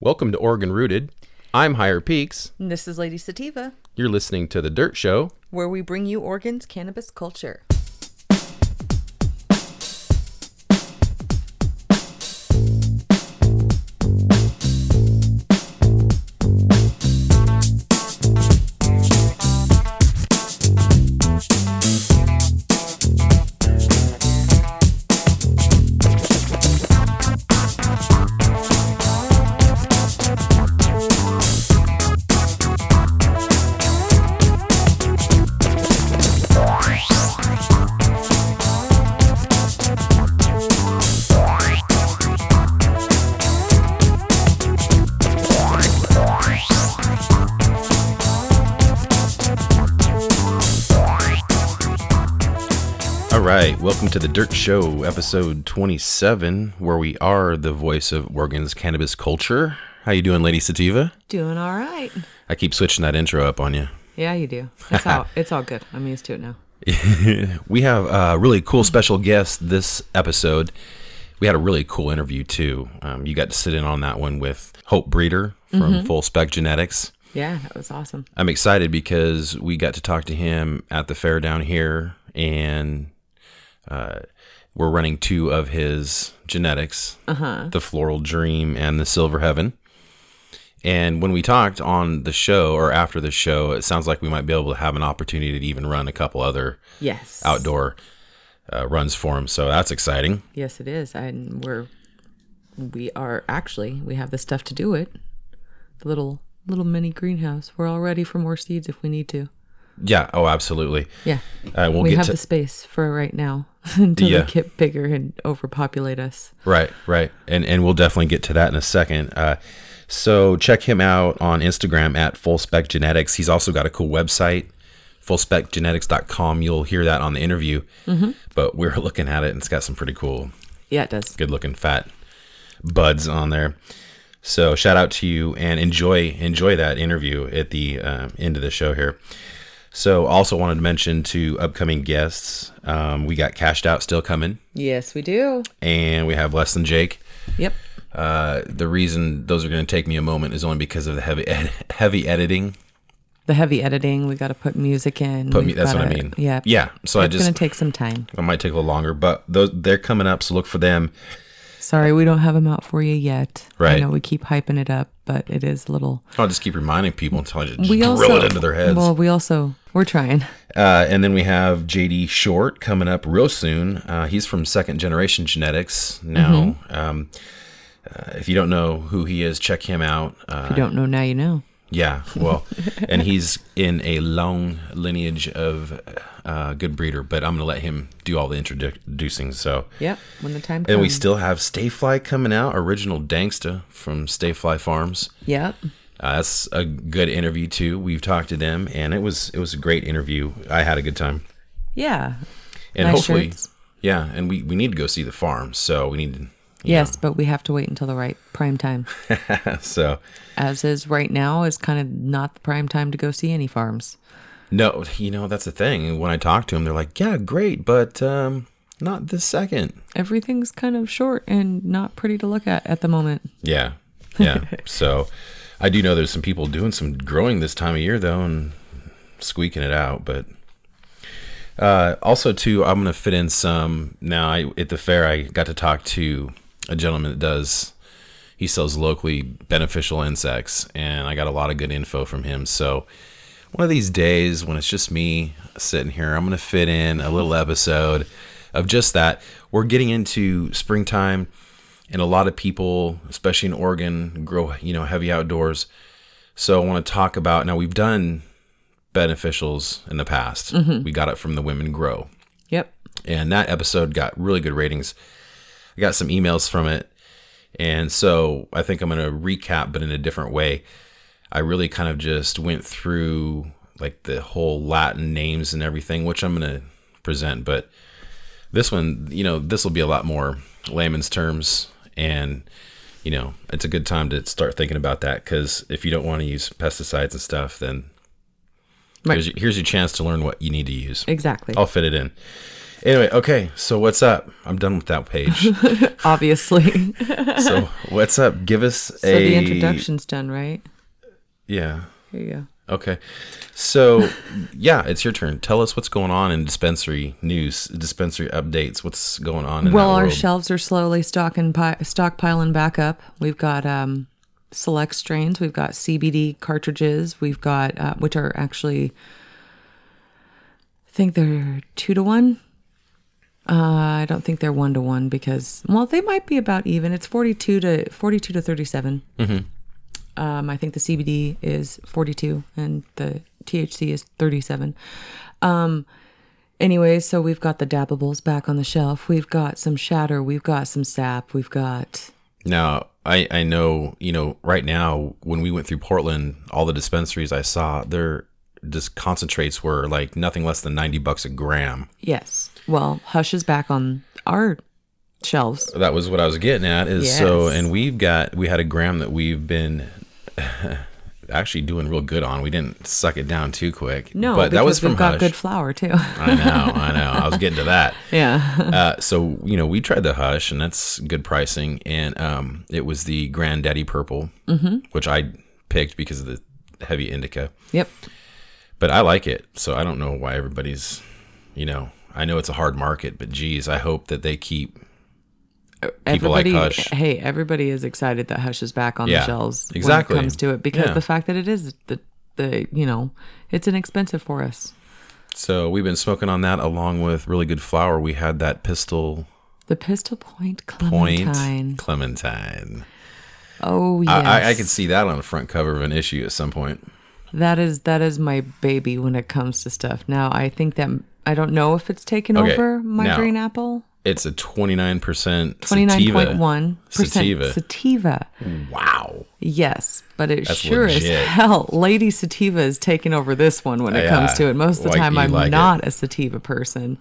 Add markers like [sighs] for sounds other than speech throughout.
Welcome to Oregon Rooted. I'm Higher Peaks. And This is Lady Sativa, You're listening to The Dirt Show. where we bring you Oregon's cannabis culture. The Dirt Show, episode 27, where we are the voice of Oregon's cannabis culture. How you doing, Lady Sativa? Doing all right. I keep switching that intro up on you. Yeah, you do. It's all [laughs] it's all good. I'm used to it now. [laughs] We have a really cool special guest this episode. We had a really cool interview, too. Um, you got to sit in on that one with Hope Breeder from Full Spec Genetics. Yeah, that was awesome. I'm excited because we got to talk to him at the fair down here, and uh, we're running two of his genetics, the Floral Dream and the Silver Heaven. And when we talked on the show or after the show, it sounds like we might be able to have an opportunity to even run a couple other Yes. outdoor uh, runs for him. So that's exciting. Yes, it is. And we're we are actually we have the stuff to do it. The little little mini greenhouse. We're all ready for more seeds if we need to. Yeah. Oh, absolutely. Yeah. Uh, we'll we have to the space for right now [laughs] until Yeah. they get bigger and overpopulate us. Right, right, and and we'll definitely get to that in a second. Uh, so check him out on Instagram at Full Spec Genetics. He's also got a cool website, fullspecgenetics.com. You'll hear that on the interview. But we're [laughs] looking at it, and it's got some pretty cool, Yeah, it does. good looking fat buds on there. So shout out to you and enjoy enjoy that interview at the uh, end of the show here. So also wanted to mention to upcoming guests, um, we got cashed out still coming, Yes, we do. and we have less than Jake. Yep. Uh, the reason those are going to take me a moment is only because of the heavy ed- [laughs] heavy editing. The heavy editing, we got to put music in. Put me, that's what I mean. Yeah. yeah. So I It's just going to take some time. it might take a little longer, but those they're coming up, so look for them. Sorry, we don't have them out for you yet. Right. I know we keep hyping it up, but it is a little. I'll just keep reminding people until I just We drill also it into their heads. Well, we also we're trying. Uh, and then we have JD Short coming up real soon. Uh, he's from Second Generation Genetics now. Mm-hmm. Um, uh, if you don't know who he is, check him out. Uh, If you don't know now, you know. Yeah, well, [laughs] and he's in a long lineage of uh, good breeder, but I'm gonna let him do all the introducing. So, Yep. When the time comes. and we still have Stayfly coming out, original Dangsta from Stayfly Farms. Yep. Uh, that's a good interview too. We've talked to them, and it was it was a great interview. I had a good time, Yeah. and Nice hopefully, shirts. yeah. And we we need to go see the farm, so we need to. Yes, but we have to wait until the right prime time. [laughs] So As is right now is kind of not the prime time to go see any farms. No, you know that's the thing. When I talk to them, they're like, "Yeah, great, but um, not this second. Everything's kind of short and not pretty to look at at the moment. Yeah. Yeah. [laughs] so I do know there's some people doing some growing this time of year though and squeaking it out, but uh, also too, I'm gonna fit in some now. I at the fair I got to talk to a gentleman that does he sells locally beneficial insects, and I got a lot of good info from him. So one of these days when it's just me sitting here, I'm gonna fit in a little episode of just that. We're getting into springtime, and a lot of people, especially in Oregon, grow you know heavy outdoors. So I want to talk about now. We've done beneficials in the past. Mm-hmm. We got it from the Women Grow, Yep. and that episode got really good ratings. I got some emails from it, and so I think I'm going to recap, but in a different way. I really kind of just went through like the whole Latin names and everything, which I'm going to present, but this one, you know, this will be a lot more layman's terms and you know, it's a good time to start thinking about that because if you don't want to use pesticides and stuff, then Right. Here's, your, here's your chance to learn what you need to use. Exactly. I'll fit it in. Anyway, okay. So what's up? I'm done with that page. [laughs] Obviously. [laughs] so what's up? Give us so a So the introduction's done, right? Yeah. Here you go. Okay. So yeah, it's your turn. Tell us what's going on in dispensary news, dispensary updates. What's going on in Well, our shelves are slowly stocking pi- stockpiling back up. We've got um, select strains. We've got CBD cartridges. We've got uh, which are actually, I think they're two to one. Uh, I don't think they're one to one because well, they might be about even. It's forty two to forty two to thirty Um, I think the CBD is 42 and the THC is 37. Um, anyway, so we've got the dabbables back on the shelf. We've got some shatter. We've got some sap. We've got Now, I I know, you know, right now when we went through Portland, all the dispensaries I saw, their just concentrates were like nothing less than 90 bucks a gram. yes. Well, Hush is back on our shelves. That was what I was getting at is so and we've got we had a gram that we've been [laughs] actually doing real good on. We didn't suck it down too quick. No, but that was from we've got Hush. good flour too. [laughs] I know, I know. I was getting to that. [laughs] yeah. Uh, so you know, we tried the Hush, and that's good pricing. And um, it was the Granddaddy Purple, Mm-hmm. which I picked because of the heavy indica. Yep. But I like it, so I don't know why everybody's, you know, I know it's a hard market, but geez, I hope that they keep. Like everybody, Hush. Hey, everybody is excited that Hush is back on Yeah, the shelves exactly. when it comes to it because Yeah. the fact that it is the the you know it's inexpensive for us. So we've been smoking on that along with really good flour. We had that Pistol The Pistol Point Point Clementine. Clementine. Oh yes, I, I, I could see that on the front cover of an issue at some point. that is that is my baby when it comes to stuff. Now I think that I don't know if it's taken Okay, over my now, green apple. It's a 29% Twenty nine sativa. point one percent Sativa. Wow. Yes, but it That's sure legit. as hell, Lady Sativa is taking over this one when it Yeah, comes to it. Most of the like time, I'm like it. not a sativa person.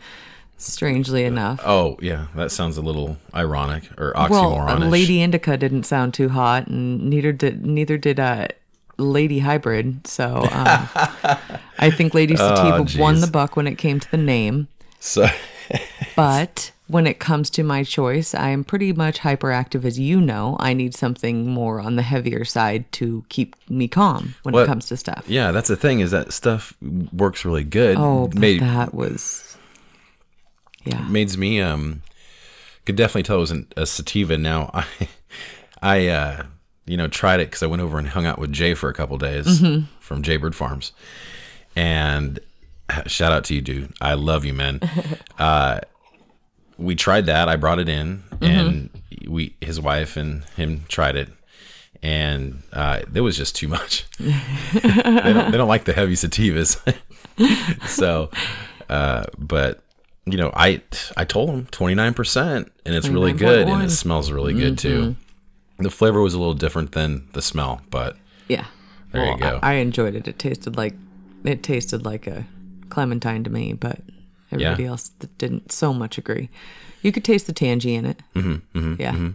Strangely enough. Oh, yeah. That sounds a little ironic or oxymoronic. well, uh, Lady Indica didn't sound too hot, and neither did neither did uh, Lady Hybrid. So um, [laughs] I think Lady Sativa won Oh, jeez. the buck when it came to the name. So, [laughs] But when it comes to my choice, I am pretty much hyperactive, as you know. I need something more on the heavier side to keep me calm when it comes to stuff. yeah, that's the thing is that stuff works really good. Oh, Made, that was, yeah. made me, um, could definitely tell it wasn't a sativa. Now, [laughs] I, I, uh, you know, tried it because I went over and hung out with Jay for a couple days Mm-hmm. from Jaybird Farms. And shout out to you, dude. I love you, man. [laughs] uh, we tried that. I brought it in, and we, his wife and him tried it, and uh, it was just too much. [laughs] they, don't, they don't like the heavy sativas, [laughs] so. Uh, but you know, I I told him twenty nine percent, and it's really good, and it smells really good too. The flavor was a little different than the smell, but Yeah. There you go. I, I enjoyed it. It tasted like it tasted like a clementine to me, but everybody Yeah. else that didn't so much agree. You could taste the tangy in it. Mm-hmm, yeah.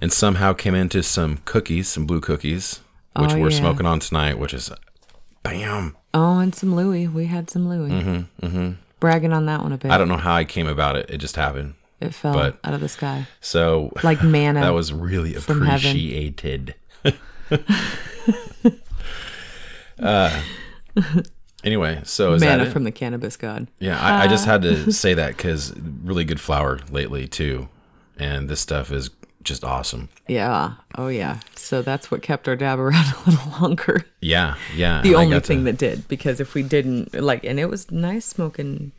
and somehow came into some cookies, some blue cookies, which Oh, we're yeah. smoking on tonight, which is bam. Oh, and some Louis. We had some Louis. Mm-hmm, Bragging on that one a bit. I don't know how I came about it. It just happened. it fell but- out of the sky So like manna. [laughs] that was really appreciated. [laughs] [laughs] uh, anyway, so is manna from the cannabis god. Yeah, I, I just had to [laughs] say that because really good flour lately too, and this stuff is just awesome. Yeah. Oh yeah. So that's what kept our dab around [laughs] a little longer. Yeah, yeah. the only got to- thing that did because if we didn't like and it was nice smoking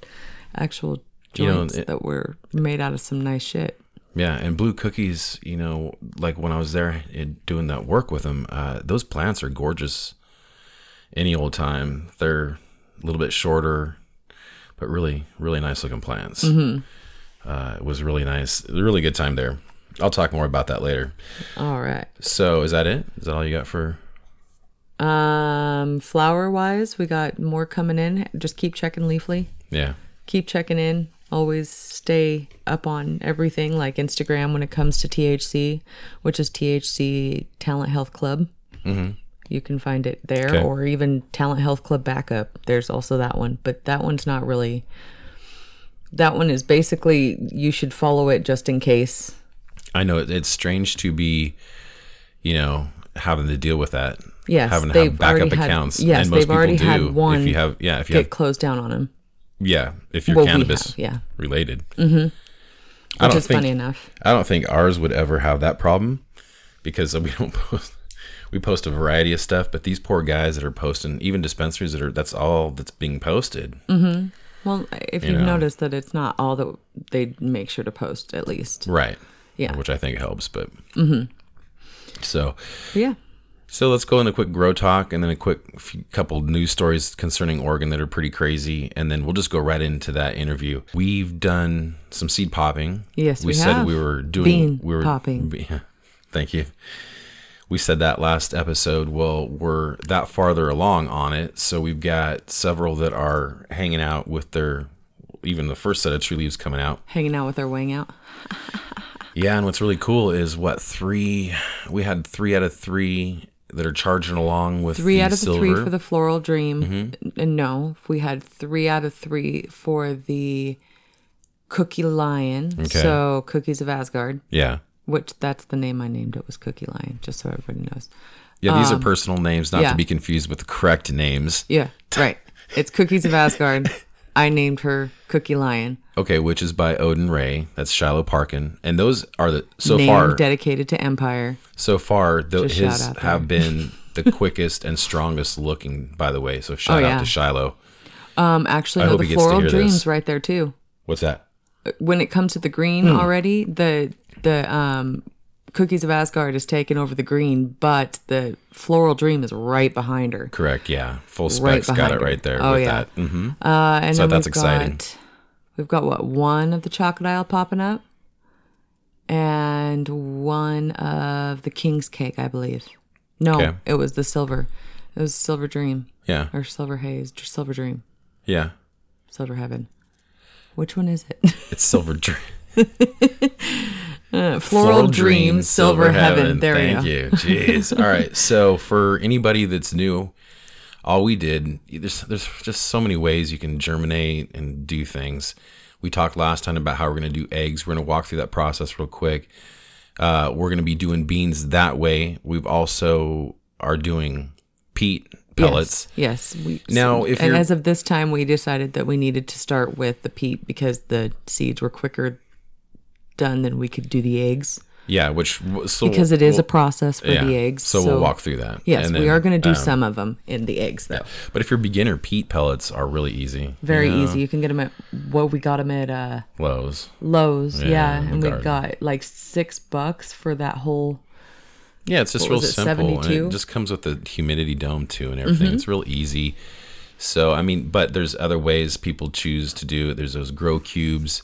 actual You know, joints it- that were made out of some nice shit Yeah, and blue cookies, you know, like when I was there doing that work with them, uh, those plants are gorgeous any old time. They're a little bit shorter, but really, really nice looking plants. Mm-hmm. Uh, it was really nice. A really good time there. I'll talk more about that later. all right So, is that it? Is that all you got for? um flower wise we got more coming in just keep checking leafly Yeah. keep checking in always stay up on everything like instagram when it comes to thc which is thc talent health club You can find it there, Okay. or even Talent Health Club Backup. There's also that one, but that one's not really. That one is basically you should follow it just in case. I know it's strange to be, you know, having to deal with that. Yes, having to they've backup already had- accounts. yes, and most they've people already do. had one If you have, yeah, if you have Get have, closed down on them, yeah, if you're Well, cannabis have, yeah. related. Mm-hmm. I which don't is think funny enough. I don't think ours would ever have that problem because we don't [laughs] post. We post a variety of stuff, but these poor guys that are posting, even dispensaries that are, that's all that's being posted. Well, if You you've know. noticed that it's not all that they make sure to post at least. Right. Yeah. Which I think helps, but. Mm-hmm. So, yeah. So let's go into a quick grow talk and then a quick couple news stories concerning Oregon that are pretty crazy, and then we'll just go right into that interview. We've done some seed popping. Yes, we said have. we were doing Bean we were popping. [laughs] Thank you. We said that last episode. Well, we're that farther along on it, so we've got several that are hanging out with their even the first set of tree leaves coming out. Hanging out with their wing out. [laughs] Yeah, and what's really cool is what three we had three out of three that are charging along with Three the out of silver. Mm-hmm. three for the floral dream. And no, we had three out of three for the cookie lion. Okay. So cookies of Asgard, yeah, which that's the name I named it was Cookie Lion, just so everybody knows. yeah. These are personal names, not Um, yeah. to be confused with the correct names. Yeah, right. It's Cookies of Asgard. I named her Cookie Lion. Okay, which is by Odin Ray. That's Shiloh Parkin, and those are the so name far dedicated to Empire. so far th- Just shout his have been the quickest and strongest looking. By the way, so shout Oh, out to Shiloh. Um, actually, I no, hope the he gets to floral dreams this. right there too. What's that? When it comes to the green Hmm. already, the the um, Cookies of Asgard is taking over the green, but the floral dream is right behind her. Correct. Yeah, full Right specs got it her. right there Oh, with yeah. that. hmm Uh, and So that's we've exciting. Got, we've got what one of the chocolate aisle popping up, and one of the king's cake, I believe. No, Okay. it was the silver. It was silver dream Yeah, or silver haze, silver dream, yeah. silver heaven. Which one is it? It's silver dream. [laughs] Floral, dream, silver, heaven. There Thank we go. you. [laughs] Jeez. all right. So for anybody that's new, all we did there's there's just so many ways you can germinate and do things. We talked last time about how we're going to do eggs. We're going to walk through that process real quick. Uh, we're going to be doing beans that way. We've also are doing peat pellets. Yes. yes we, Now, if and as of this time, we decided that we needed to start with the peat because the seeds were quicker done then we could do the eggs Yeah, which so because it is a we'll- process for yeah. the eggs. So, we'll walk through that. Yes, And we are going to do um, some of them in the eggs though. But if you're beginner, peat pellets are really easy. Very you know? easy. You can get them at well, we got them at uh, Lowe's. Lowe's. Yeah, Yeah, and we got like six bucks for that whole. Yeah, it's just real it, simple. And 72? it just comes with the humidity dome too and everything. Mm-hmm. It's real easy. So I mean, but there's other ways people choose to do it. There's those grow cubes.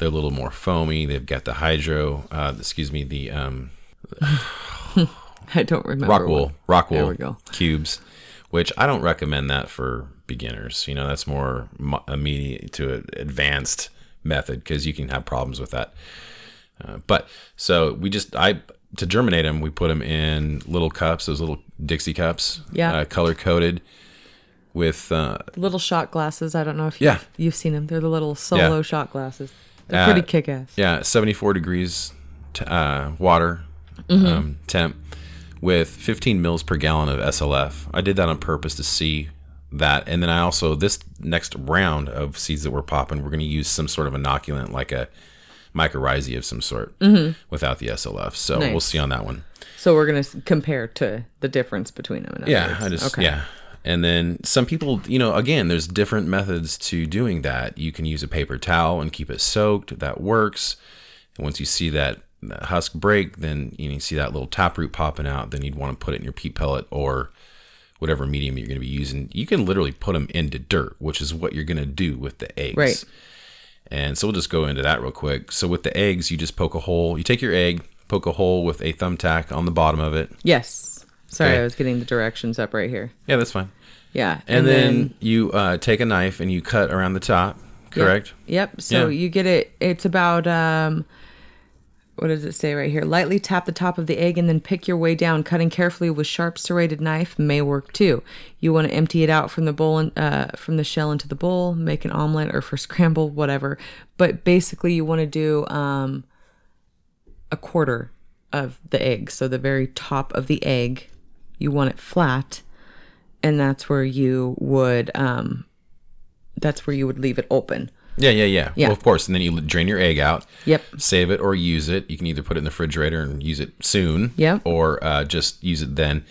They're a little more foamy. They've got the hydro. Uh, excuse me, the um, [laughs] I don't remember. rock wool, what- rock wool cubes, which I don't recommend that for beginners. You know, that's more mo- immediate to an advanced method because you can have problems with that. Uh, but so we just I to germinate them, we put them in little cups, those little Dixie cups, Yeah. uh, color coded with uh, Little shot glasses. I don't know if Yeah. you've, you've seen them. They're the little solo Yeah. shot glasses. They're pretty kick ass. yeah 74 degrees t- uh, water Mm-hmm. um, temp with 15 mils per gallon of SLF. I did that on purpose to see that, and then I also this next round of seeds that we're popping, we're going to use some sort of inoculant like a mycorrhizae of some sort without the SLF. So we'll Mm-hmm. See on that one. So we're gonna compare to the difference between them. Yeah. I just okay. yeah. And then some people, you know, again, there's different methods to doing that. You can use a paper towel and keep it soaked. That works. And once you see that husk break, then you, see that little taproot popping out. Then you'd want to put it in your peat pellet or whatever medium you're going to be using. You can literally put them into dirt, which is what you're going to do with the eggs. Right. And so we'll just go into that real quick. So with the eggs, you just poke a hole. You take your egg, poke a hole with a thumbtack on the bottom of it. Yes. Sorry, Okay. I was getting the directions up right here. Yeah, that's fine. Yeah. and, then, you uh, take a knife and you cut around the top correct Yep. So Yeah. you get it. It's about um, what does it say right here? Lightly tap the top of the egg and then pick your way down. Cutting carefully with sharp serrated knife may work too. You want to empty it out from the bowl, and, uh, from the shell into the bowl. Make an omelet or for scramble, whatever. But basically, you want to do um, a quarter of the egg, so the very top of the egg. You want it flat, and that's where you would um, that's where you would leave it open. Yeah, yeah, yeah. Yeah. Well, of course. And then you drain your egg out. Yep. Save it or use it. You can either put it in the refrigerator and use it soon. Yep. Or uh, just use it then.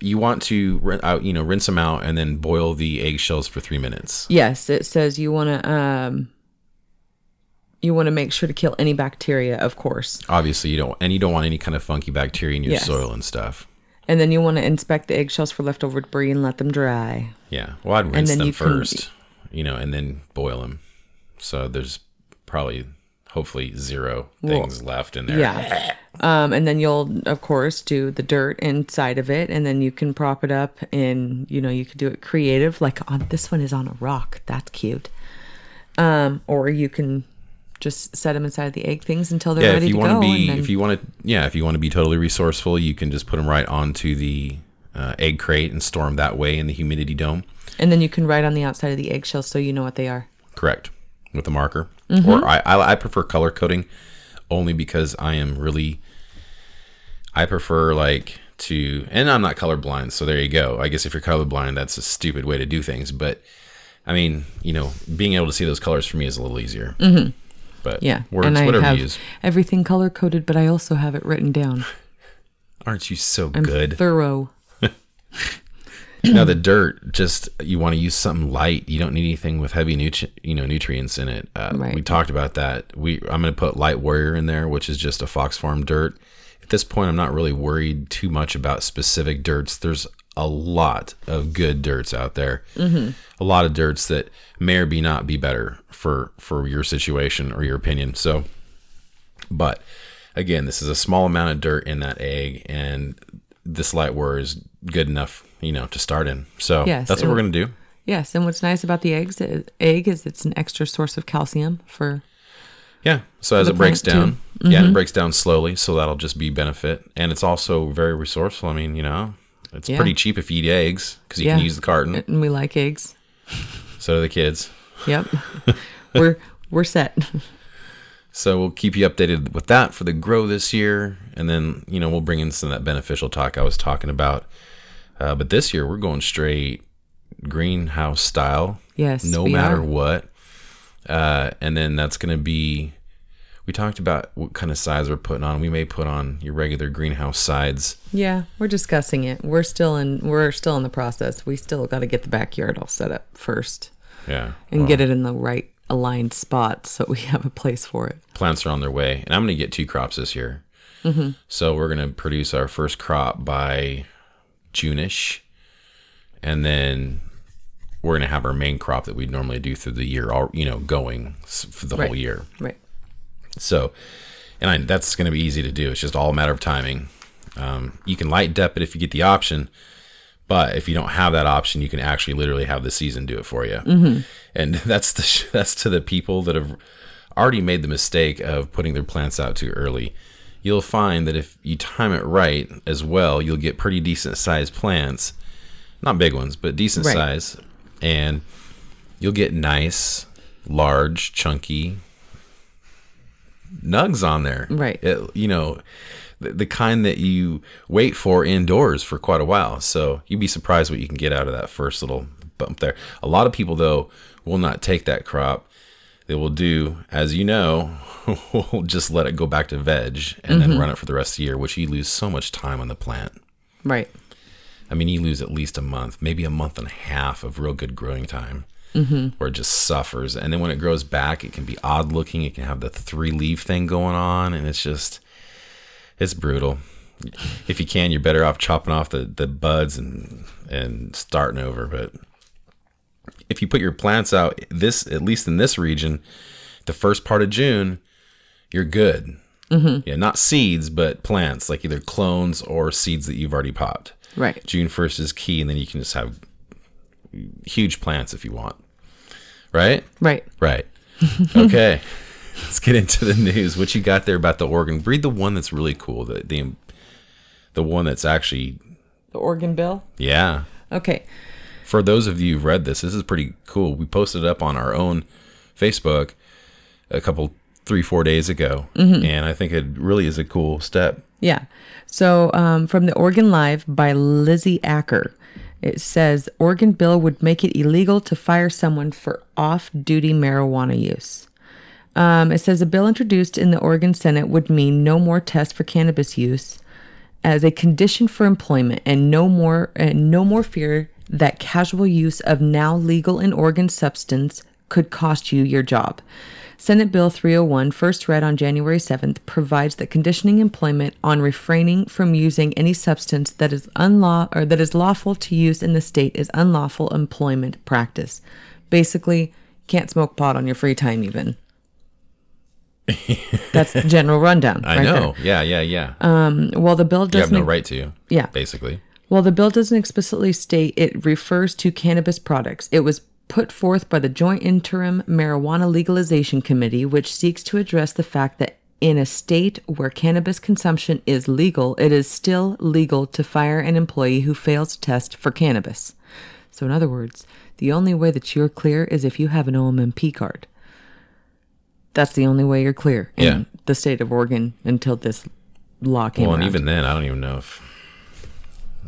You want to, out, you know, rinse them out and then boil the eggshells for three minutes. Yes, it says you want to um you want to make sure to kill any bacteria, of course. Obviously, you don't, and you don't want any kind of funky bacteria in your Yes. soil and stuff. And then you want to inspect the eggshells for leftover debris and let them dry. Yeah. Well, I'd rinse them you can- first, you know, and then boil them. So there's probably, hopefully, zero things left in there. Yeah. Um, and then you'll, of course, do the dirt inside of it, and then you can prop it up, and you know you could do it creative, like on this one is on a rock. That's cute. Um, or you can just set them inside the egg things until they're yeah, ready if you to want go. to be, then, if you want to, yeah, if you want to be totally resourceful, you can just put them right onto the uh, egg crate and store them that way in the humidity dome. and then you can write on the outside of the eggshell so you know what they are. Correct, with a marker. Mm-hmm. Or I, I, I prefer color coding, only because I am really, I prefer like to, and I'm not colorblind, so there you go. I guess if you're colorblind, that's a stupid way to do things, but. I mean, you know, being able to see those colors for me is a little easier. Mm-hmm. But Yeah, words, and I whatever have you use. everything color coded, but I also have it written down. [laughs] Aren't you so I'm good? thorough. [laughs] now the dirt just you want to use something light you don't need anything with heavy nutri- you know nutrients in it uh, Right. we talked about that we i'm going to put light warrior in there which is just a fox farm dirt at this point i'm not really worried too much about specific dirts there's a lot of good dirts out there a lot of dirts that may or may not be better for for your situation or your opinion so but again, this is a small amount of dirt in that egg, and this light warrior is good enough, you know, to start in. So Yes, that's what we're gonna do. Yes, and what's nice about the eggs, egg is it's an extra source of calcium for Yeah. So as it breaks down. Mm-hmm. yeah, it breaks down slowly, so that'll just be benefit, and it's also very resourceful. I mean, you know, it's Yeah. pretty cheap if you eat eggs because you Yeah. can use the carton. and we like eggs. So do the kids. Yep. [laughs] we're we're set. [laughs] So we'll keep you updated with that for the grow this year, and then you know we'll bring in some of that beneficial talk I was talking about. Uh, but this year we're going straight greenhouse style. Yes, no matter are. what. Uh, and then that's going to be. We talked about what kind of size we're putting on. We may put on your regular greenhouse sides. Yeah, we're discussing it. We're still in we're still in the process. We still got to get the backyard all set up first Yeah, and well, get it in the right aligned spot so we [laughs] have a place for it. plants are on their way, and I'm going to get two crops this year. Mm-hmm. So we're going to produce our first crop by June-ish, and then we're going to have our main crop that we normally do through the year, all you know, going for the whole year. Right. So, and I, that's going to be easy to do. It's just all a matter of timing. Um, you can light dep it if you get the option, but if you don't have that option, you can actually literally have the season do it for you. Mm-hmm. And [laughs] that's the [laughs] that's to the people that have already made the mistake of putting their plants out too early. You'll find that if you time it right as well, you'll get pretty decent sized plants, not big ones, but decent Right. size, and you'll get nice, large, chunky nugs on there. Right. It- you know, the, kind that you wait for indoors for quite a while. So you'd be surprised what you can get out of that first little bump there. A lot of people, though, will not take that crop. They will do, as you know, [laughs] will just let it go back to veg and then mm-hmm. run it for the rest of the year, which you lose so much time on the plant. Right. I mean, you lose at least a month, maybe a month and a half of real good growing time mm-hmm. where it just suffers. And then when it grows back, it can be odd looking. It can have the three leaf thing going on, and it's just, it's brutal. If you can, you're better off chopping off the, the buds and and starting over. But if you put your plants out this, at least in this region, the first part of June, you're good. Mm-hmm. Yeah, not seeds, but plants, like either clones or seeds that you've already popped. Right. June 1st is key, and then you can just have huge plants if you want. Right? Right. Right. [laughs] Okay. Let's get into the news. What you got there about the Oregon? Read the one that's really cool. The the the one that's actually The Oregon bill. yeah. Okay. For those of you who've read this, this is pretty cool. We posted it up on our own Facebook a couple three four days ago, and I think it really is a cool step. Yeah. So um, from the Oregon Live by Lizzie Acker, it says Oregon bill would make it illegal to fire someone for off-duty marijuana use. Um, it says a bill introduced in the Oregon Senate would mean no more tests for cannabis use as a condition for employment, and no more and no more fear that casual use of now legal in Oregon substance could cost you your job. Senate Bill 301, first read on January 7th, provides that conditioning employment on refraining from using any substance that is unlaw or that is lawful to use in the state is unlawful employment practice. Basically, can't smoke pot on your free time even. [laughs] That's the general rundown. I right know. there. Yeah, yeah, yeah. Um, well, the bill you have doesn't. no right to. You. Yeah. Basically. While the bill doesn't explicitly state it refers to cannabis products, it was put forth by the Joint Interim Marijuana Legalization Committee, which seeks to address the fact that in a state where cannabis consumption is legal, it is still legal to fire an employee who fails to test for cannabis. So, in other words, the only way that you're clear is if you have an OMMP card. That's the only way you're clear in Yeah. the state of Oregon until this law came Well, and even then, I don't even know if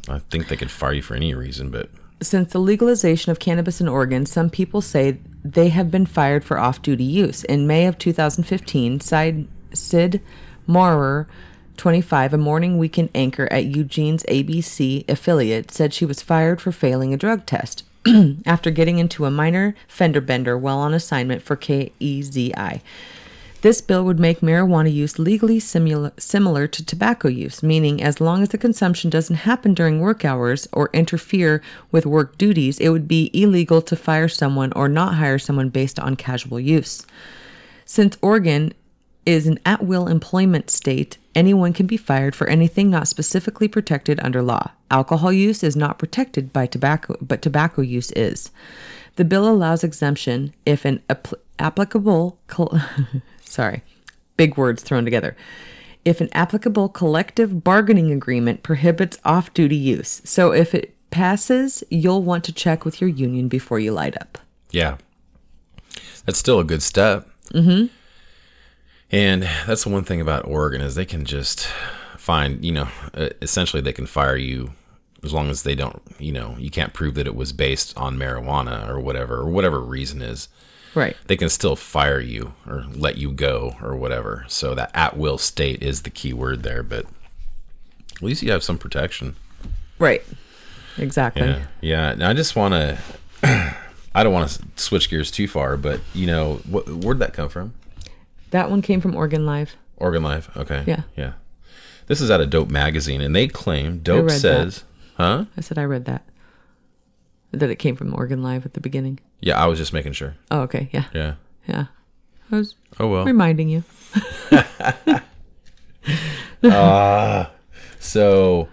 I think they could fire you for any reason, but Since the legalization of cannabis in Oregon, some people say they have been fired for off duty use. In May of 2015, Sid, Sid Maurer, 25, a morning weekend anchor at Eugene's ABC affiliate, said she was fired for failing a drug test [clears throat] after getting into a minor fender bender while on assignment for KEZI. This bill would make marijuana use legally simula- similar to tobacco use, meaning as long as the consumption doesn't happen during work hours or interfere with work duties, it would be illegal to fire someone or not hire someone based on casual use. Since Oregon is an at will employment state, anyone can be fired for anything not specifically protected under law. Alcohol use is not protected by tobacco, but tobacco use is. The bill allows exemption if an apl- applicable col- [laughs] sorry, big words thrown together. If an applicable collective bargaining agreement prohibits off-duty use. So if it passes, you'll want to check with your union before you light up. yeah, that's still a good step. Mm-hmm. And that's the one thing about Oregon is they can just find, you know, essentially they can fire you as long as they don't, you know, you can't prove that it was based on marijuana or whatever, or whatever reason is. Right. They can still fire you or let you go or whatever. So that at will state is the key word there, but at least you have some protection. Right. Exactly. Yeah, yeah. And I just want [clears throat] to. I don't want to switch gears too far, but you know, wh- where'd that come from? That one came from Oregon Live. Oregon Live. Okay. Yeah. Yeah. This is out of Dope magazine, and they claim Dope says, "Huh? I said I read that. That it came from Oregon Live at the beginning. Yeah, I was just making sure. Oh, okay. Yeah. Yeah. Yeah. I was Oh well. reminding you. [laughs] [laughs] Ah. So,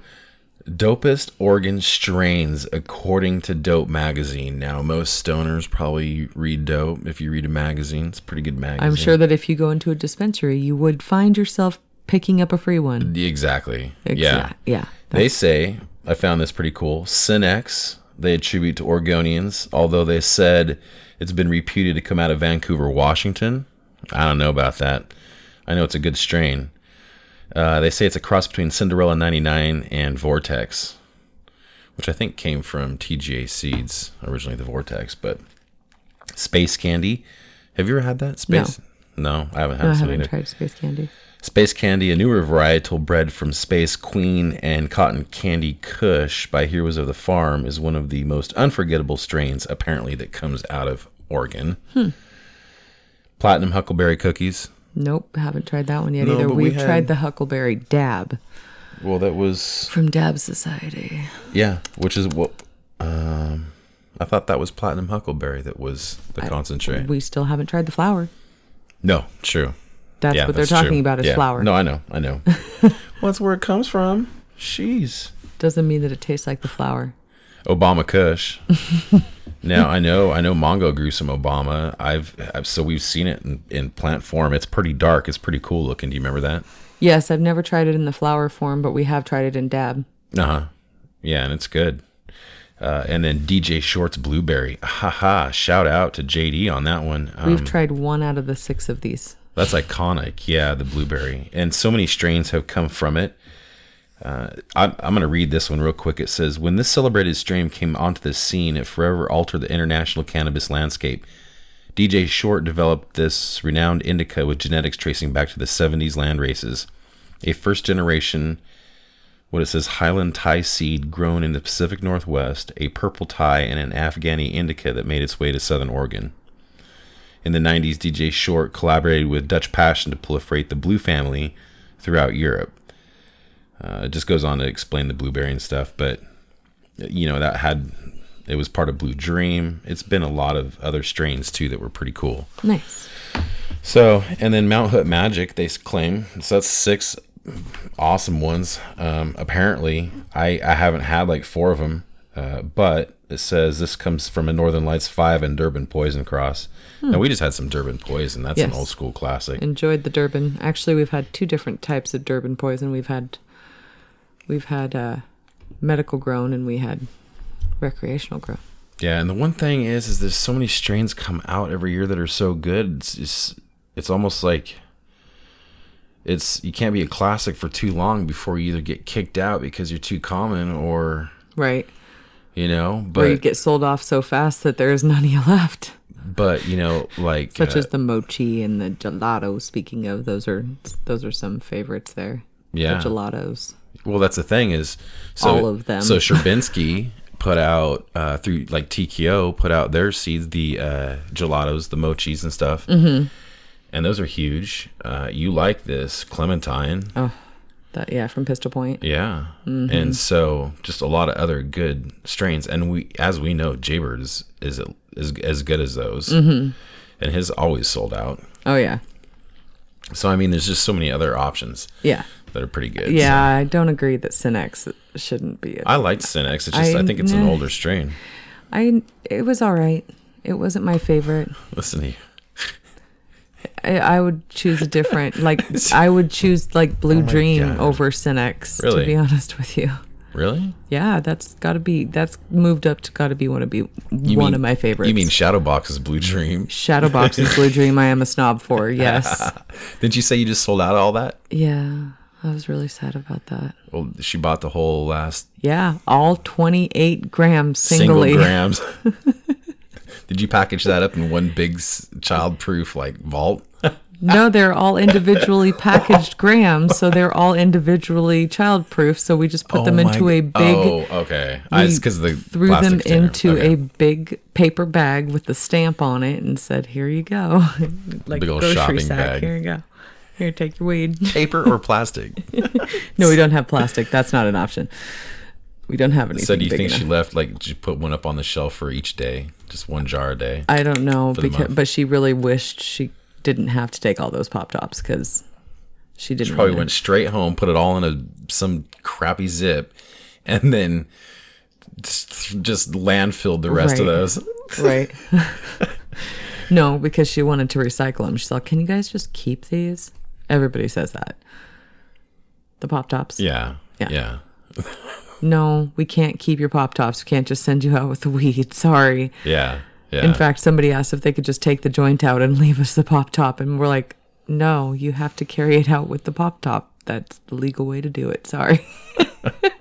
dopest Oregon strains according to Dope magazine. Now, most stoners probably read Dope. If you read a magazine, it's a pretty good magazine. I'm sure that if you go into a dispensary, you would find yourself picking up a free one. Exactly. Exa- Yeah. Yeah. They say, I found this pretty cool. Cinex, they attribute to Oregonians, although they said it's been reputed to come out of Vancouver, Washington. I don't know about that. I know it's a good strain. Uh, they say it's a cross between Cinderella 99 and Vortex, which I think came from TGA Seeds, originally the Vortex, but Space Candy. Have you ever had that? Space? No, I haven't had No, I haven't either. tried space candy. Space Candy, a newer varietal bred from Space Queen and Cotton Candy Kush by Heroes of the Farm, is one of the most unforgettable strains apparently that comes out of Oregon. Hmm. Platinum Huckleberry Cookies. Nope, haven't tried that one yet No, either. but we We've had- tried the Huckleberry Dab Well, that was from Dab Society. yeah, which is what um, I thought that was Platinum Huckleberry that was the concentrate. We still haven't tried the flower. no, true. That's yeah, what they're talking true. about is Yeah. flower. No, I know, I know. [laughs] well, that's where it comes from. Jeez. Doesn't mean that it tastes like the flower. Obama Kush. [laughs] now I know I know Mongo grew some Obama. I've, I've so we've seen it in, in plant form. It's pretty dark. It's pretty cool looking. Do you remember that? Yes, I've never tried it in the flower form, but we have tried it in dab. Uh huh. Yeah, and it's good. Uh, and then DJ Short's Blueberry. Haha. Shout out to JD on that one. Um, We've tried one out of the six of these. That's iconic. Yeah, the blueberry. And so many strains have come from it. Uh, I'm, I'm going to read this one real quick. It says When this celebrated strain came onto the scene, it forever altered the international cannabis landscape. DJ Short developed this renowned indica with genetics tracing back to the 70s land races. A first generation, what it says, Highland Thai seed grown in the Pacific Northwest, a purple Thai, and an Afghani indica that made its way to southern Oregon. In the 90s, DJ Short collaborated with Dutch Passion to proliferate the Blue family throughout Europe. Uh, it just goes on to explain the blueberry and stuff, but you know that had it was part of Blue Dream. It's been a lot of other strains too that were pretty cool. Nice. So, and then Mount Hood Magic, they claim so that's six awesome ones. Um, apparently, I I haven't had like four of them, uh, but it says this comes from a Northern Lights five and Durban Poison Cross. Hmm. And we just had some Durban Poison. That's yes. an old school classic. Enjoyed the Durban. Actually, we've had two different types of Durban Poison. We've had we've had uh, medical grown and we had recreational grown. Yeah, and the one thing is, is there's so many strains come out every year that are so good. It's it's, it's almost like it's you can't be a classic for too long before you either get kicked out because you're too common or right. You know, but or you get sold off so fast that there is [laughs] none of you left. But you know, like such uh, as the mochi and the gelato. Speaking of, those are those are some favorites there. Yeah, the gelatos. Well, that's the thing is, so, all of them. So Sherbinski put out uh, through like TKO put out their seeds, the uh, gelatos, the mochis and stuff, mm-hmm. and those are huge. Uh, you like this Clementine? Oh, that yeah, from Pistol Point. Yeah, mm-hmm. and so just a lot of other good strains, and we, as we know, Jaybird is is, is as good as those, mm-hmm. and his always sold out. Oh yeah. So I mean, there's just so many other options. Yeah that are pretty good. Yeah, so. I don't agree that Cinex shouldn't be. I liked Cinex. It's just I, I think it's an older strain. I it was all right. It wasn't my favorite. [laughs] Listen to you. I, I would choose a different like [laughs] I would choose like Blue oh Dream God. over Cinex. Really? To be honest with you. Really? Yeah, that's got to be that's moved up to got to be one of be you one mean, of my favorites. You mean Shadowbox is Blue Dream? Shadowbox is Blue Dream. I am a snob for [laughs] yes. Didn't you say you just sold out all that? Yeah. I was really sad about that. Well, she bought the whole last. Yeah, all 28 grams singly. Single [laughs] grams. [laughs] Did you package that up in one big child-proof like vault? no, they're all individually packaged grams, so they're all individually child-proof. So we just put oh them into my, a big. Oh, okay. I because the threw them into okay. a big paper bag with the stamp on it and said, "Here you go," [laughs] like big old grocery sack. Bag. Here you go. Here, take your weed. [laughs] Paper or plastic? no, we don't have plastic. That's not an option. We don't have anything. So do you think enough. she left like she put one up on the shelf for each day, just one jar a day? I don't know because but she really wished she didn't have to take all those pop tops because she didn't. She probably went straight home, put it all in a some crappy zip, and then just landfilled the rest right. of those. right. [laughs] [laughs] no, because she wanted to recycle them. She's like, "Can you guys just keep these?" Everybody says that. The pop tops. Yeah. Yeah. Yeah. [laughs] no, we can't keep your pop tops. We can't just send you out with the weed. Sorry. Yeah. Yeah. In fact, somebody asked if they could just take the joint out and [laughs] leave us the pop top. And we're like, no, you have to carry it out with the pop top. That's the legal way to do it. Sorry. [laughs]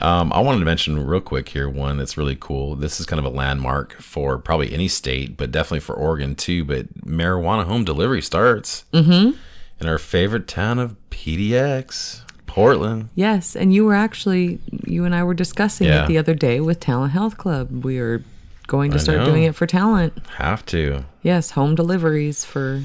Um, I wanted to mention real quick here one that's really cool. This is kind of a landmark for probably any state, but definitely for Oregon too. But marijuana home delivery starts mm-hmm. in our favorite town of PDX, Portland. Yes, and you were actually you and I were discussing yeah. it the other day with Talent Health Club. We are going to start doing it for talent. Have to. Yes, home deliveries for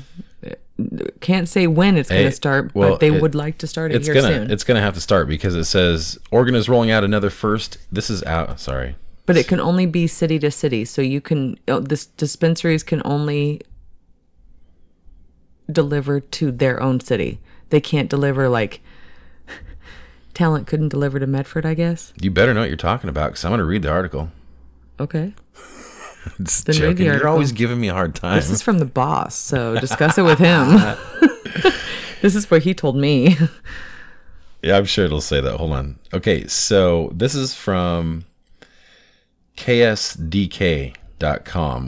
can't say when it's going to start, well, but they it, would like to start it it's here gonna, soon. It's going to have to start because it says Oregon is rolling out another first. This is out. Sorry, but it can only be city to city. So you can oh, this dispensaries can only deliver to their own city. They can't deliver like [laughs] Talent couldn't deliver to Medford, I guess. You better know what you're talking about because I'm going to read the article. Okay. [laughs] Just the joking. You're always giving me a hard time. This is from the boss, so discuss it with him. [laughs] this is what he told me. [laughs] Yeah, I'm sure it'll say that. Hold on. Okay, so this is from ksdk.com,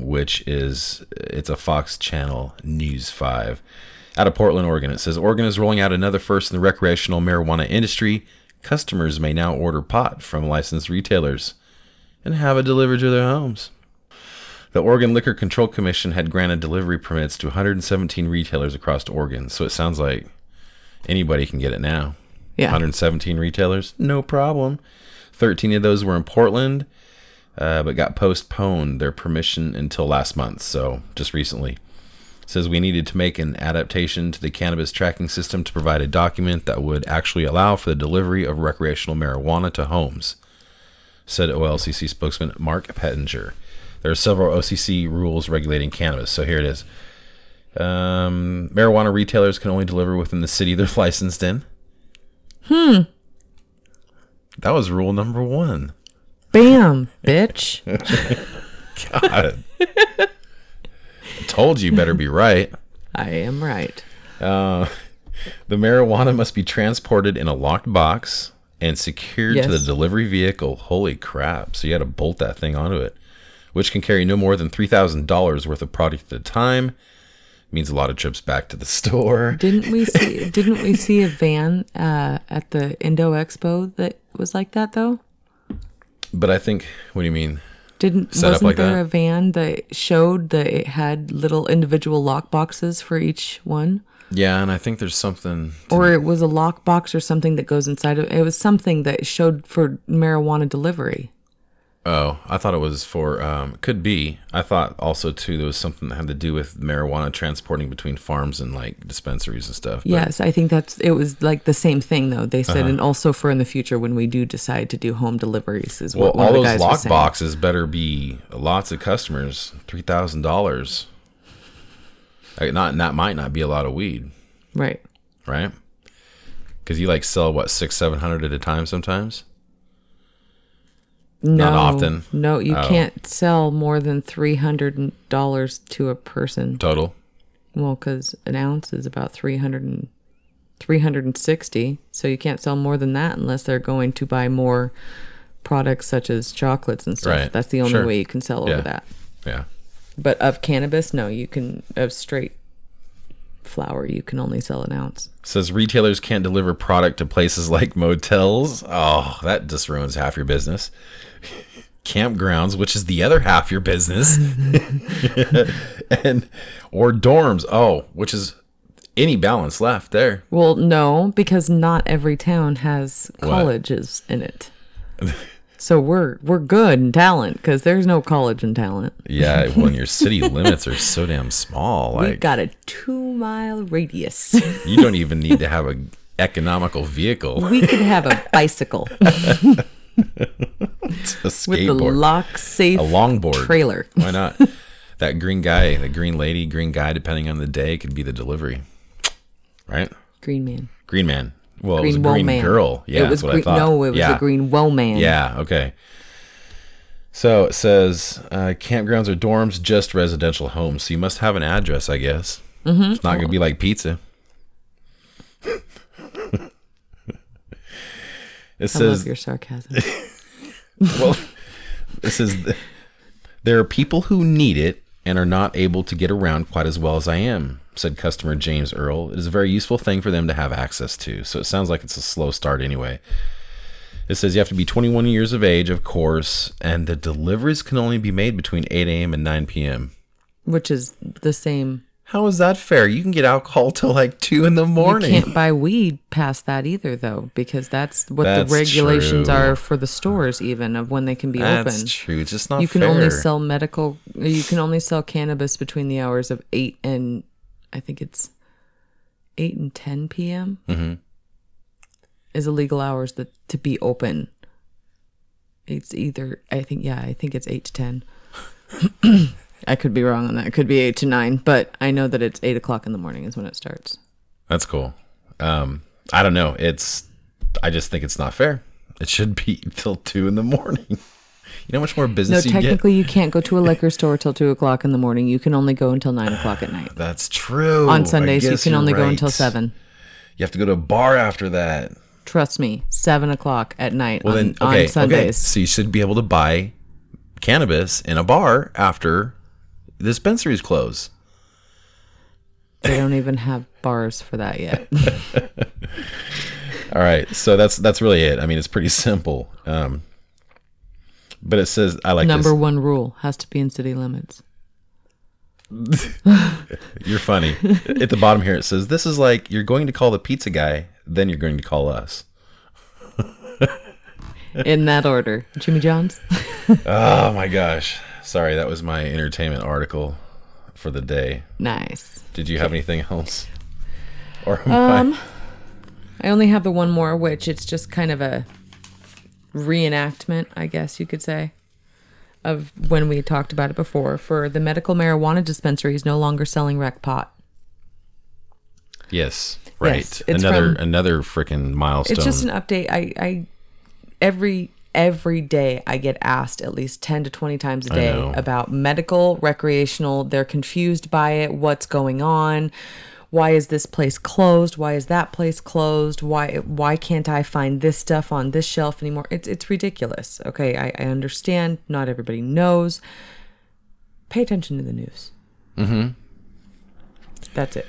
which is it's a Fox Channel News 5 out of Portland, Oregon. It says Oregon is rolling out another first in the recreational marijuana industry. Customers may now order pot from licensed retailers and have it delivered to their homes. The Oregon Liquor Control Commission had granted delivery permits to 117 retailers across Oregon, so it sounds like anybody can get it now. Yeah. 117 retailers, no problem. 13 of those were in Portland, uh, but got postponed their permission until last month, so just recently. It says we needed to make an adaptation to the cannabis tracking system to provide a document that would actually allow for the delivery of recreational marijuana to homes, said OLCC spokesman Mark Pettinger. There are several OCC rules regulating cannabis, so here it is. Um, marijuana retailers can only deliver within the city they're [laughs] licensed in. Hmm. That was rule number one. Bam, [laughs] bitch. God. Told you better be right. I am right. Uh, the marijuana must be transported in a locked box and secured to the delivery vehicle. Holy crap. So you had to bolt that thing onto it, which can carry no more than $3,000 worth of product at a time. Means a lot of trips back to the [laughs] store. Didn't we see didn't we see a van uh, at the Indo Expo that was like that though? But I think, what do you mean? Didn't Set up wasn't like there that? a van that showed that it had little individual lock boxes for each one? Yeah, and I think there's something. Or it was a lock box or something that goes inside of it was something that showed for marijuana delivery. Oh, I thought it was for. Um, could be. I thought also too there was something that had to do with marijuana transporting between farms and like dispensaries and stuff. but- Yes, I think that's it was like the same thing though. They Uh-huh. said and also for in the future when we do decide to do home deliveries is Well, what all those lock boxes better be lots of customers. Three thousand dollars. Like Not that might not be a lot of weed, Right. right? Because you like sell what six, seven hundred at a time sometimes. No, often. No, you Oh. can't sell more than three hundred dollars to a person. Total. Well, because an ounce is about 300 and, 360. So you can't sell more than that unless they're going to buy more products such as chocolates and stuff. Right. That's the only Sure. way you can sell Yeah. over that. Yeah. But of cannabis, no, you can of straight flower, you can only sell an ounce. Says retailers can't deliver product to places like motels. Oh, that just ruins half your business. Campgrounds, which is the other half your business, [laughs] and or dorms. Oh, which is any balance left there. Well, no, because not every town has colleges in it. so we're we're good in talent because there's no college in talent. Yeah, [laughs] when your city limits are so damn small, like We've got a two mile radius. [laughs] you don't even need to have a economical vehicle. we could have a bicycle A with the [laughs] lock safe a longboard trailer. [laughs] Why not? that green guy, the green lady, green guy, depending on the day, could be the delivery. Right? Green man. Green man. Well, Green it was a green man. girl. Yeah, it was that's what green, I thought. No, it was yeah. a green woe man. Yeah, okay. So it says uh, campgrounds or dorms, just residential homes. So you must have an address, I guess. Mm-hmm. It's not going to be like pizza. It I says love your sarcasm. [laughs] well, [laughs] it says th- there are people who need it and are not able to get around quite as well as I am, said customer James Earl. It is a very useful thing for them to have access to. So it sounds like it's a slow start anyway. It says you have to be 21 years of age, of course, and the deliveries can only be made between 8 a.m. and 9 p.m. which is the same. How is that fair? You can get alcohol till like 2 in the morning. You can't buy weed past that either, though, because that's what That's the regulations true. are for the stores, even of when they can be That's open. That's true. It's just not you can fair. only sell medical. You can only sell cannabis between the hours of eight and I think it's eight and ten p.m. Mm-hmm. Is illegal hours that to be open. It's either I think yeah I think it's eight to ten. [clears throat] I could be wrong on that. It could be eight to nine, but I know that it's eight o'clock in the morning is when it starts. That's cool. Um, I don't know. It's I just think it's not fair. It should be [laughs] till two in the morning. You know how much more No, business you get? technically, you can't go to a liquor store till two o'clock in the morning. You can only go until nine o'clock at night. [sighs] That's true. On Sundays, you can only go until seven. You have to go to a bar after that. Trust me, seven o'clock at night Well, on, then, okay, on Sundays. okay. So you should be able to buy cannabis in a bar after the dispensaries close. They don't even have bars for that yet. [laughs] All right, so that's that's really it. I mean, it's pretty simple. Um, but it says I like Number this. one rule has to be in city limits. [laughs] You're funny. At the bottom here, it says this is like you're going to call the pizza guy, then you're going to call us. In that order. Jimmy John's? [laughs] Oh my gosh! Sorry, that was my entertainment article for the day. Nice. Did you have anything else? [laughs] Or am I- Um, I only have the one more, which it's just kind of a reenactment, I guess you could say, of when we talked about it before. For the medical marijuana dispensaries no longer selling rec pot. yes, right. Yes, another from- another freaking milestone. It's just an update. I, I every every day I get asked at least 10 to 20 times a day about medical, recreational. They're confused by it. What's going on? Why is this place closed? Why is that place closed? Why why can't I find this stuff on this shelf anymore? It's it's ridiculous. Okay, I, I understand. Not everybody knows. Pay attention to the news. Mm-hmm. That's it.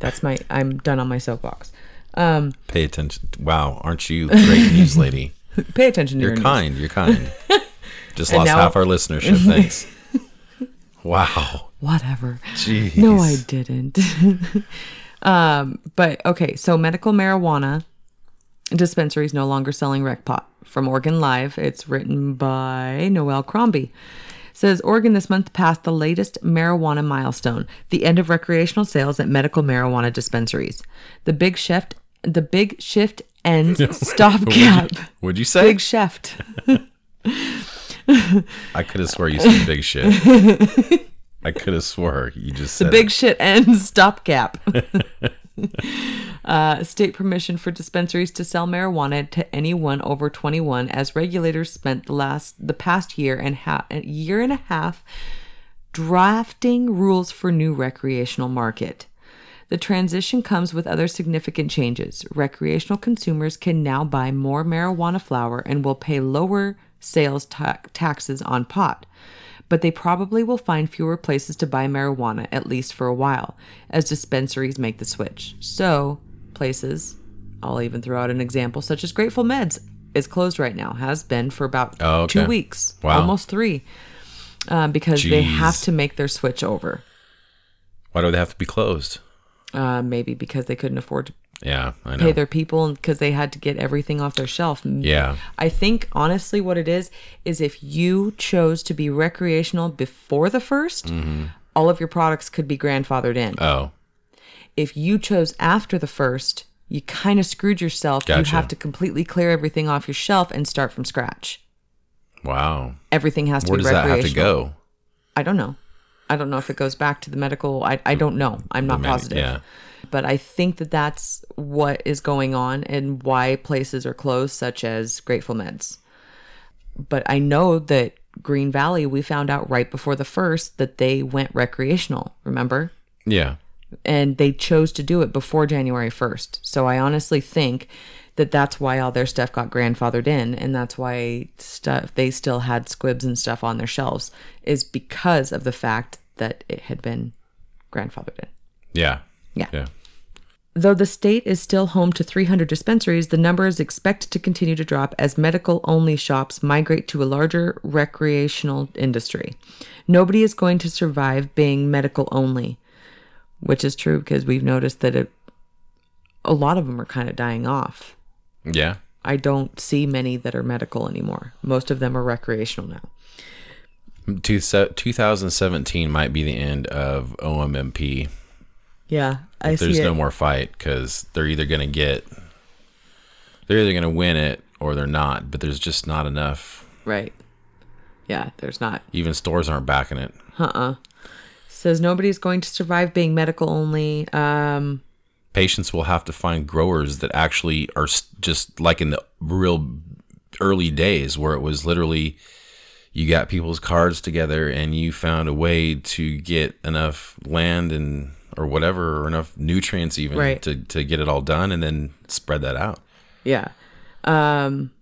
That's my. I'm done on my soapbox. Um, Pay attention. Wow, aren't you a great [laughs] news lady? [laughs] pay attention to You're your news. kind. You're kind. [laughs] Just lost now- half our listenership. [laughs] Thanks. wow. Whatever. Jeez. No, I didn't. um, but okay, so medical marijuana dispensaries no longer selling rec pot. From Oregon Live, it's written by Noelle Crombie. Says Oregon this month passed the latest marijuana milestone, the end of recreational sales at medical marijuana dispensaries. The big shift the big shift ends [laughs] stopgap. What'd you say? Big shift. [laughs] I could have swore you said big shit. [laughs] I could have swore you just said the Big it. shit and stopgap. uh, state permission for dispensaries to sell marijuana to anyone over 21 as regulators spent the last the past year and ha- year and a half drafting rules for new recreational market. The transition comes with other significant changes. Recreational consumers can now buy more marijuana flower and will pay lower sales ta- taxes on pot. But they probably will find fewer places to buy marijuana, at least for a while, as dispensaries make the switch. So, places, I'll even throw out an example, such as Grateful Meds, is closed right now, has been for about Oh, okay. two weeks, Wow. almost three, um, because they have to make their switch over. Why do they have to be closed? Uh, maybe because they couldn't afford to Yeah, I know. pay their people because they had to get everything off their shelf. yeah. I think honestly, what it is is if you chose to be recreational before the 1st all of your products could be grandfathered in. Oh, if you chose after the first, you kind of screwed yourself. You have to completely clear everything off your shelf and start from scratch. wow. Everything has to Where be does that have to go? I don't know. I don't know if it goes back to the medical. I, I don't know. I'm not positive. yeah. But I think that that's what is going on and why places are closed, such as Grateful Meds. But I know that Green Valley, we found out right before the first that they went recreational, remember? Yeah. And they chose to do it before January 1st. So I honestly think that that's why all their stuff got grandfathered in and that's why stuff they still had squibs and stuff on their shelves is because of the fact that it had been grandfathered in. Yeah. Yeah. Yeah. Though the state is still home to 300 dispensaries, the number is expected to continue to drop as medical only shops migrate to a larger recreational industry. Nobody is going to survive being medical only, which is true because we've noticed that it, a lot of them are kind of dying off. Yeah. I don't see many that are medical anymore. Most of them are recreational now. Two, 2017 might be the end of OMMP. Yeah, I there's see it. no more fight because they're either going to get, they're either going to win it or they're not. But there's just not enough. right. Yeah, there's not. Even stores aren't backing it. Uh-uh. Says nobody's going to survive being medical only. Um, patients will have to find growers that actually are just like in the real early days where it was literally you got people's cards together and you found a way to get enough land and or whatever or enough nutrients even Right. to, to get it all done and then spread that out Yeah. Um,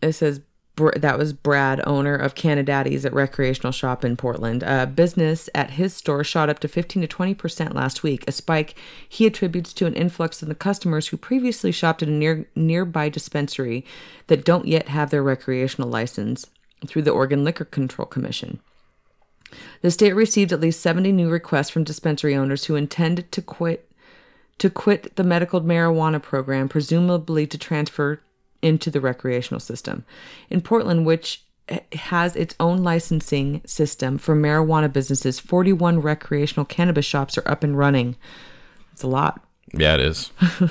it says that was Brad, owner of Canadaddy's at recreational shop in Portland. Uh, business at his store shot up to 15 to 20 percent last week, a spike he attributes to an influx in the customers who previously shopped at a near nearby dispensary that don't yet have their recreational license through the Oregon Liquor Control Commission. The state received at least 70 new requests from dispensary owners who intend to quit to quit the medical marijuana program, presumably to transfer into the recreational system. In Portland, which has its own licensing system for marijuana businesses, 41 recreational cannabis shops are up and running. It's a lot. yeah it is [laughs]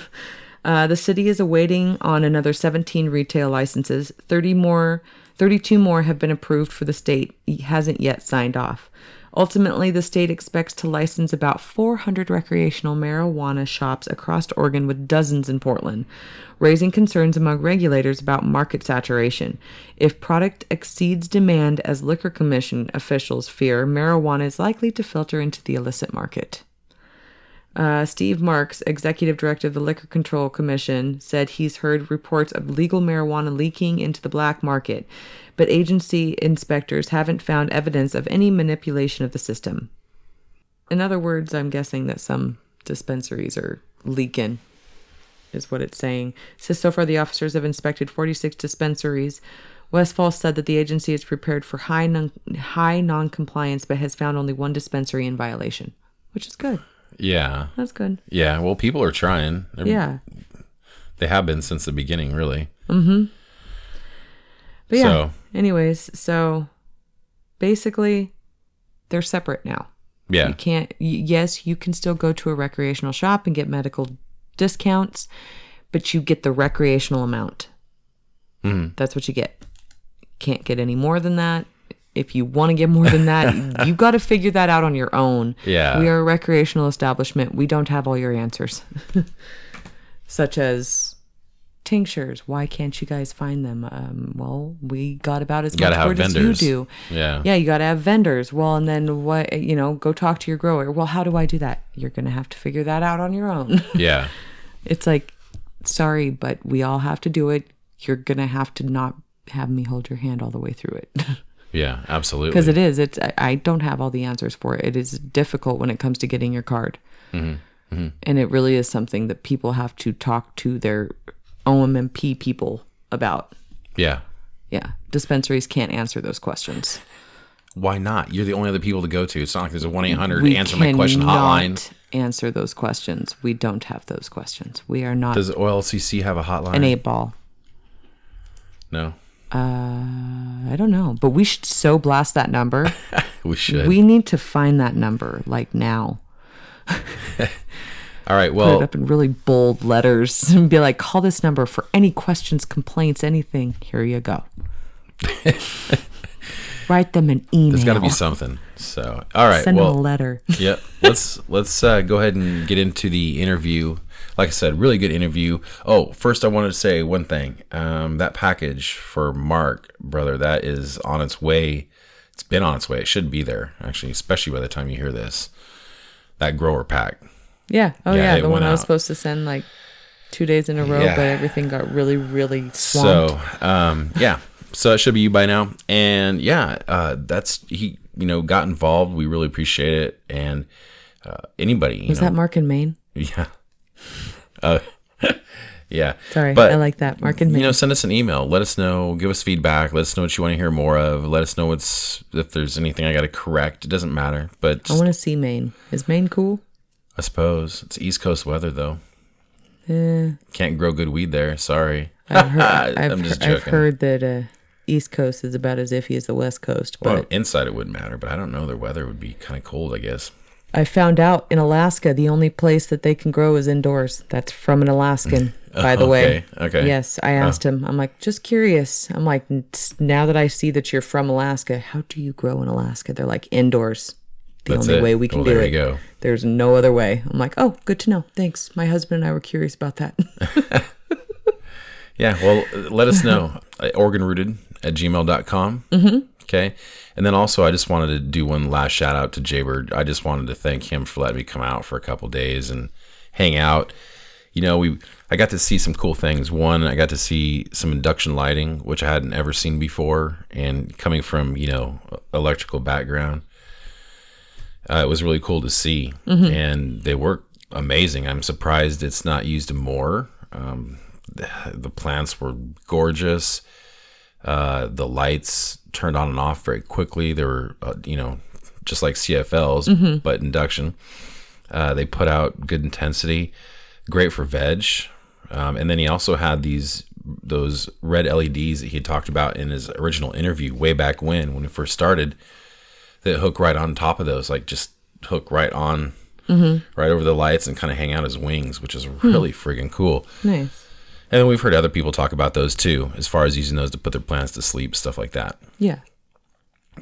Uh, the city is awaiting on another 17 retail licenses. 30 more, 32 more have been approved for the state. It hasn't yet signed off. Ultimately, the state expects to license about 400 recreational marijuana shops across Oregon, with dozens in Portland, raising concerns among regulators about market saturation. If product exceeds demand, as Liquor Commission officials fear, marijuana is likely to filter into the illicit market. Uh, Steve Marks, executive director of the Liquor Control Commission, said he's heard reports of legal marijuana leaking into the black market, but agency inspectors haven't found evidence of any manipulation of the system. In other words, I'm guessing that some dispensaries are leaking, is what it's saying. It says so far the officers have inspected 46 dispensaries. Westfall said that the agency is prepared for high non- high non-compliance, but has found only one dispensary in violation, which is good. yeah That's good. yeah well people are trying They're- Yeah. they have been since the beginning really mm-hmm. But yeah. So- Anyways, so basically they're separate now. yeah You can't yes, you can still go to a recreational shop and get medical discounts, but you get the recreational amount. Mhm. That's what you get. Can't get any more than that. If you want to get more than that, [laughs] you got to figure that out on your own. Yeah. We are a recreational establishment. We don't have all your answers. [laughs] Such as tinctures. Why can't you guys find them? Um, well, we got about as much word as vendors. you do. yeah Yeah, you got to have vendors. Well, and then what, you know, go talk to your grower. Well, how do I do that? You're going to have to figure that out on your own. [laughs] yeah it's like, sorry, but we all have to do it. You're going to have to not have me hold your hand all the way through it. [laughs] yeah absolutely Because it is. It's I, I don't have all the answers for it. It is difficult when it comes to getting your card. And it really is something that people have to talk to their OMMP people about. yeah Yeah. Dispensaries can't answer those questions. Why not? You're the only other people to go to. It's not like there's a one eight hundred answer my question hotline. answer those questions. We don't have those questions. We are not Does OLCC have a hotline? an eight ball. no, Uh, I don't know, but we should so blast that number. [laughs] we should. we need to find that number like now. [laughs] All right. Well, Put it up in really bold letters [laughs] and be like, call this number for any questions, complaints, anything. Here you go. [laughs] Write them an email. there's got to be something. So, all right. Send them a letter. [laughs] yep. Let's let's uh, go ahead and get into the interview. Like I said, really good interview. Oh, first I wanted to say one thing. Um, that package for Mark, brother, that is on its way. It's been on its way. It should be there actually, especially by the time you hear this. That grower pack. Yeah. Oh, Yeah, yeah. the one I was out. supposed to send like two days in a row, Yeah. but everything got really, really swamped. So, um, yeah. So it should be you by now. And yeah, uh, that's he. You know, got involved. We really appreciate it. And uh, anybody, you Was know, that Mark in Maine? [laughs] yeah, uh, [laughs] yeah. Sorry. But, I like that. Mark and Maine. You know, send us an email. Let us know. Give us feedback. Let us know what you want to hear more of. Let us know what's if there's anything I got to correct. It doesn't matter. But I want to see Maine. Is Maine cool? I suppose it's East Coast weather though. Eh, Can't grow good weed there. Sorry. I've heard, I've, [laughs] I'm just heard- I've heard that uh, East Coast is about as iffy as the West Coast, but Well, inside it wouldn't matter, but I don't know. Their weather would be kind of cold, I guess. I found out in Alaska the only place that they can grow is indoors. That's from an Alaskan, [laughs] by the way. Okay, okay. Yes, I asked him. I'm like, just curious. I'm like, now that I see that you're from Alaska, how do you grow in Alaska? They're like indoors. The That's only it. way we can Well, do there it. you go. There's no other way. I'm like, oh, good to know. Thanks. My husband and I were curious about that. [laughs] Yeah, well, let us know. Organrooted at gmail.com. Mm-hmm. Okay. And then also, I just wanted to do one last shout out to Jaybird. I just wanted to thank him for letting me come out for a couple days and hang out. You know, we I got to see some cool things. One, I got to see some induction lighting, which I hadn't ever seen before. And coming from, you know, electrical background, uh, it was really cool to see. And they work amazing. I'm surprised it's not used more. Um, the, the plants were gorgeous. Uh, the lights turned on and off very quickly. They were, uh, you know, just like CFLs, but induction. Uh, they put out good intensity, great for veg. Um, and then he also had these those red LEDs that he had talked about in his original interview way back when, when he first started. That hook right on top of those, like just hook right on, right over the lights and kind of hang out his wings, which is really friggin' cool. nice. And then we've heard other people talk about those too, as far as using those to put their plants to sleep, stuff like that. Yeah.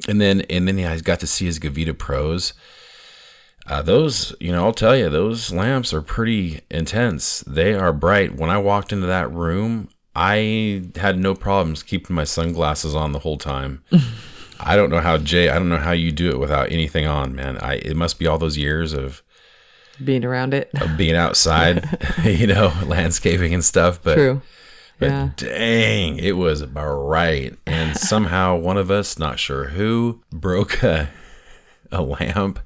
And then and then yeah, I got to see his Gavita Pros. Uh, those, you know, I'll tell you, those lamps are pretty intense. They are bright. When I walked into that room, I had no problems keeping my sunglasses on the whole time. [laughs] I don't know how Jay. I don't know how you do it without anything on, man. I it must be all those years of Being around it. of being outside, [laughs] [laughs] you know, landscaping and stuff. But True. but Yeah. dang, it was bright. And somehow one of us, not sure who, broke a, a lamp.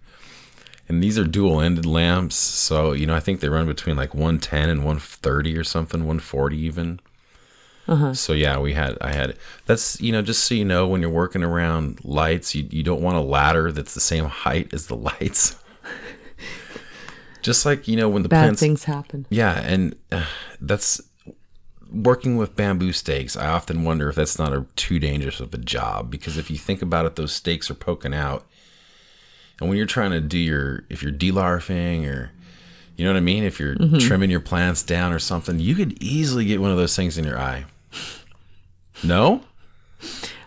And these are dual ended lamps. So, you know, I think they run between like 110 and 130 or something, 140 even. So yeah, we had I had that's you know just so you know when you're working around lights, you you don't want a ladder that's the same [laughs] height as the lights. just like you know when the Bad plants things happen. yeah, and uh, that's working with bamboo stakes. I often wonder if that's not a too dangerous of a job because if you think about it, those stakes are poking out, and when you're trying to do your if you're delarfing or you know what I mean, if you're trimming your plants down or something, you could easily get one of those things in your eye. No,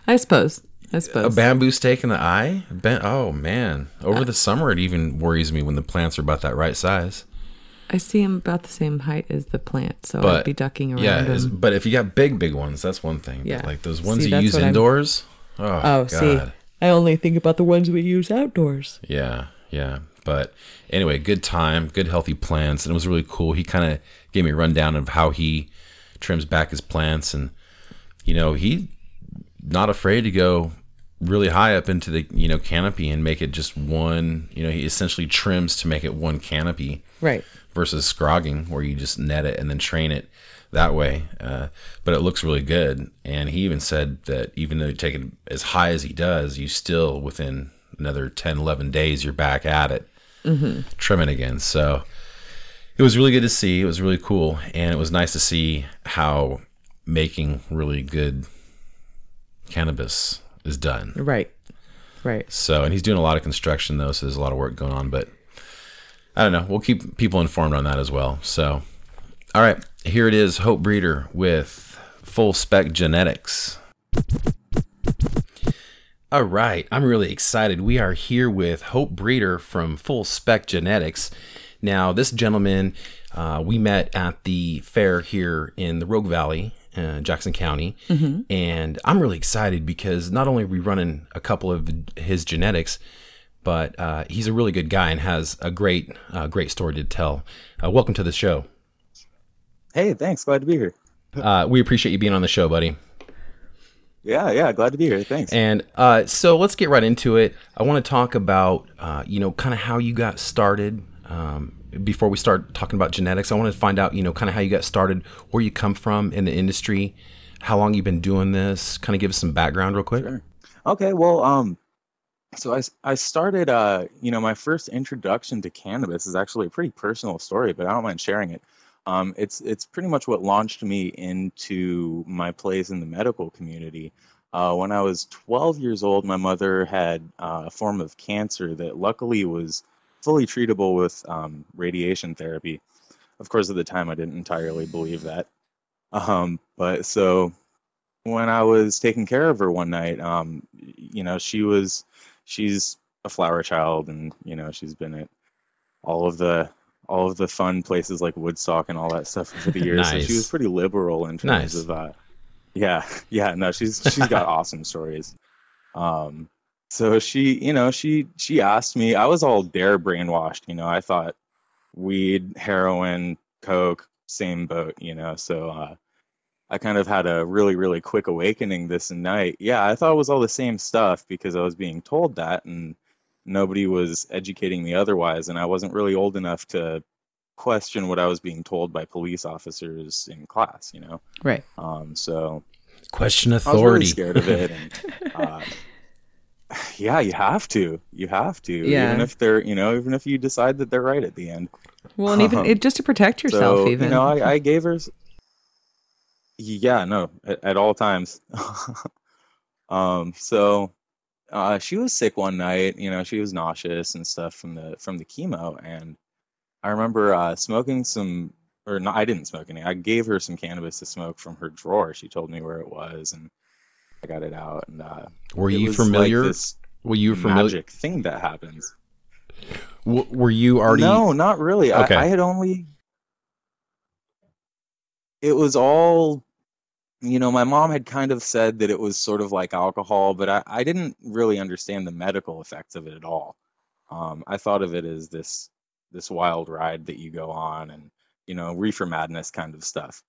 I suppose. I suppose. A bamboo stake in the eye. Ben- oh man, over the summer it even worries me when the plants are about that right size. I see them about the same height as the plant, so but I'd be ducking around yeah, is- but if you got big, big ones, that's one thing. Yeah. But like those ones See, you use what I'm- indoors. Oh, oh, God. see, I only think about the ones we use outdoors. Yeah, yeah. But anyway, good time, good healthy plants, and it was really cool. He kind of gave me a rundown of how he trims back his plants, and you know he not afraid to go really high up into the you know canopy and make it just one. You know, he essentially trims to make it one canopy Right. versus scrogging where you just net it and then train it that way. Uh, but it looks really good. And he even said that even though you take it as high as he does, you still within another 10, 11 days, you're back at it, trimming again. So it was really good to see. It was really cool. And it was nice to see how making really good cannabis is done. Right. Right. So, and he's doing a lot of construction though, so there's a lot of work going on. But I don't know. We'll keep people informed on that as well. So, all right, here it is Hope Breeder with Full Spec Genetics. All right, I'm really excited. We are here with Hope Breeder from Full Spec Genetics. Now, this gentleman, uh, we met at the fair here in the Rogue Valley, uh, Jackson County, and I'm really excited because not only are we running a couple of his genetics, but uh, he's a really good guy and has a great, uh, great story to tell. Uh, welcome to the show. Hey, thanks. Glad to be here. Uh, we appreciate you being on the show, buddy. Yeah, yeah, glad to be here. Thanks. And uh, so let's get right into it. I want to talk about, uh, you know, kind of how you got started. Um, before we start talking about genetics, I want to find out, you know, kind of how you got started, where you come from in the industry, how long you've been doing this. Kind of give us some background, real quick. Sure. Okay, well, um, so I, I started, uh, you know, my first introduction to cannabis is actually a pretty personal story, but I don't mind sharing it. Um, it's it's pretty much what launched me into my place in the medical community. Uh, when I was 12 years old, my mother had uh, a form of cancer that luckily was fully treatable with um, radiation therapy. Of course, at the time, I didn't entirely believe that. Um, but so when I was taking care of her one night, um, you know, she was she's a flower child, and you know she's been at all of the all of the fun places like Woodstock and all that stuff over the [laughs] years. So she was pretty liberal in terms Nice. of uh, yeah, [laughs] yeah. No, she's she's got [laughs] awesome stories. Um, so she, you know, she she asked me. I was all dare brainwashed. You know, I thought weed, heroin, coke, same boat. You know, so uh, I kind of had a really really quick awakening this night. Yeah, I thought it was all the same stuff because I was being told that, and nobody was educating me otherwise, and I wasn't really old enough to question what I was being told by police officers in class. You know, Right. um, so Question I was really authority. scared of it. [laughs] And, uh, [sighs] yeah, you have to. You have to. Yeah. Even if they're, you know, even if you decide that they're right at the end. Well, and even [laughs] it, just to protect yourself, so, even. You know, I, I [laughs] gave her. Yeah, no, at, at all times. [laughs] um, so uh, she was sick one night. You know, she was nauseous and stuff from the from the chemo, and I remember uh, smoking some. Or no, I didn't smoke any. I gave her some cannabis to smoke from her drawer. She told me where it was, and I got it out. And uh, Were you familiar? Like this were you familiar? magic thing that happens. W- were you already? No, not really. Okay. I, I had only. It was all, you know, my mom had kind of said that it was sort of like alcohol, but I, I didn't really understand the medical effects of it at all. Um, I thought of it as this this wild ride that you go on, and you know, reefer madness kind of stuff.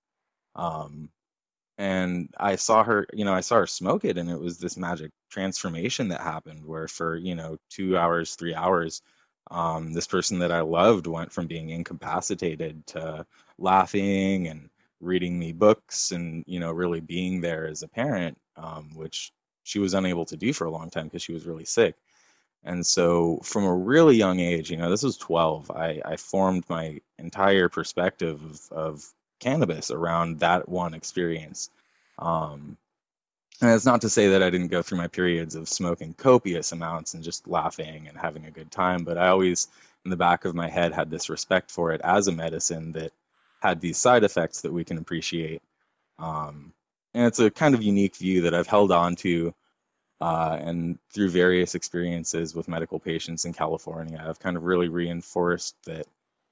Um, and I saw her, you know, I saw her smoke it, and it was this magic transformation that happened, where for you know two hours, three hours, um, this person that I loved went from being incapacitated to laughing and reading me books and you know really being there as a parent, um, which she was unable to do for a long time because she was really sick. And so, from a really young age, you know, this was 12, I, I formed my entire perspective of, of cannabis around that one experience. Um, and it's not to say that I didn't go through my periods of smoking copious amounts and just laughing and having a good time, but I always, in the back of my head, had this respect for it as a medicine that had these side effects that we can appreciate. Um, and it's a kind of unique view that I've held on to. Uh, and through various experiences with medical patients in California, I've kind of really reinforced that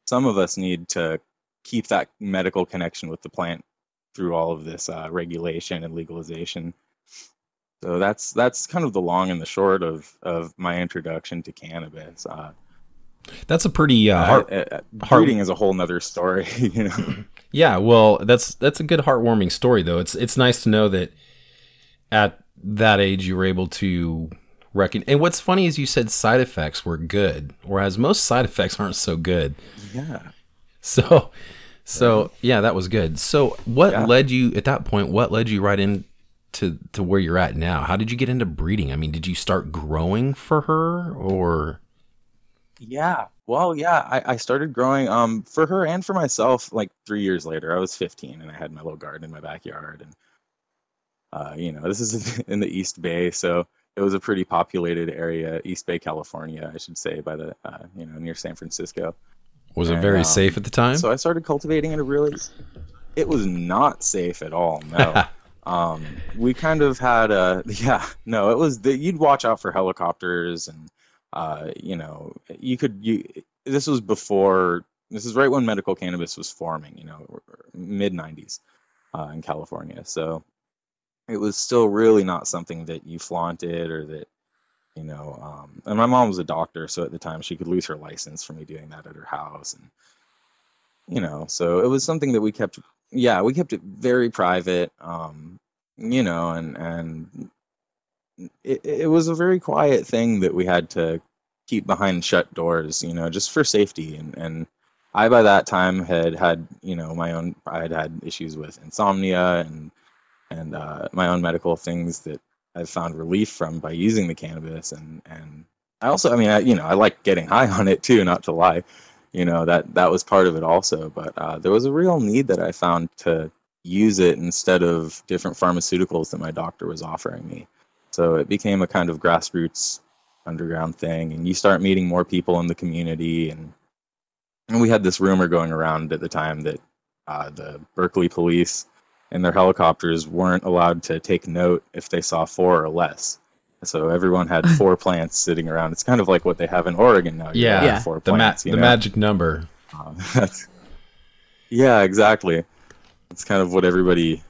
some of us need to keep that medical connection with the plant through all of this uh, regulation and legalization. So that's that's kind of the long and the short of of my introduction to cannabis. Uh, That's a pretty uh, heart. uh, uh, heart- is a whole nother story, [laughs] you know. [clears throat] Yeah, well, that's that's a good heartwarming story though. It's it's nice to know that at that age you were able to reckon. And what's funny is you said side effects were good, whereas most side effects aren't so good. Yeah. [laughs] So, so yeah, that was good. So, what Yeah. led you at that point? What led you right in to to where you're at now? How did you get into breeding? I mean, did you start growing for her, or Yeah. Well, yeah, I, I started growing um for her and for myself like three years later. I was 15 and I had my little garden in my backyard and uh, you know, this is [laughs] in the East Bay, so it was a pretty populated area, East Bay, California, I should say, by the uh, you know, near San Francisco. Was it very um, safe at the time? So I started cultivating in a really it was not safe at all. No. [laughs] um we kind of had a yeah, no, it was the, you'd watch out for helicopters and uh you know, you could you this was before this is right when medical cannabis was forming, you know, mid 90s uh in California. So it was still really not something that you flaunted or that you know um, and my mom was a doctor so at the time she could lose her license for me doing that at her house and you know so it was something that we kept yeah we kept it very private um you know and and it, it was a very quiet thing that we had to keep behind shut doors you know just for safety. And and i by that time had had you know my own i had had issues with insomnia and and uh, my own medical things that I've found relief from by using the cannabis, and and I also, I mean, I, you know, I like getting high [laughs] on it too, not to lie, you know, that that was part of it also. But uh, there was a real need that I found to use it instead of different pharmaceuticals that my doctor was offering me. So it became a kind of grassroots underground thing, and you start meeting more people in the community, and and we had this rumor going around at the time that uh, the Berkeley police and their helicopters weren't allowed to take note if they saw four or less. So everyone had [laughs] four plants sitting around. It's kind of like what they have in Oregon now. You Yeah, Yeah. four the ma- plants. you the know? magic number. Um, [laughs] that's- yeah, exactly. It's kind of what everybody.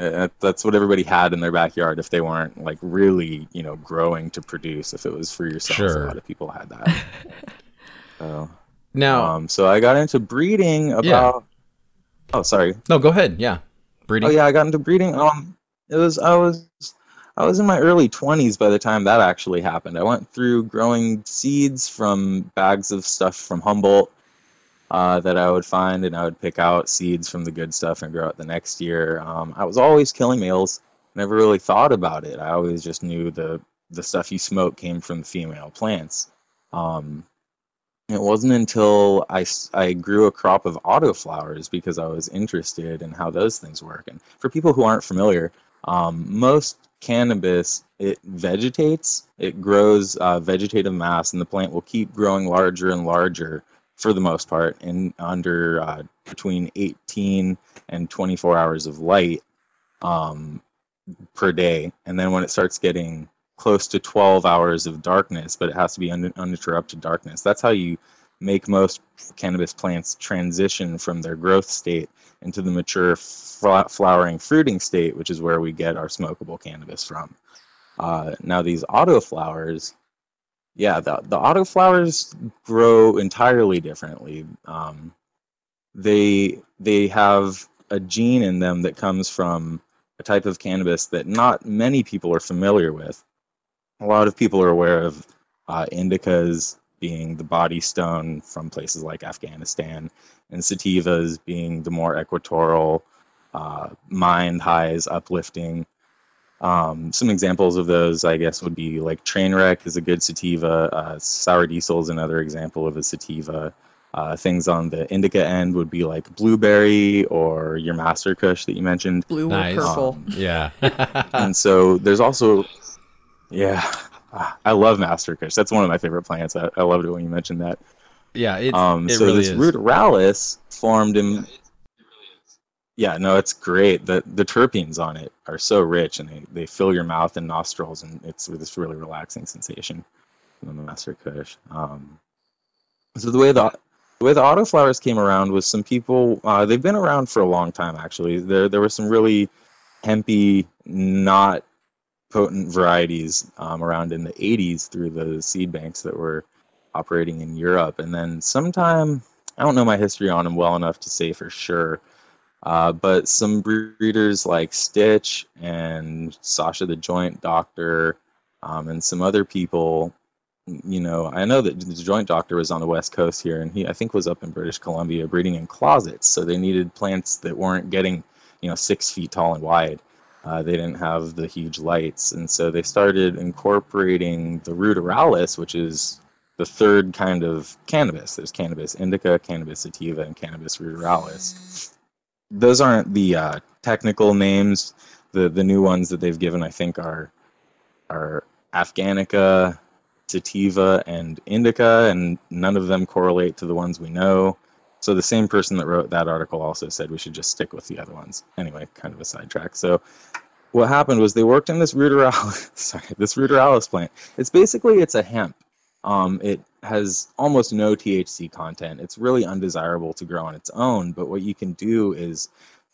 Uh, that's what everybody had in their backyard if they weren't like really, you know, growing to produce. If it was for yourself, Sure. a lot of people had that. [laughs] so, Now, um, so I got into breeding about. Oh, sorry. no, go ahead. Yeah, breeding. Oh yeah, I got into breeding. Um, it was I was I was in my early twenties by the time that actually happened. I went through growing seeds from bags of stuff from Humboldt uh, that I would find, and I would pick out seeds from the good stuff and grow it the next year. Um, I was always killing males. Never really thought about it. I always just knew the the stuff you smoke came from female plants. Um, it wasn't until I, I grew a crop of autoflowers because I was interested in how those things work. And for people who aren't familiar, um, most cannabis it vegetates, it grows uh, vegetative mass, and the plant will keep growing larger and larger for the most part in under uh, between 18 and 24 hours of light um, per day. And then when it starts getting close to 12 hours of darkness, but it has to be un- uninterrupted darkness. That's how you make most cannabis plants transition from their growth state into the mature flowering fruiting state, which is where we get our smokable cannabis from. Uh, now, these autoflowers, yeah, the, the autoflowers grow entirely differently. Um, they they have a gene in them that comes from a type of cannabis that not many people are familiar with. A lot of people are aware of uh, indicas being the body stone from places like Afghanistan, and sativas being the more equatorial, uh, mind highs, uplifting. Um, some examples of those, I guess, would be like Trainwreck is a good sativa. Uh, Sour Diesel is another example of a sativa. Uh, things on the indica end would be like blueberry or your Master Kush that you mentioned. Blue Nice. or purple. yeah. [laughs] And so there's also, yeah, ah, I love Master Kush. That's one of my favorite plants. I, I loved it when you mentioned that. yeah. It's, Um, it so really this is. ruderalis formed in. Yeah, no, it's great. The the terpenes on it are so rich, and they, they fill your mouth and nostrils, and it's this really relaxing sensation from the Master Kush. Um, so the way the the way the autoflowers came around was some people. Uh, they've been around for a long time, actually. There there were some really hempy, not potent varieties um, around in the 80s through the seed banks that were operating in Europe. And then sometime, I don't know my history on them well enough to say for sure, uh, but some breeders like Stitch and Sasha the Joint Doctor um, and some other people, you know, I know that the Joint Doctor was on the West Coast here and he, I think, was up in British Columbia breeding in closets. So they needed plants that weren't getting, you know, six feet tall and wide. Uh, they didn't have the huge lights, and so they started incorporating the ruderalis, which is the third kind of cannabis. There's cannabis indica, cannabis sativa, and cannabis ruderalis. Those aren't the uh, technical names. The the new ones that they've given, I think, are are Afghanica, sativa, and indica, and none of them correlate to the ones we know. So the same person that wrote that article also said we should just stick with the other ones. Anyway, kind of a sidetrack. So what happened was they worked in this ruderalis, [laughs] sorry, this ruderalis plant. It's basically it's a hemp. Um, it has almost no THC content. It's really undesirable to grow on its own. But what you can do is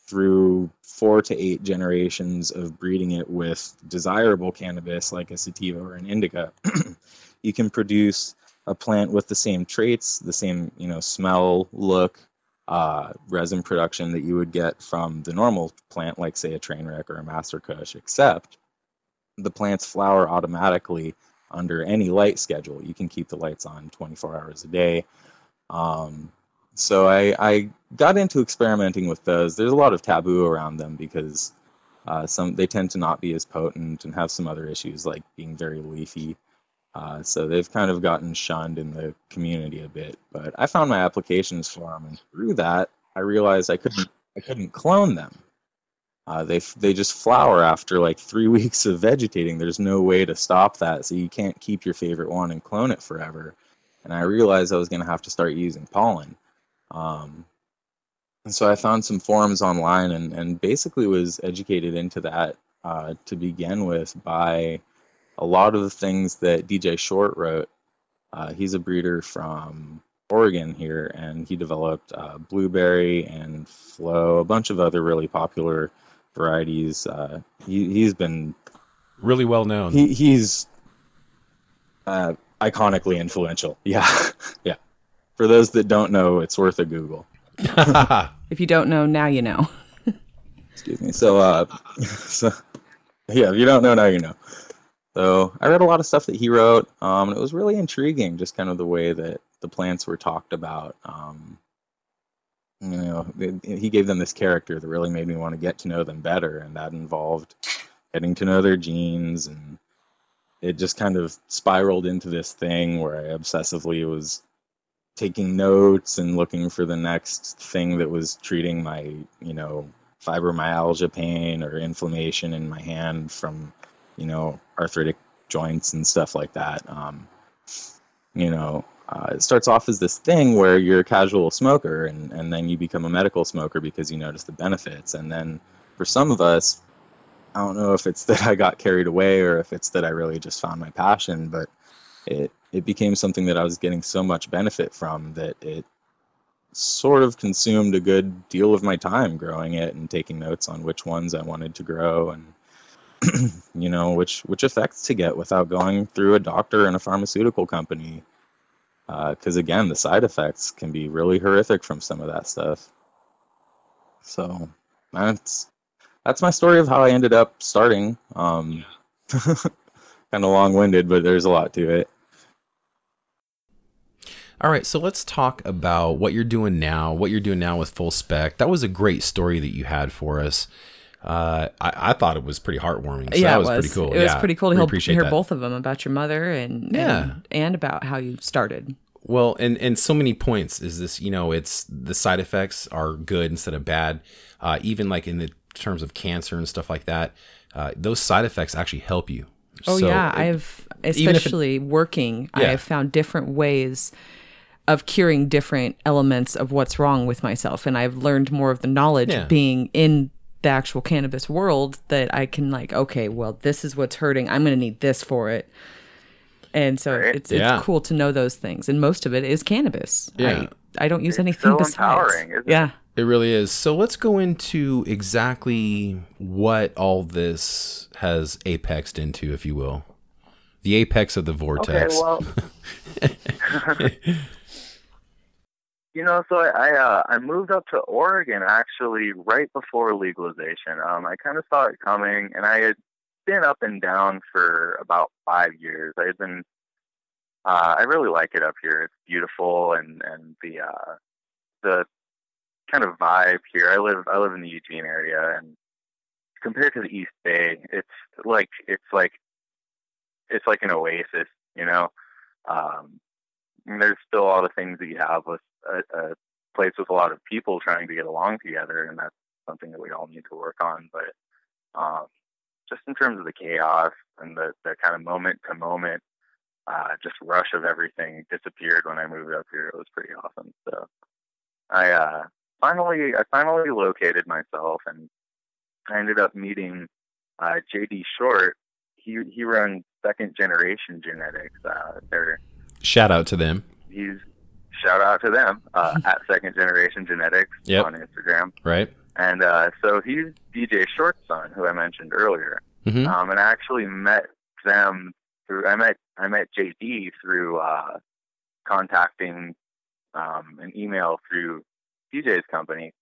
through four to eight generations of breeding it with desirable cannabis like a sativa or an indica, [clears throat] you can produce a plant with the same traits, the same you know smell, look, uh, resin production that you would get from the normal plant, like say a train wreck or a master kush, except the plants flower automatically under any light schedule. You can keep the lights on 24 hours a day. Um, so I, I got into experimenting with those. There's a lot of taboo around them because uh, some they tend to not be as potent and have some other issues like being very leafy. Uh, so they've kind of gotten shunned in the community a bit. But I found my applications for them, and through that, I realized I couldn't I couldn't clone them. Uh, they they just flower after like three [laughs] weeks of vegetating. There's no way to stop that, so you can't keep your favorite one and clone it forever. And I realized I was going to have to start using pollen. Um, and so I found some forums online and, and basically was educated into that uh, to begin with by a lot of the things that DJ Short wrote, uh, he's a breeder from Oregon here, and he developed uh, blueberry and Flo, a bunch of other really popular varieties. Uh, he, he's been really well known. He, he's uh, iconically influential. [laughs] Yeah, yeah. For those that don't know, it's worth a Google. [laughs] if you don't know, now you know. [laughs] Excuse me. So, uh, so yeah, if you don't know, now you know. So I read a lot of stuff that he wrote. Um, and it was really intriguing, just kind of the way that the plants were talked about. Um, you know, he gave them this character that really made me want to get to know them better, and that involved getting to know their genes, and it just kind of spiraled into this thing where I obsessively was taking notes and looking for the next thing that was treating my, you know, fibromyalgia pain or inflammation in my hand from you know, arthritic joints and stuff like that. Um, you know, uh, it starts off as this thing where you're a casual smoker and, and then you become a medical smoker because you notice the benefits. And then for some of us, I don't know if it's [laughs] that I got carried away or if it's that I really just found my passion, but it, it became something that I was getting so much benefit from that it sort of consumed a good deal of my time growing it and taking notes on which ones I wanted to grow and [clears throat] you know, which which effects to get without going through a doctor and a pharmaceutical company. Because uh, again, the side effects can be really horrific from some of that stuff. So that's that's my story of how I ended up starting. Um, [laughs] kind of long-winded, but there's a lot to it. All right, so let's talk about what you're doing now, what you're doing now with Full Spec. That was a great story that you had for us uh, I, I, thought it was pretty heartwarming. So yeah, it was, was, pretty cool. It was pretty cool to hear, hear both of them about your mother and yeah, and, and, about how you started. Well, and and so many points is this. You know, it's the side effects are good instead of bad. Uh, even like in the terms of cancer and stuff like that, uh, those side effects actually help you. Oh so yeah, it, I've especially it, working. Yeah. I have found different ways of curing different elements of what's wrong with myself and I've learned more of the knowledge yeah. being in the actual cannabis world that I can like, okay, well, this is what's hurting. I'm going to need this for it. And so right. it's it's yeah. cool to know those things, and most of it is cannabis. Yeah, I, I don't use it's anything so besides. yeah, it really is. So let's go into exactly what all this has apexed into, if you will, the apex of the vortex. Okay, well, [laughs] [laughs] You know, so I I, uh, I moved up to Oregon actually right before legalization. Um, I kind of saw it coming, and I had been up and down for about five years. I had been, uh, I really like it up here. It's beautiful, and and the uh, the kind of vibe here. I live I live in the Eugene area, and compared to the East Bay, it's like it's like it's like an oasis. You know, um, there's still all the things that you have with a, a place with a lot of people trying to get along together, and that's something that we all need to work on. But um, just in terms of the chaos and the, the kind of moment to moment, uh, just rush of everything disappeared when I moved up here. It was pretty awesome. So I uh, finally I finally located myself, and I ended up meeting uh, JD Short. He he runs second generation genetics. Uh, they're shout out to them. He's shout out to them uh, [laughs] at Second Generation Genetics yep. on Instagram. Right. And uh, so he's DJ Short's son, who I mentioned earlier. Mm-hmm. Um, and I actually met them through. I met I met JD through uh, contacting um, an email through DJ's company,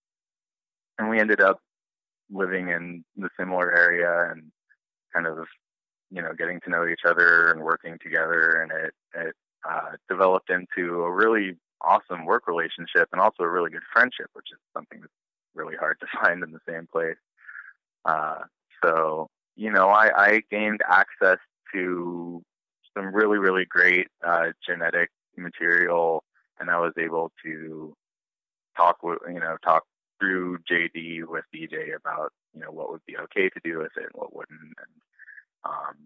and we ended up living in the similar area and kind of you know getting to know each other and working together, and it it uh, developed into a really awesome work relationship and also a really good friendship, which is something that's really hard to [laughs] find in the same place. Uh, so, you know, I, I, gained access to some really, really great uh, genetic material, and I was able to talk with, you know, talk through JD with DJ about, you know, what would be okay to do with it and what wouldn't. And, um,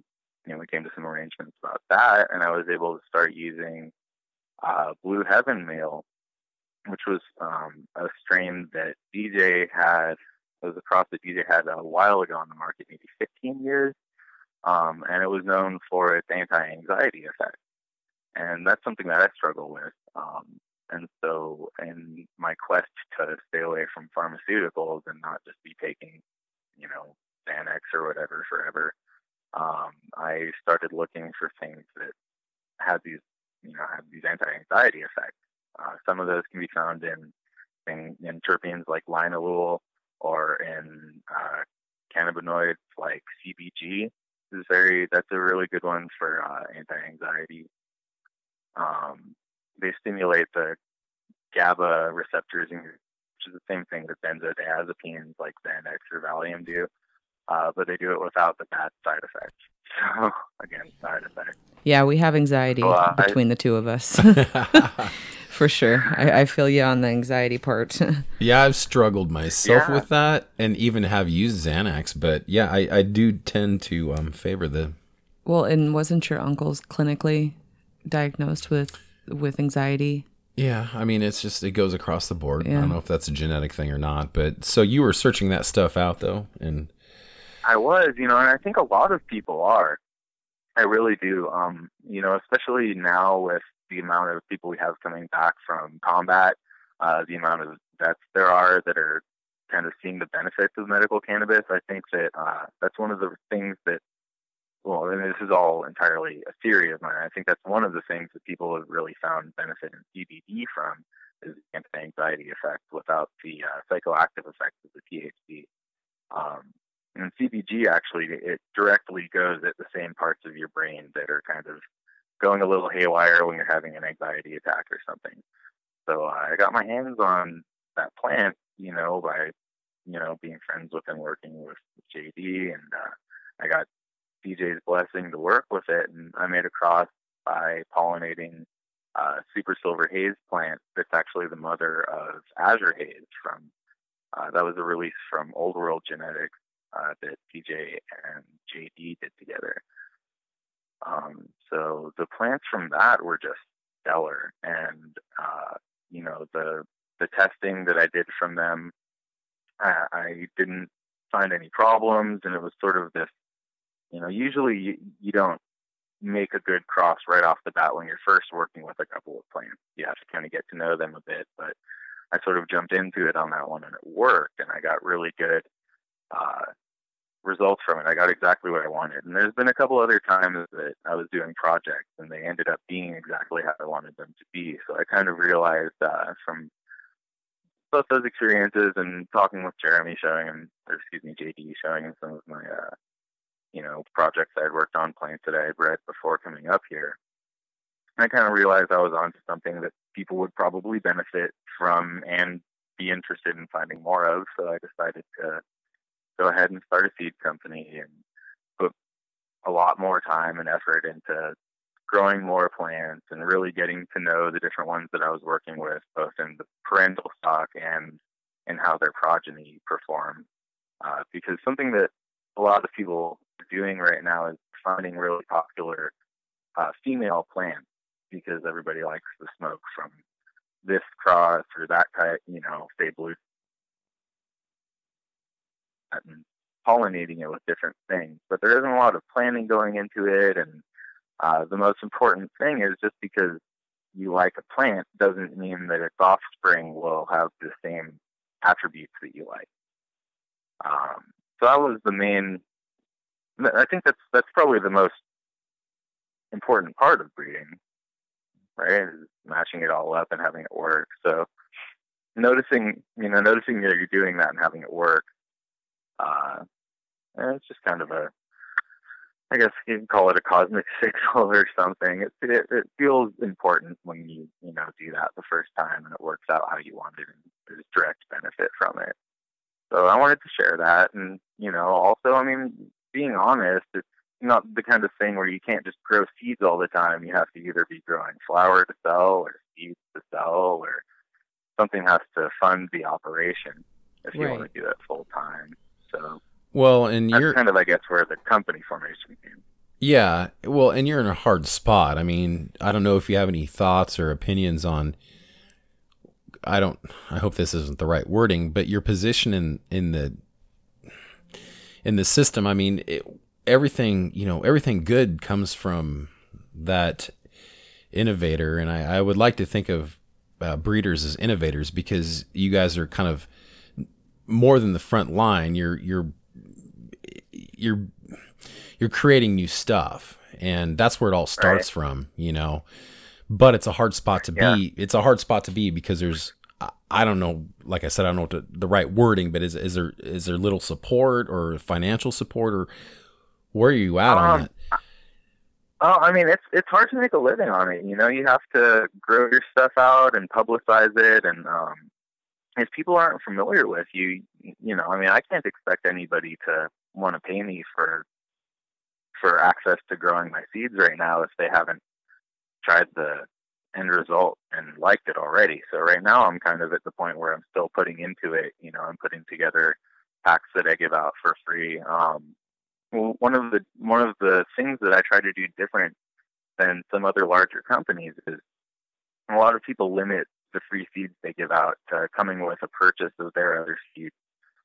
you know, we came to some arrangements about that, and I was able to start using uh, Blue Heaven Male, which was um, a strain that DJ had, it was a cross that DJ had a while ago on the market, maybe 15 years. um, and it was known for its anti-anxiety effect. And that's something that I struggle with. Um, and so, in my quest to stay away from pharmaceuticals and not just be taking, you know, Xanax or whatever forever, um, I started looking for things that had these, you know, have these anti-anxiety effects. Uh, some of those can be found in in, in terpenes like linalool or in uh, cannabinoids like CBG. This Is very that's a really good one for uh, anti-anxiety. Um, they stimulate the GABA receptors, which is the same thing that benzodiazepines like Xanax or Valium do, uh, but they do it without the bad side effects. [laughs] So again, side effects. Yeah, we have anxiety so, uh, between I, the two of us. [laughs] [laughs] For sure. I, I, feel you on the anxiety part. yeah, I've struggled myself yeah. with that and even have used Xanax, but yeah, I, I do tend to um, favor the. Well, and wasn't your uncle's clinically diagnosed with with anxiety? Yeah, I mean, it's just, it goes across the board. Yeah. I don't know if that's a genetic thing or not, but so you were searching that stuff out though, and. I was, you know, and I think a lot of people are. I really do. Um, you know, especially now with the amount of people we have coming back from combat, uh, the amount of vets there are that are kind of seeing the benefits of medical cannabis. I think that uh, that's one of the things that, well, and this is all entirely a theory of mine. I think that's one of the things that people have really found benefit in CBD from is the anti-anxiety effect without the uh, psychoactive effects of the THC. Um, and CBG actually it directly goes at the same parts of your brain that are kind of going a little haywire when you're having an anxiety attack or something. So uh, I got my hands on that plant, you know, by you know being friends with and working with JD, and uh, I got DJ's blessing to work with it, and I made a cross by pollinating uh, Super Silver Haze plant. That's actually the mother of Azure Haze from. Uh, that was a release from Old World Genetics uh, that DJ and JD did together. Um, so the plants from that were just stellar, and uh, you know the the testing that I did from them, I, I didn't find any problems, and it was sort of this, you know, usually you, you don't make a good cross right off the bat when you're first working with a couple of plants. You have to kind of get to know them a bit, but I sort of jumped into it on that one and it worked, and I got really good uh, results from it. I got exactly what I wanted. And there's been a couple other times that I was doing projects and they ended up being exactly how I wanted them to be. So I kind of realized uh, from both those experiences and talking with Jeremy, showing him, or excuse me, JD, showing him some of my, uh, you know, projects I had worked on, plants that I had read before coming up here. I kind of realized I was onto something that people would probably benefit from and be interested in finding more of. So I decided to go ahead and start a seed company and put a lot more time and effort into growing more plants and really getting to know the different ones that I was working with, both in the parental stock and in how their progeny perform. Uh, because something that a lot of people are doing right now is finding really popular uh, female plants because everybody likes the smoke from this cross or that type, you know, say blue and pollinating it with different things. But there isn't a lot of planning going into it. And uh, the most important thing is just because you like a plant doesn't mean that its offspring will have the same attributes that you like. Um, so that was the main. I think that's that's probably the most important part of breeding, right? Is matching it all up and having it work. So noticing, you know, noticing that you're doing that and having it work uh, it's just kind of a, I guess you can call it a cosmic [laughs] signal or something. It, it, it feels important when you you know do that the first time and it works out how you wanted and there's direct benefit from it. So I wanted to share that, and you know, also, I mean, being honest, it's not the kind of thing where you can't just grow seeds all the time. You have to either be growing flower to sell or seeds to sell, or something has to fund the operation if you right. want to do it full time. So well, and that's you're kind of I guess where the company formation came. Yeah, well, and you're in a hard spot. I mean, I don't know if you have any thoughts or opinions on. I don't. I hope this isn't the right wording, but your position in in the in the system. I mean, it, everything you know everything good comes from that innovator and I, I would like to think of uh, breeders as innovators because you guys are kind of more than the front line you're you're you're you're creating new stuff and that's where it all starts right. from you know but it's a hard spot to yeah. be it's a hard spot to be because there's I don't know. Like I said, I don't know what to, the right wording, but is is there is there little support or financial support or where are you at um, on it? Oh, I mean, it's it's hard to make a living on it. You know, you have to grow your stuff out and publicize it, and um, if people aren't familiar with you, you know, I mean, I can't expect anybody to want to pay me for for access to growing my seeds right now if they haven't tried the end result and liked it already. So right now I'm kind of at the point where I'm still putting into it. You know, I'm putting together packs that I give out for free. Um, one of the one of the things that I try to do different than some other larger companies is a lot of people limit the free seeds they give out coming with a purchase of their other seeds,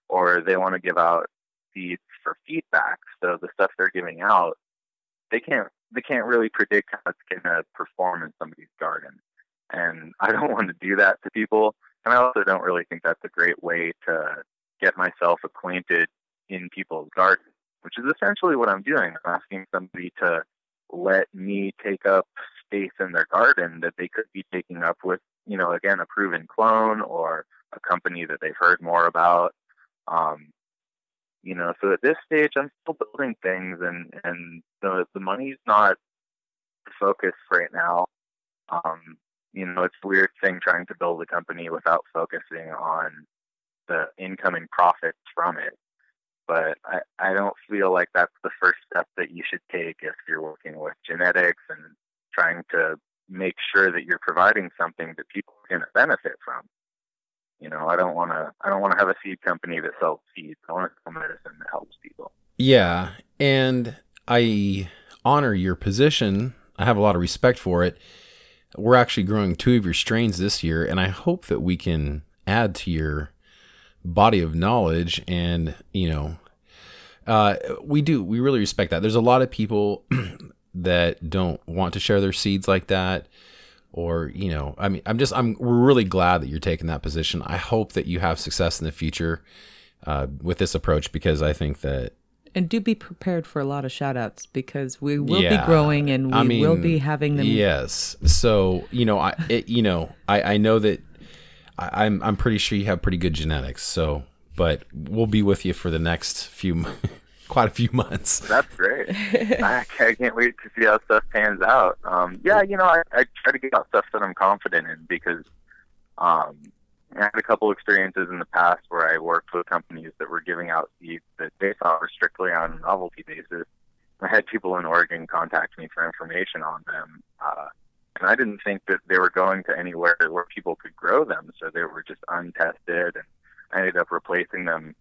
or they want to give out seeds for feedback. So the stuff they're giving out, they can't they can't really predict how it's going to perform in somebody's garden. And [laughs] I don't want to do that to people. And I also don't really think that's a great way to get myself acquainted in people's gardens, which is essentially what I'm doing. I'm asking somebody to let me take up space in their garden that they could be taking up with, you know, again, a proven clone or a company that they've heard more about. Um, you know so at this stage i'm still building things and and the the money's not the focus right now um you know it's a weird thing trying to build a company without focusing on the incoming profits from it but i i don't feel like that's the first step that you should take if you're working with genetics and trying to make sure that you're providing something that people are going to benefit from you know, I don't want to. I don't want to have a seed company that sells seeds. I want to sell medicine that helps people. Yeah, and I honor your position. I have a lot of respect for it. We're actually growing two of your strains this year, and I hope that we can add to your body of knowledge. And you know, uh, we do. We really respect that. There's a lot of people [clears throat] that don't want to share their seeds like that or you know i mean i'm just i'm we're really glad that you're taking that position. I hope that you have success in the future uh, with this approach because i think that and do be prepared for a lot of shout outs because we will yeah, be growing and we I mean, will be having them yes. So you know i it, you know i i know that I, i'm i'm pretty sure you have pretty good genetics. So but we'll be with you for the next few [laughs] quite a few [laughs] months. That's great. [laughs] I, I, can't wait to see how stuff pans out. Um, yeah, you know, I, I try to get out stuff that I'm confident in because um, I had a couple experiences in the past where I worked with companies that were giving out seeds that they thought were strictly on a novelty basis. I had people in Oregon contact me for information on them. Uh, and I didn't think that they were going to anywhere where people could grow them. So they were just untested. And I ended up replacing them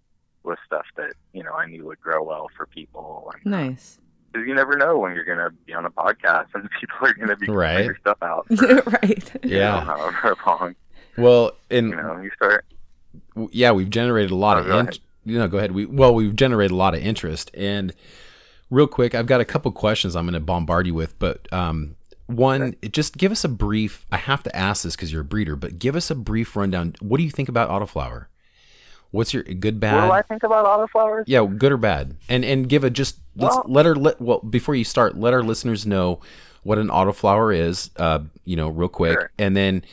with stuff that you know I knew would grow well for people. And, uh, nice. Because you never know when you're going to be on a podcast and [laughs] people are going to be right. your stuff out. For, [laughs] right. Yeah. Know, however [laughs] long. Well, in you know, you start. Yeah, we've generated a lot oh, of. Int- you know, go ahead. We well, we've generated a lot of interest, and real quick, I've got a couple questions I'm going to bombard you with, but um, one, okay. just give us a brief. I have to ask this because you're a breeder, but give us a brief rundown. What do you think about autoflower? What's your good bad? What do I think about autoflowers? Yeah, good or bad, and and give a just let's well, let our let well before you start, let our listeners know what an autoflower is. Uh, you know, real quick, sure. and then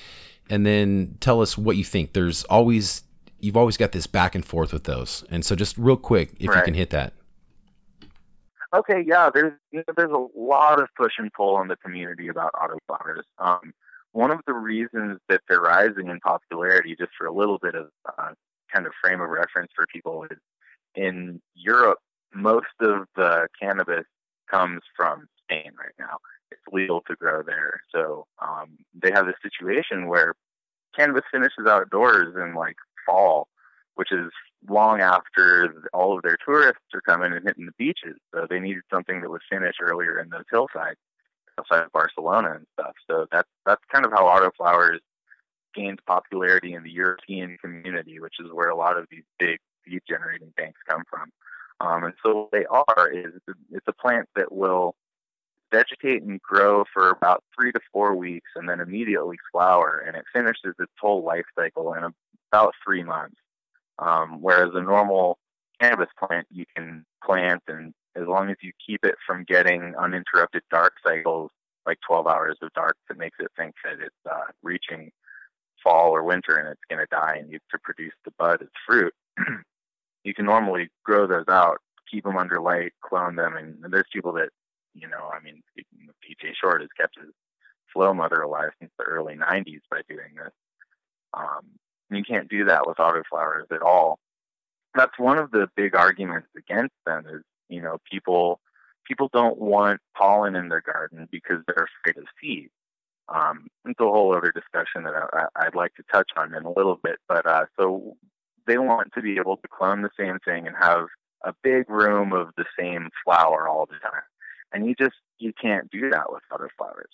and then tell us what you think. There's always you've always got this back and forth with those, and so just real quick, if right. you can hit that. Okay, yeah, there's you know, there's a lot of push and pull in the community about autoflowers. Um, one of the reasons that they're rising in popularity, just for a little bit of uh, kind of frame of reference for people is in Europe, most of the cannabis comes from Spain right now. It's legal to grow there. So um, they have this situation where cannabis finishes outdoors in like fall, which is long after all of their tourists are coming and hitting the beaches. So they needed something that would finish earlier in those hillsides outside of Barcelona and stuff. So that's that's kind of how autoflowers gained popularity in the European community, which is where a lot of these big seed generating banks come from. Um, and so what they are is it's a plant that will vegetate and grow for about three to four weeks and then immediately flower, and it finishes its whole life cycle in about three months. Um, whereas a normal cannabis plant, you can plant, and as long as you keep it from getting uninterrupted dark cycles, like 12 hours of dark, that makes it think that it's uh, reaching fall or winter and it's going to die and you to produce the bud as fruit. [clears throat] you can normally grow those out, keep them under light, clone them, and, and there's people that, you know, I mean, DJ Short has kept his Flo mother alive since the early 90s by doing this. Um, you can't do that with autoflowers at all. That's one of the big arguments against them is, you know, people people don't want pollen in their garden because they're afraid of seeds. Um, it's a whole other discussion that I, would like to touch on in a little bit. But uh, so they want to be able to clone the same thing and have a big room of the same flower all the time, and you just you can't do that with autoflowers.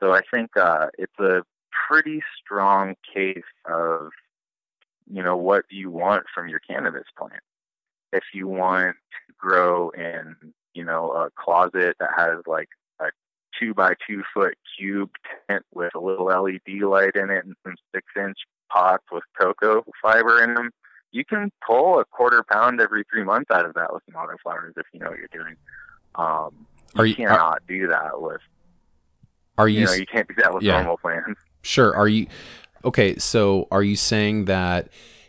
So I think uh, it's a pretty strong case of you know what you want from your cannabis plant. If you want to grow in you know a closet that has like two by two foot cube tent with a little LED light in it and some six inch pots with cocoa fiber in them. You can pull a quarter pound every three months out of that with some flowers if you know what you're doing. Um, you, are you cannot are, do that with. Are you? You, know, you can't do that with yeah. normal plants. Sure. Are you? Okay. So, are you saying that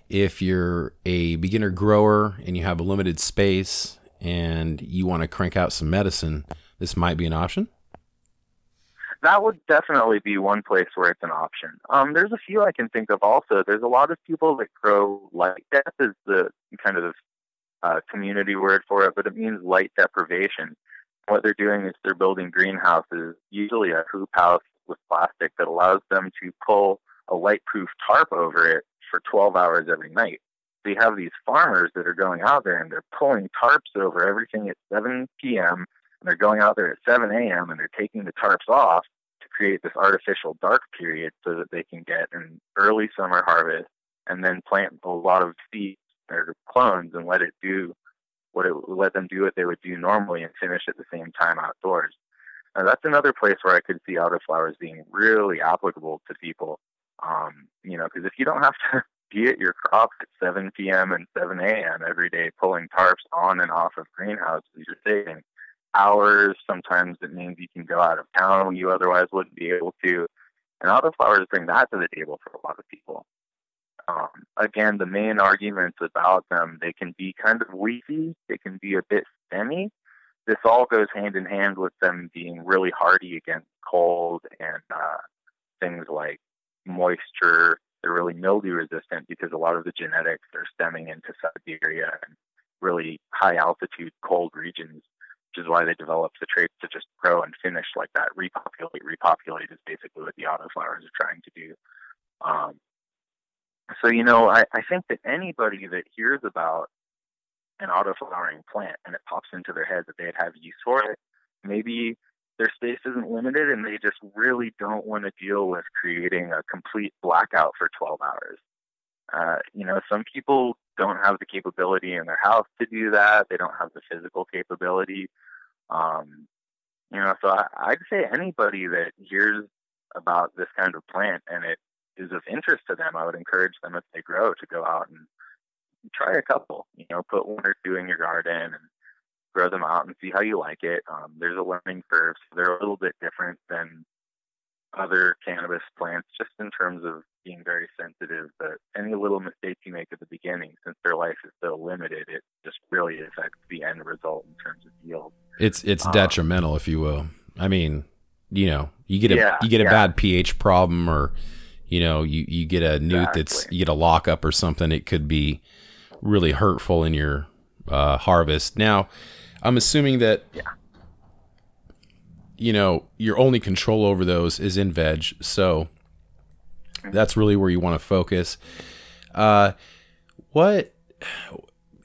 if you're a beginner grower and you have a limited space and you want to crank out some medicine, this might be an option? That would definitely be one place where it's an option. Um, there's a few I can think of also. There's a lot of people that grow light dep is the kind of uh, community word for it, but it means light deprivation. What they're doing is they're building greenhouses, usually a hoop house with plastic that allows them to pull a light-proof tarp over it for 12 hours every night. So you have these farmers that are going out there and they're pulling tarps over everything at 7 p.m and they're going out there at 7 a.m. and they're taking the tarps off to create this artificial dark period so that they can get an early summer harvest and then plant a lot of seeds or clones and let it do what it let them do what they would do normally and finish at the same time outdoors. Now that's another place where I could see autoflowers being really applicable to people. Um, you know, because if you don't have [laughs] to be at your crop at 7 p.m. and 7 a.m. every day pulling tarps on and off of greenhouses, you're saving hours. Sometimes it means you can go out of town you otherwise wouldn't be able to. And autoflowers bring that to the table for a lot of people. Um, again, the main arguments about them, they can be kind of leafy, they can be a bit stemmy. This all goes hand in hand with them being really hardy against cold and uh, things like moisture. They're really mildew resistant because a lot of the genetics are stemming into Siberia and really high altitude cold regions is why they developed the traits to just grow and finish like that. Repopulate, repopulate is basically what the autoflowers are trying to do. Um, so, you know, I, I think that anybody that hears about an autoflowering plant and it pops into their head that they'd have use for it, maybe their space isn't limited and they just really don't want to deal with creating a complete blackout for 12 hours. Uh, you know, some people don't have the capability in their house to do that. They don't have the physical capability. Um, you know, so I, I'd say anybody that hears about this kind of plant and it is of interest to them, I would encourage them if they grow to go out and try a couple. You know, put one or two in your garden and grow them out and see how you like it. Um, there's a learning curve, so they're a little bit different than other cannabis plants, just in terms of being very sensitive. But any little mistake you make at the beginning, since their life is so limited, it just really affects the end result in terms of yield. It's it's um, detrimental, if you will. I mean, you know, you get a yeah, you get a yeah. bad pH problem, or you know, you you get a newt exactly. that's you get a lockup or something. It could be really hurtful in your uh, harvest. Now, I'm assuming that. Yeah you know, your only control over those is in veg. So that's really where you want to focus. Uh, what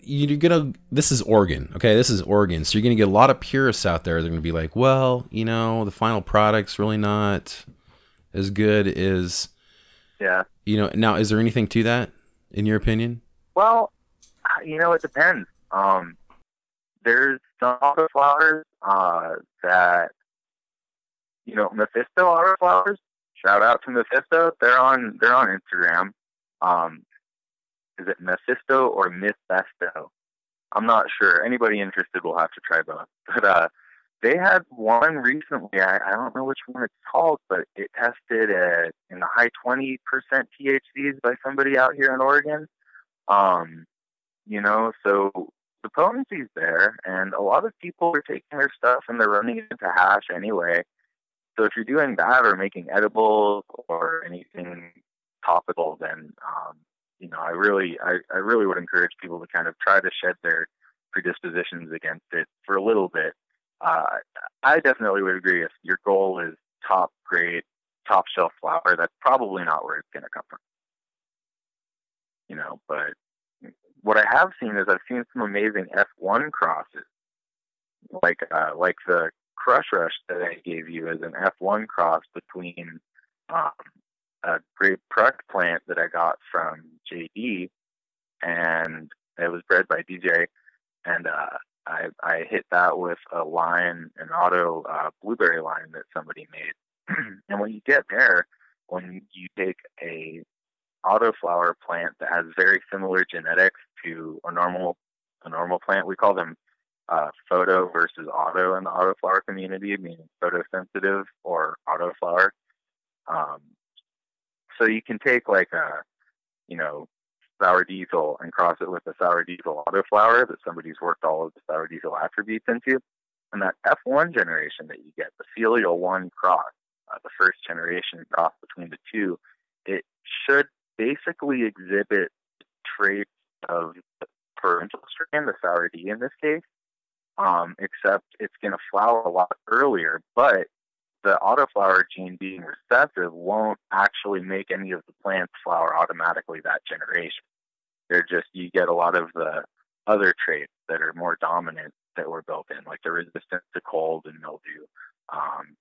you're gonna this is Oregon, okay? This is Oregon, so you're gonna get a lot of purists out there. They're gonna be like, well, you know, the final product's really not as good as yeah. You know, now is there anything to that in your opinion? Well, you know, it depends. Um, there's some autoflowers uh, that you know Mephisto Auto Flowers. Shout out to Mephisto. They're on they're on Instagram. Um, is it Mephisto or Mephisto? I'm not sure. Anybody interested will have to try both. But uh, they had one recently. I, I don't know which one it's called, but it tested at in the high 20% THCs by somebody out here in Oregon. Um, you know, so the potency's there, and a lot of people are taking their stuff and they're running it into hash anyway. So if you're doing that or making edibles or anything topical, then um, you know, I really, I, I really would encourage people to kind of try to shed their predispositions against it for a little bit. Uh, I definitely would agree if your goal is top grade, top shelf flower, that's probably not where it's going to come from. You know, but what I have seen is I've seen some amazing F1 crosses, like uh, like the Crush Rush that I gave you is an F1 cross between um, a great product plant that I got from JD, and it was bred by DJ, and uh, I I hit that with a line, an auto uh, blueberry line that somebody made, [clears throat] and what you get there when you take a autoflower plant that has very similar genetics to a normal a normal plant, we call them uh, photo versus auto in the autoflower community, meaning photosensitive or autoflower. Um, so you can take like a, you know, sour diesel and cross it with a sour diesel autoflower that somebody's worked all of the sour diesel attributes into. And that F1 generation that you get, the filial one cross, uh, the first generation cross between the two, it should basically exhibit traits of the parental strain, the sour D in this case, um, except it's going to flower a lot earlier, but the autoflower gene being recessive won't actually make any of the plants flower automatically that generation. They're just, you get a lot of the other traits that are more dominant that were built in, like the resistance to cold and mildew. Um,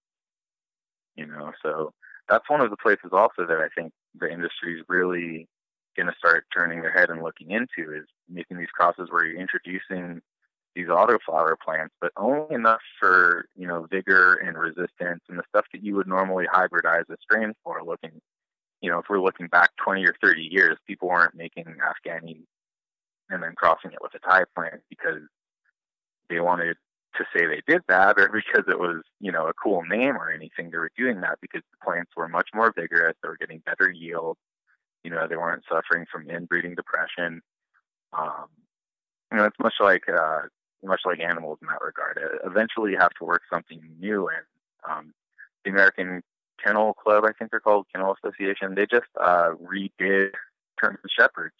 you know, so that's one of the places also that I think the industry is really going to start turning their head and looking into is making these crosses where you're introducing these autoflower plants, but only enough for you know vigor and resistance and the stuff that you would normally hybridize a strain for. Looking, you know, if we're looking back 20 or 30 years, people weren't making Afghani and then crossing it with a Thai plant because they wanted to say they did that or because it was you know a cool name or anything. They were doing that because the plants were much more vigorous. They were getting better yield. You know, they weren't suffering from inbreeding depression. Um, you know, it's much like uh, much like animals in that regard. Uh, eventually, you have to work something new. And um, the American Kennel Club, I think they're called Kennel Association, they just uh, redid German Shepherds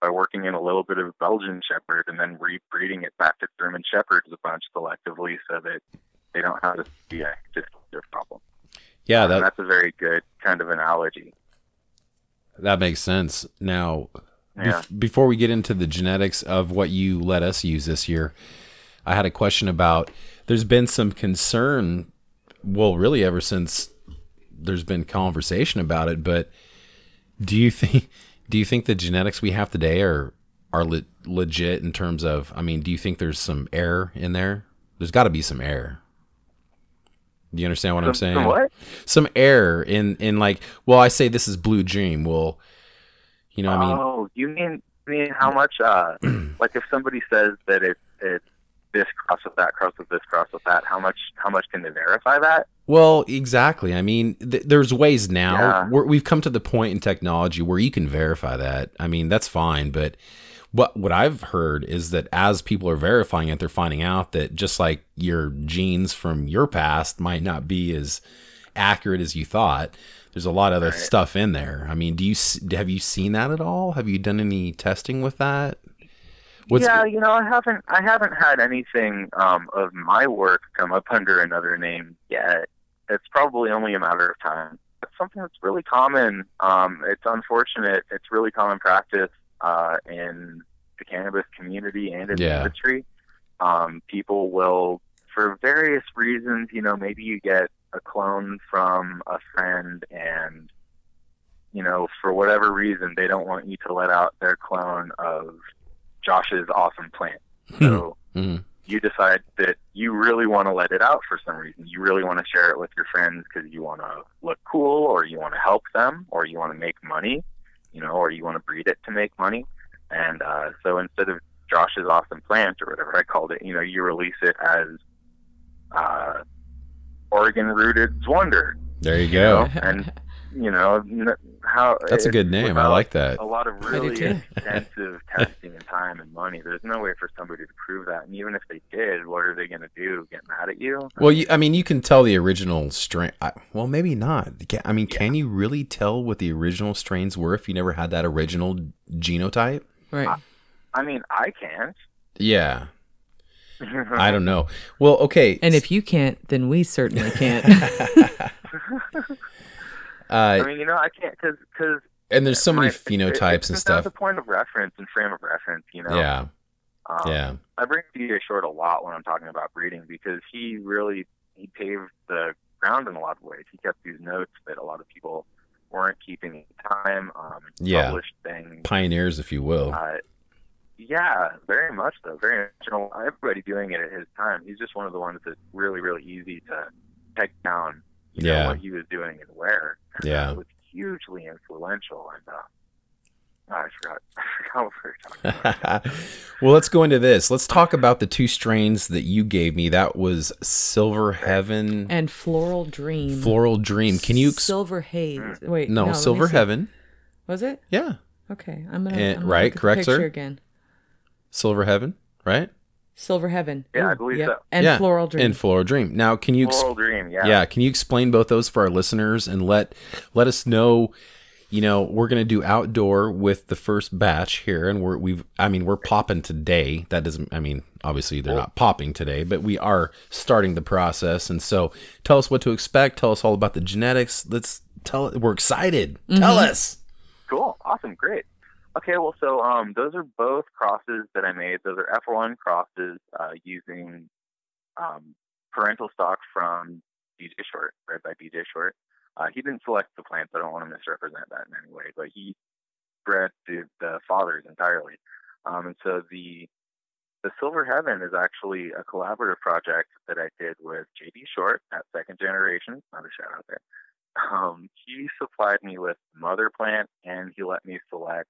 by working in a little bit of Belgian Shepherd and then rebreeding it back to German Shepherds a bunch selectively so that they don't have this be a their problem. Yeah, that, that's a very good kind of analogy. That makes sense. Now, yeah. Bef- before we get into the genetics of what you let us use this year, I had a question about there's been some concern, well, really ever since there's been conversation about it, but do you [laughs] think do you think the genetics we have today are are le- legit in terms of I mean, do you think there's some error in there? There's got to be some error. Do you understand what some, I'm saying? Some what? Some error in in like, well, I say this is Blue Dream. Well, you know, I mean, oh, you mean mean how much? Uh, [clears throat] like if somebody says that it's it's this cross with that cross with this cross with that how much how much can they verify that? Well exactly. I mean th- there's ways now. Yeah. we've come to the point in technology where you can verify that. I mean that's fine but what what i've heard is that as people are verifying it they're finding out that just like your genes from your past might not be as accurate as you thought there's a lot of other right. stuff in there. I mean do you have you seen that at all? Have you done any testing with that What's yeah, you know, I haven't I haven't had anything um, of my work come up under another name yet. It's probably only a matter of time. It's something that's really common. Um, it's unfortunate. It's really common practice uh, in the cannabis community and in yeah. the industry. Um, people will, for various reasons, you know, maybe you get a clone from a friend and you know, for whatever reason, they don't want you to let out their clone of Josh's awesome plant. Hmm. So, mm-hmm. you decide that you really want to let it out for some reason. You really want to share it with your friends because you want to look cool, or you want to help them, or you want to make money, you know, or you want to breed it to make money. And uh, so instead of Josh's awesome plant or whatever I called it, you know, you release it as uh, Oregon rooted Wonder. There you go. You know? and you know how that's a good name. I like that. A lot of really extensive [laughs] testing and time and money. There's no way for somebody to prove that. And even if they did, what are they going to do? Get mad at you? Well, you, I mean, you can tell the original strain. Well, maybe not. I mean, yeah. can you really tell what the original strains were if you never had that original genotype? Right. I, I mean, I can't. Yeah. [laughs] I don't know. Well, okay. And if you can't, then we certainly can't. [laughs] uh, I mean, you know, I can't because because. And there's so many phenotypes and stuff. That's a point of reference and frame of reference, you know. Yeah. Um, yeah. I bring DJ Short a lot when I'm talking about breeding because he really he paved the ground in a lot of ways. He kept these notes that a lot of people weren't keeping in time. Um, yeah. Published things. Pioneers, if you will. Uh, yeah, very much so. Very original. Everybody doing it at his time. He's just one of the ones that's really, really easy to take down. You yeah. Know, what he was doing and where. [laughs] Yeah. It was hugely influential, and uh, I forgot. [laughs] I forgot we were talking about. [laughs] well, let's go into this. Let's talk about the two strains that you gave me. That was Silver Heaven and Floral Dream. Floral Dream. Can you? Ex- Silver Haze. Mm. Wait, no, no Silver Heaven. Was it? Yeah. Okay, I'm gonna. And, I'm gonna right, look at correct, the picture sir? Again. Silver Heaven, right? Silver Heaven. Yeah, I believe yep. so. And yeah. Floral Dream. And Floral Dream. Now, can you? Ex- Floral Dream. Yeah. yeah. Can you explain both those for our listeners and let let us know? You know, we're gonna do outdoor with the first batch here, and we're we've. I mean, we're popping today. That doesn't. I mean, obviously they're not popping today, but we are starting the process. And so, tell us what to expect. Tell us all about the genetics. Let's tell. We're excited. Mm-hmm. Tell us. Cool. Awesome. Great. Okay, well, so um, those are both crosses that I made. Those are F1 crosses uh, using um, parental stock from DJ Short, bred by DJ Short. Uh, he didn't select the plants. I don't want to misrepresent that in any way, but he bred the, the fathers entirely. Um, and so the the Silver Heaven is actually a collaborative project that I did with JD Short at Second Generation. Another shout out there. Um, he supplied me with mother plant, and he let me select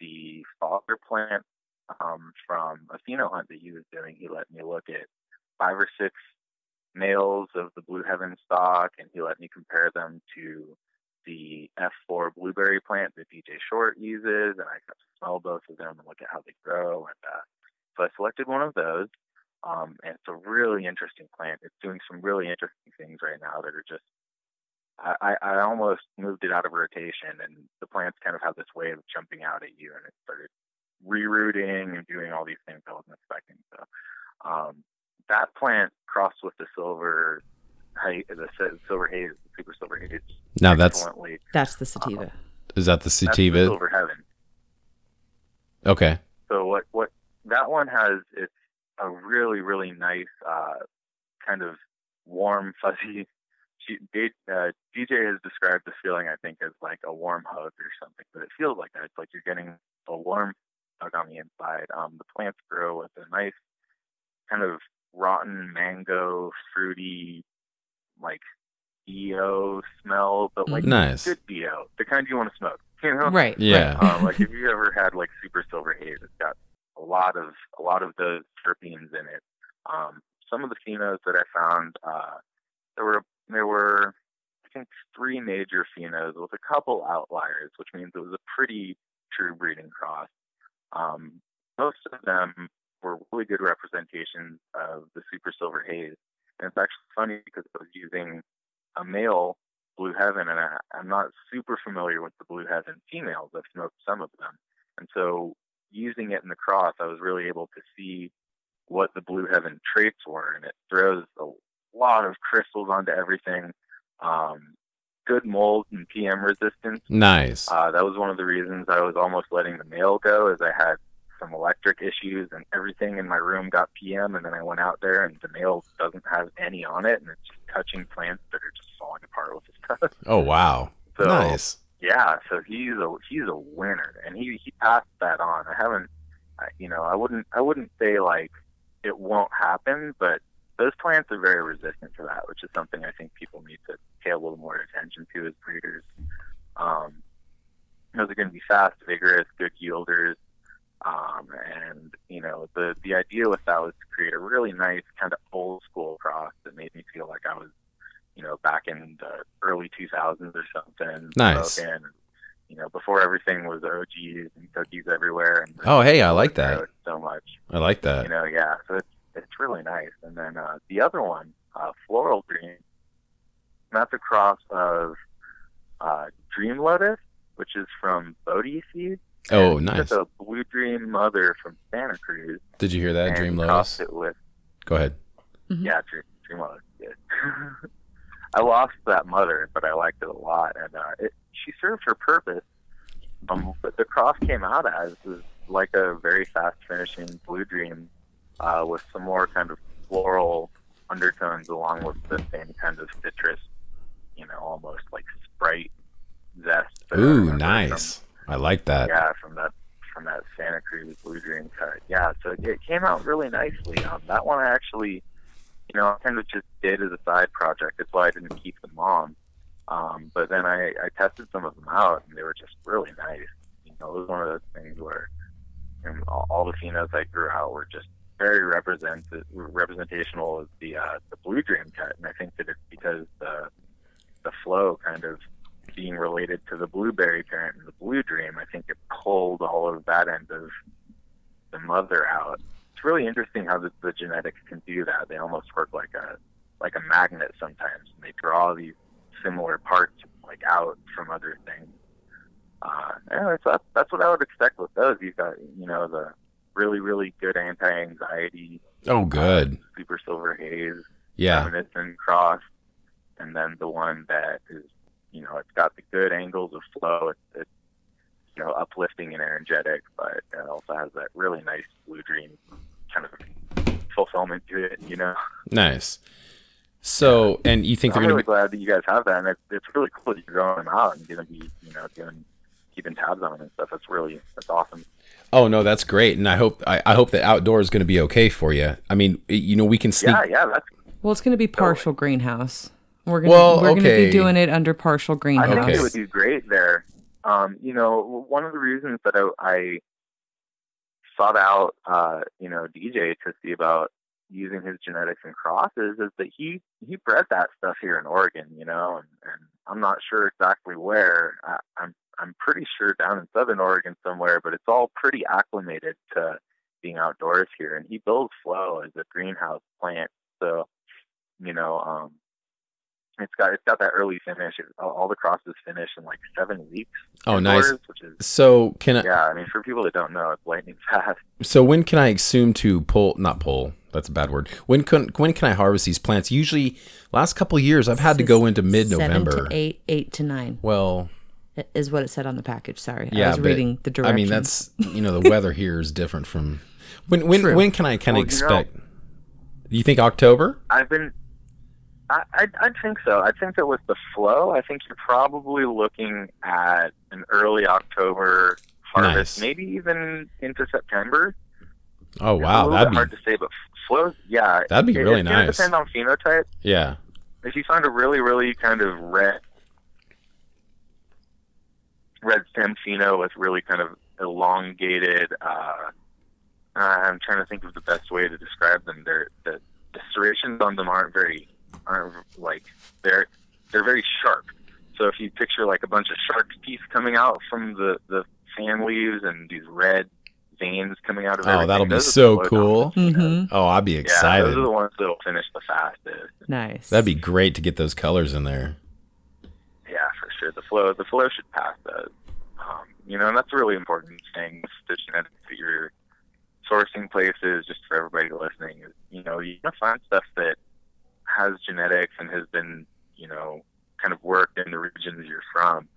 the father plant um, from a pheno hunt that he was doing. He let me look at five or six males of the Blue Heaven stock, and he let me compare them to the F4 blueberry plant that DJ Short uses, and I got to smell both of them and look at how they grow. And uh, so I selected one of those, um, and it's a really interesting plant. It's doing some really interesting things right now that are just I, I almost moved it out of rotation, and the plants kind of have this way of jumping out at you, and it started rerooting and doing all these things I wasn't expecting. So um, that plant crossed with the silver, the silver haze, the super silver haze. Now that's that's the sativa. Uh, is that the sativa? The silver heaven. Okay. So what what that one has? It's a really really nice uh, kind of warm fuzzy uh, DJ has described this feeling, I think, as like a warm hug or something, but it feels like that. It's like you're getting a warm hug on the inside. Um, the plants grow with a nice kind of rotten mango, fruity, like EO smell, but like nice. good BO, the kind you want to smoke. You know? Right. Yeah. Right. Um, like if you ever had like super silver haze, it's got a lot of a lot of those terpenes in it. Um, some of the phenos that I found, uh, there were there were I think three major phenos with a couple outliers, which means it was a pretty true breeding cross. Um, most of them were really good representations of the super silver haze. And it's actually funny because I was using a male Blue Heaven, and I, I'm not super familiar with the Blue Heaven females. I've smoked some of them. And so using it in the cross, I was really able to see what the Blue Heaven traits were, and it throws a lot of crystals onto everything. Um, good mold and PM resistance. Nice. Uh, that was one of the reasons I was almost letting the male go, as I had some electric issues and everything in my room got PM, and then I went out there and the male doesn't have any on it, and it's just touching plants that are just falling apart with his [laughs] touch. Oh wow. So, nice. Yeah, so he's a he's a winner, and he he passed that on. I haven't, I, you know, I wouldn't I wouldn't say like it won't happen, but those plants are very resistant to that, which is something I think people need to pay a little more attention to as breeders. Um, those are going to be fast, vigorous, good yielders. Um, and you know the the idea with that was to create a really nice kind of old school cross that made me feel like I was, you know, back in the early 2000s or something. Nice. And, you know, before everything was OGs and cookies everywhere. And oh, hey, I like that so much. I like that. You know, yeah. So it's it's really nice. And then uh, the other one, uh, Floral Dream, that's a cross of uh, Dream Lotus, which is from Bodhi Seed. Oh, nice. It's a Blue Dream mother from Santa Cruz. Did you hear that, and Dream crossed Lotus? It with, Go ahead. Mhm. yeah, Dream, Dream Lotus. Yes. [laughs] I lost that mother, but I liked it a lot, and uh, it, she served her purpose. Um, but the cross came out as is like a very fast finishing Blue Dream uh, with some more kind of floral undertones along with the same kind of citrus, you know, almost like Sprite zest. Ooh, remember from- nice. I like that. yeah, from that from that Santa Cruz Blue Dream cut. Yeah, so it came out really nicely. Um, that one I actually, you know, I kind of just did as a side project. That's why I didn't keep them on. Um, but then I, I tested some of them out, and they were just really nice. You know, it was one of those things where you know, all, all the phenos I grew out were just very represent representational of the uh, the Blue Dream cut, and I think that it's because the the Flo kind of being related to the blueberry parent and the blue dream, I think it pulled all of that end of the mother out. It's really interesting how the, the genetics can do that. They almost work like a like a magnet sometimes. And they draw these similar parts like out from other things. Uh, so that's, that's what I would expect with those. You've got you know the really really good anti-anxiety Oh, uh, good. super silver haze Yeah. reminiscent cross, and then the one that is, you know, it's got the good angles of Flo. It's, it's you know, uplifting and energetic, but it also has that really nice blue dream kind of fulfillment to it. You know, Nice. So, and you think I'm they're going really to be. glad that you guys have that, and it's, it's really cool that you're them out and going to be, you know, doing keeping tabs on it and stuff. That's really that's awesome. Oh no, that's great, and I hope I, I hope that outdoor is going to be okay for you. I mean, you know, we can sneak. Yeah, yeah, that's Well, it's going to be partial greenhouse. We're gonna Well, we're gonna be doing it under partial greenhouse. I think Okay. it would do great there. Um, you know, one of the reasons that I, I sought out, uh, you know, DJ to see about using his genetics and crosses is that he he bred that stuff here in Oregon, you know, and, and I'm not sure exactly where. I, I'm I'm pretty sure down in Southern Oregon somewhere, but it's all pretty acclimated to being outdoors here. And he builds Flo as a greenhouse plant, so you know, um, it's got it's got that early finish. It, all all the crosses finish in like seven weeks. Oh, nice. indoors, Which is So can I? yeah. I mean, for people that don't know, it's lightning [laughs] fast. So when can I assume to pull? Not pull. That's a bad word. When can when can I harvest these plants? Usually, last couple of years, I've had to go into mid November. Seven to eight, eight to nine Well, is what it said on the package. Sorry, yeah, I was but, reading the directions. I mean, that's you know the weather here is different from when when True. when can I kind of Well, you know- expect? you think October? I've been. I, I I think so. I think that with the Flo, I think you're probably looking at an early October harvest, Nice. maybe even into September. Oh It's a wow, little that'd bit be hard to say, but Flo's, yeah, That'd be it- really it's gonna nice. Depend on phenotype. yeah. if you find a really, really kind of red, red stem pheno with really kind of elongated, uh, I'm trying to think of the best way to describe them. They're the, the serrations on them aren't very, aren't like they're they're very sharp. So if you picture like a bunch of shark teeth coming out from the the fan leaves and these red veins coming out of Oh, everything, that'll be those so cool. dominant phenos. hmm Oh, I'd be Yeah, excited. those are the ones that'll finish the fastest. nice. That'd be great to get those colors in there. The Flo, the Flo should pass those. Um, you know, and that's a really important thing. The genetics that you're sourcing places, just for everybody listening, is you know you want to find stuff that has genetics and has been you know kind of worked in the regions you're from.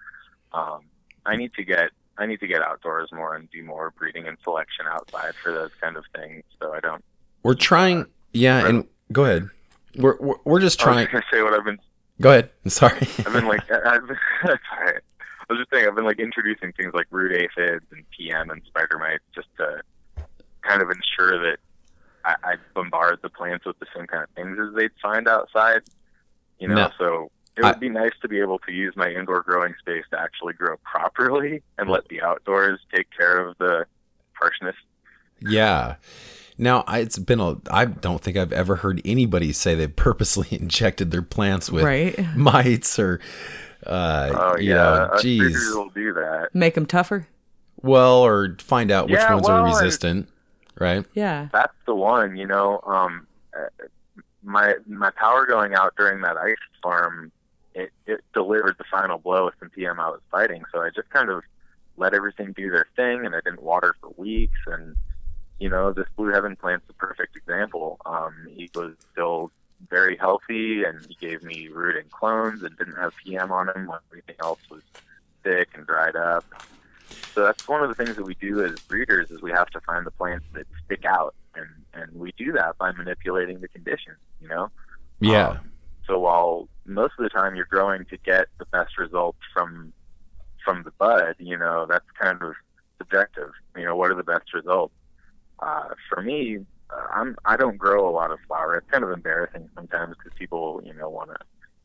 Um, I need to get I need to get outdoors more and do more breeding and selection outside for those kind of things. So I don't. We're trying. Yeah, and go ahead. We're we're, we're just I was trying. gonna say what I've been Go ahead. I'm [laughs] Sorry. I've been like, [laughs] I've, [laughs] right. I was just saying, I've been like introducing things like root aphids and PM and spider mites just to kind of ensure that I, I bombard the plants with the same kind of things as they'd find outside. You know, no. so it would I, be nice to be able to use my indoor growing space to actually grow properly and let the outdoors take care of the harshness. Yeah. Now, it's been a. I don't think I've ever heard anybody say they've purposely [laughs] injected their plants with right. mites or. Uh, oh yeah, know, geez. will do that. Make them tougher. Well, or find out which yeah, ones well, are resistant, right? Yeah, that's the one. You know, um, uh, my my power going out during that ice storm, it, it delivered the final blow with some PM I was fighting. So I just kind of let everything do their thing, and I didn't water for weeks, and you know, this Blue Heaven plant's a perfect example. Um, he was still very healthy, and he gave me rooting clones and didn't have PM on him when everything else was thick and dried up. So that's one of the things that we do as breeders is we have to find the plants that stick out, and and we do that by manipulating the conditions. You know. Yeah. Um, so while most of the time you're growing to get the best results from from the bud, you know that's kind of subjective. You know, what are the best results? Uh, for me, uh, I'm I don't grow a lot of flower. It's kind of embarrassing sometimes because people, you know, want to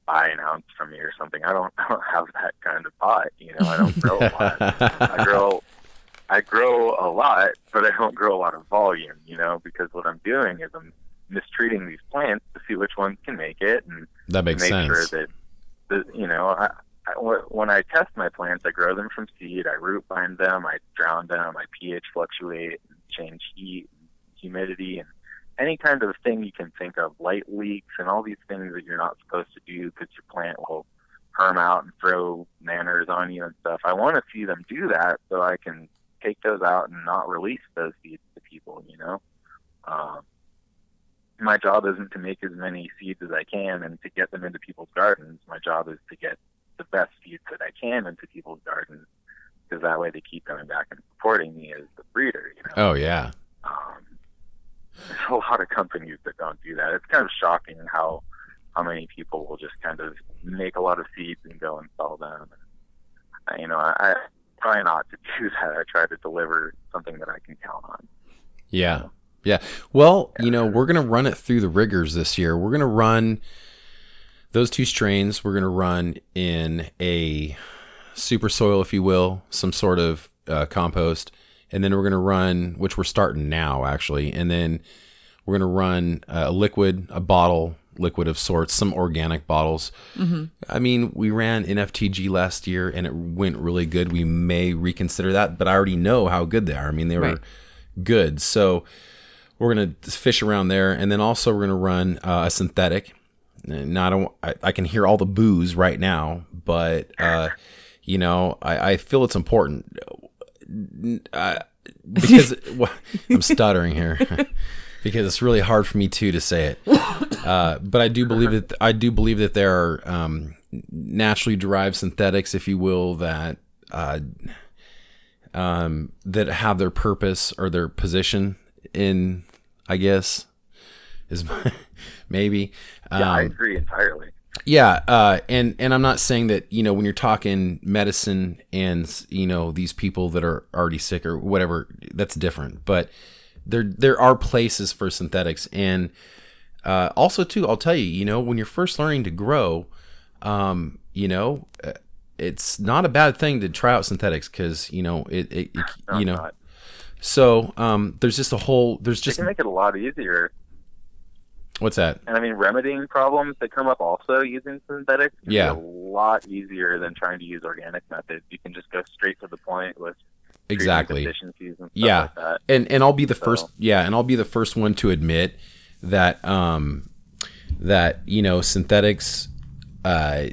buy an ounce from me or something. I don't [laughs] I don't have that kind of pot. You know, I don't [laughs] grow a lot. I grow I grow a lot, but I don't grow a lot of volume. You know, because what I'm doing is I'm mistreating these plants to see which ones can make it, and that makes make sense. sure that, that you know. I, I, when I test my plants, I grow them from seed. I root bind them. I drown them. I pH fluctuate change heat, humidity, and any kind of thing you can think of, light leaks, and all these things that you're not supposed to do because your plant will herm out and throw manners on you and stuff. I want to see them do that so I can take those out and not release those seeds to people, you know? Um, my job isn't to make as many seeds as I can and to get them into people's gardens. My job is to get the best seeds that I can into people's gardens because that way they keep coming back and supporting me as the breeder. You know? Oh yeah. Um, there's a lot of companies that don't do that. It's kind of shocking how how many people will just kind of make a lot of seeds and go and sell them. And, you know, I, I try not to do [laughs] that. I try to deliver something that I can count on. Yeah. Yeah. Well, you know, we're going to run it through the rigors this year. We're going to run those two strains. We're going to run in a super soil, if you will, some sort of uh, compost, and then we're going to run, which we're starting now actually, and then we're going to run a liquid, a bottle liquid of sorts, some organic bottles. Mm-hmm. I mean, we ran NFTG last year and it went really good. We may reconsider that, but I already know how good they are. I mean, they were right. good. So we're going to fish around there. And then also we're going to run uh, a synthetic. Now I don't, I, I, can hear all the booze right now, but, uh, you know, I, I feel it's important uh, [laughs] because well, I'm stuttering here [laughs] because it's really hard for me too to say it. [laughs] Uh, but I do believe that I do believe that there are um, naturally derived synthetics, if you will, that uh, um, that have their purpose or their position in, I guess, is maybe. Um, yeah, I um, agree entirely. Yeah, uh, and and I'm not saying that you know when you're talking medicine and you know these people that are already sick or whatever, that's different. But there there are places for synthetics, and uh, also too, I'll tell you, you know, when you're first learning to grow, um, you know, uh, it's not a bad thing to try out synthetics because you know it, it, it you know. Not. So um, there's just a whole there's just it can make it a lot easier What's that? And I mean, remedying problems that come up also using synthetics yeah. a lot easier than trying to use organic methods. You can just go straight to the point with exactly and yeah, like and and I'll be the so. first. Yeah, and I'll be the first one to admit that um that you know synthetics uh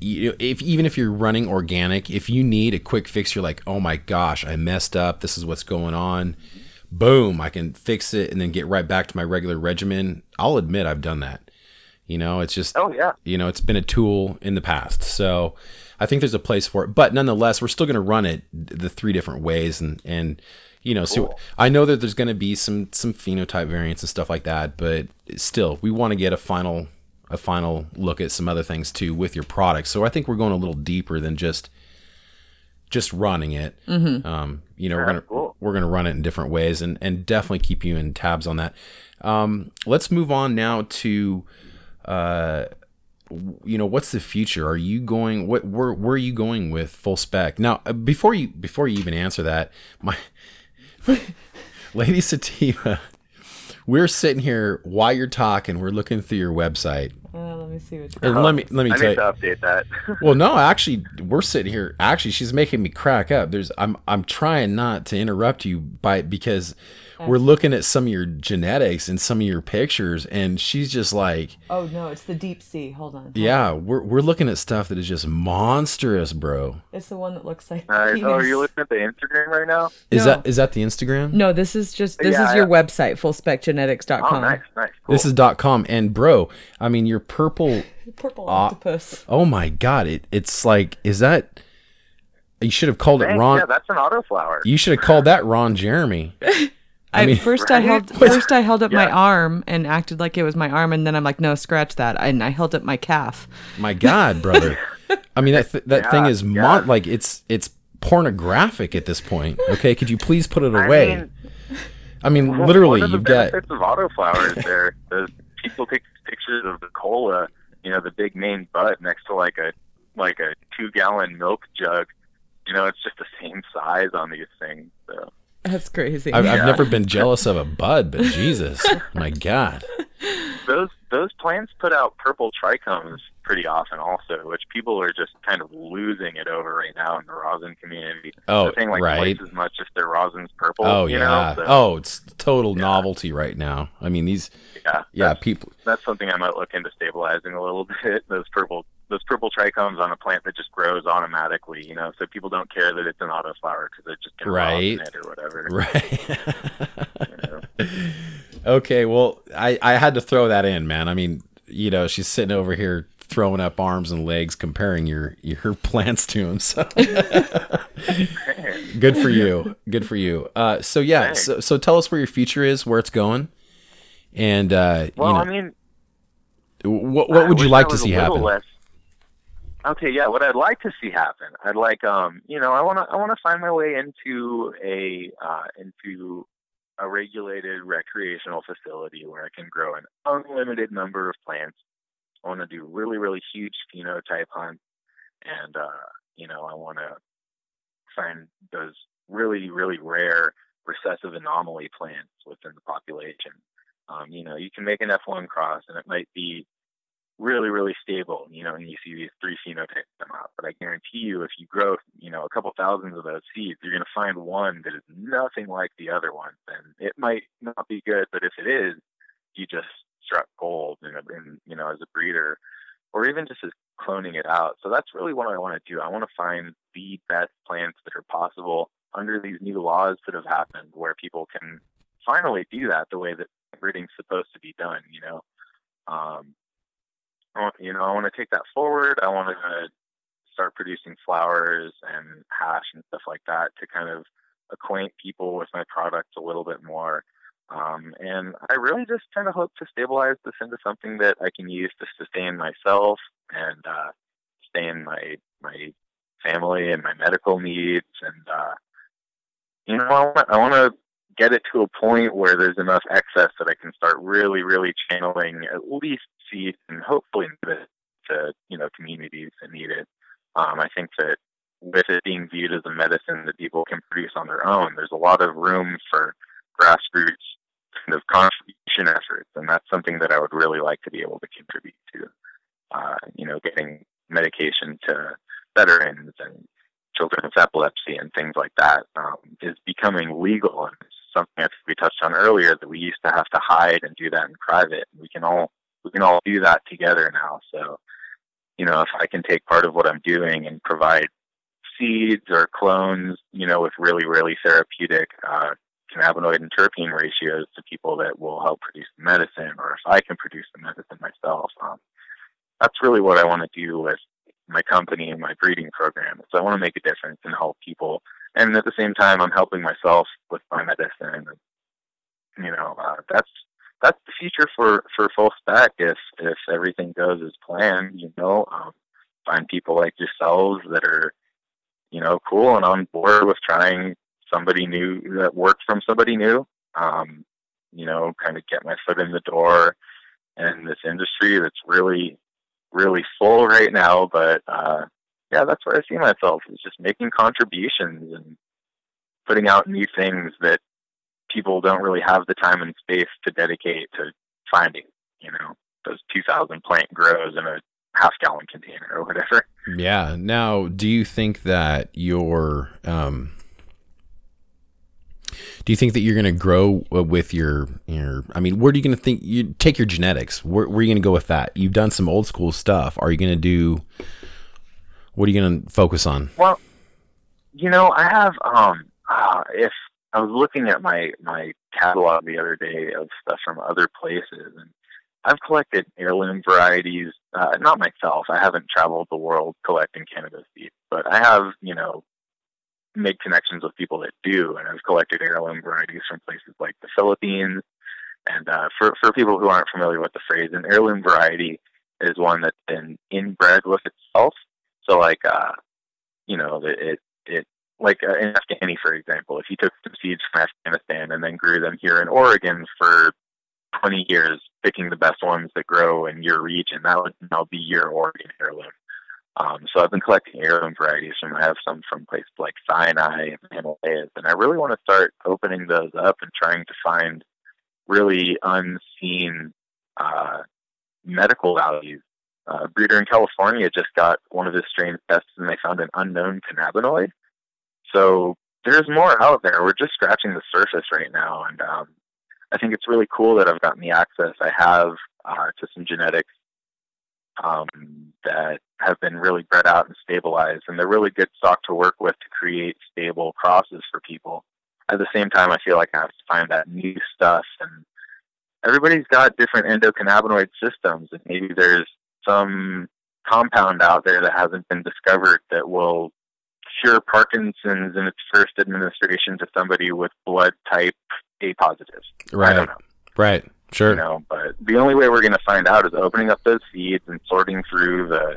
you, if even if you're running organic, if you need a quick fix, you're like, oh my gosh, I messed up. This is what's going on. Mm-hmm boom, I can fix it and then get right back to my regular regimen. I'll admit I've done that. You know, it's just, oh, yeah. You know, it's been a tool in the past. So I think there's a place for it. But nonetheless, we're still going to run it the three different ways. And, and, you know, cool. so I know that there's going to be some, some phenotype variants and stuff like that. But still, we want to get a final, a final look at some other things too with your product. So I think we're going a little deeper than just, just running it. Mm-hmm. Um, you know, we're gonna cool we're gonna run it in different ways, and and definitely keep you in tabs on that. Um, let's move on now to, uh, you know, what's the future? Are you going? What where where are you going with full spec now? Uh, before you before you even answer that, my [laughs] lady Sativa, we're sitting here while you're talking. We're looking through your website. Uh, let me see what. And let me let me I tell need you. to update that. [laughs] Well, no, actually, we're sitting here. Actually, she's making me crack up. There's, I'm, I'm trying not to interrupt you by because we're looking at some of your genetics and some of your pictures, and she's just like, Oh no, it's the deep sea. Hold on. yeah, we're we're looking at stuff that is just monstrous, bro. It's the one that looks like. Uh, penis. oh, are you looking at the Instagram right now? Is No. that is that the Instagram? No, this is just this Yeah, is your yeah. website, fullspecgenetics.com. Oh, nice, nice. Cool. This is dot com, and bro, I mean, your purple. [laughs] Purple Ah. octopus. Oh my god, it it's like, is that? You should have called it Thanks, Ron. Yeah, that's an autoflower. you should have called that Ron Jeremy. [laughs] I, mean- first I Right? held first I held up my arm and acted like it was my arm, and then I'm like, no, scratch that, and I held up my calf. My God, brother. [laughs] I mean that th- that Yeah, thing is yeah. mon- like it's it's pornographic at this point. Okay, could you please put it I away? mean, I mean, Well, literally, one of the you've got benefits of autoflowers there. The people take pictures of the cola, you know, the big main butt next to like a like a two gallon milk jug. You know, it's just the same size on these things. So That's crazy. I've, I've never been [laughs] jealous of a bud, but Jesus, [laughs] my God. those those plants put out purple trichomes pretty often, also, which people are just kind of losing it over right now in the rosin community. Oh, They're paying like right. twice as much if their rosin's purple. Oh you yeah. Know? So, Oh, it's total Yeah. novelty right now. I mean, these yeah. yeah that's- people. that's something I might look into stabilizing a little [laughs] bit. Those purple those purple trichomes on a plant that just grows automatically, you know, so people don't care that it's an autoflower because they're just gonna Right. it or whatever. Right. You [laughs] know? okay, well, I I had to throw that in, man. I mean, you know, she's sitting over here throwing up arms and legs, comparing your your [laughs] plants to him. So [laughs] good for you. Good for you. Uh, so yeah, Thanks. so so tell us where your future is, where it's going, and uh, Well, you know, I mean, what what would you like to see happen? less- Okay, yeah, what I'd like to see happen, I'd like, um, you know, I want to, I want to find my way into a, uh, into a regulated recreational facility where I can grow an unlimited number of plants. I want to do really, really huge phenotype hunts, and uh, you know, I want to find those really, really rare recessive anomaly plants within the population. Um, you know, you can make an F1 cross, and it might be really, really stable, you know, and you see these three phenotypes come out. But I guarantee you, if you grow, you know, a couple thousands of those seeds, you're going to find one that is nothing like the other ones. And it might not be good, but if it is, you just struck gold, in, a, in you know, as a breeder, or even just as cloning it out. So that's really what I want to do. I want to find the best plants that are possible under these new laws that have happened, where people can finally do that the way that breeding's supposed to be done. You know. Um, You know, I want to take that forward. I want to start producing flowers and hash and stuff like that to kind of acquaint people with my products a little bit more. Um, and I really just kind of hope to stabilize this into something that I can use to sustain myself and uh, sustain my my family and my medical needs. And uh, you know, I want I want to get it to a point where there's enough excess that I can start really, really channeling at least and hopefully to, to you know communities that need it. Um, I think that with it being viewed as a medicine that people can produce on their own, there's a lot of room for grassroots kind of contribution efforts, and that's something that I would really like to be able to contribute to. Uh, you know, getting medication to veterans and children with epilepsy and things like that um, is becoming legal and it's something that we touched on earlier that we used to have to hide and do that in private. We can all we can all do that together now. So, you know, if I can take part of what I'm doing and provide seeds or clones, you know, with really, really therapeutic uh, cannabinoid and terpene ratios to people that will help produce the medicine, or if I can produce the medicine myself, um, that's really what I want to do with my company and my breeding program. So I want to make a difference and help people, and at the same time, I'm helping myself with my medicine. And, you know, uh, that's that's the future for for full spec if if everything goes as planned. You know, um, find people like yourselves that are, you know, cool and on board with trying somebody new that worked from somebody new. Um, you know, kind of get my foot in the door in this industry that's really, really full right now. But uh, yeah, that's where I see myself is just making contributions and putting out new things that people don't really have the time and space to dedicate to finding. You know, those 2,000 plant grows in a half gallon container or whatever. Yeah. Now, do you think that your um, do you think that you're going to grow with your your? I mean, where are you going to think you take your genetics? Where, where are you going to go with that? You've done some old school stuff. Are you going to do? What are you going to focus on? Well, you know, I have um, uh, if I was looking at my my catalog the other day of stuff from other places, and I've collected heirloom varieties. Uh, not myself. I haven't traveled the world collecting cannabis seeds, but I have, you know, made connections with people that do, and I've collected heirloom varieties from places like the Philippines. And uh, for for people who aren't familiar with the phrase, an heirloom variety is one that's been inbred with itself. So, like, uh, you know, it like uh, in Afghani, for example, if you took some seeds from Afghanistan and then grew them here in Oregon for 20 years, picking the best ones that grow in your region, that would now be your Oregon heirloom. Um, so I've been collecting heirloom varieties, and I have some from places like Sinai and Himalayas, and I really want to start opening those up and trying to find really unseen uh, medical values. Uh, breeder in California just got one of his strains tested, and they found an unknown cannabinoid. So there's more out there. We're just scratching the surface right now, and um, I think it's really cool that I've gotten the access I have uh, to some genetics um, that have been really bred out and stabilized, and they're really good stock to work with to create stable crosses for people. At the same time, I feel like I have to find that new stuff, and everybody's got different endocannabinoid systems, and maybe there's some compound out there that hasn't been discovered that will cure Parkinson's in its first administration to somebody with blood type A positive. Right. Right. Sure. You know, but the only way we're going to find out is opening up those seeds and sorting through the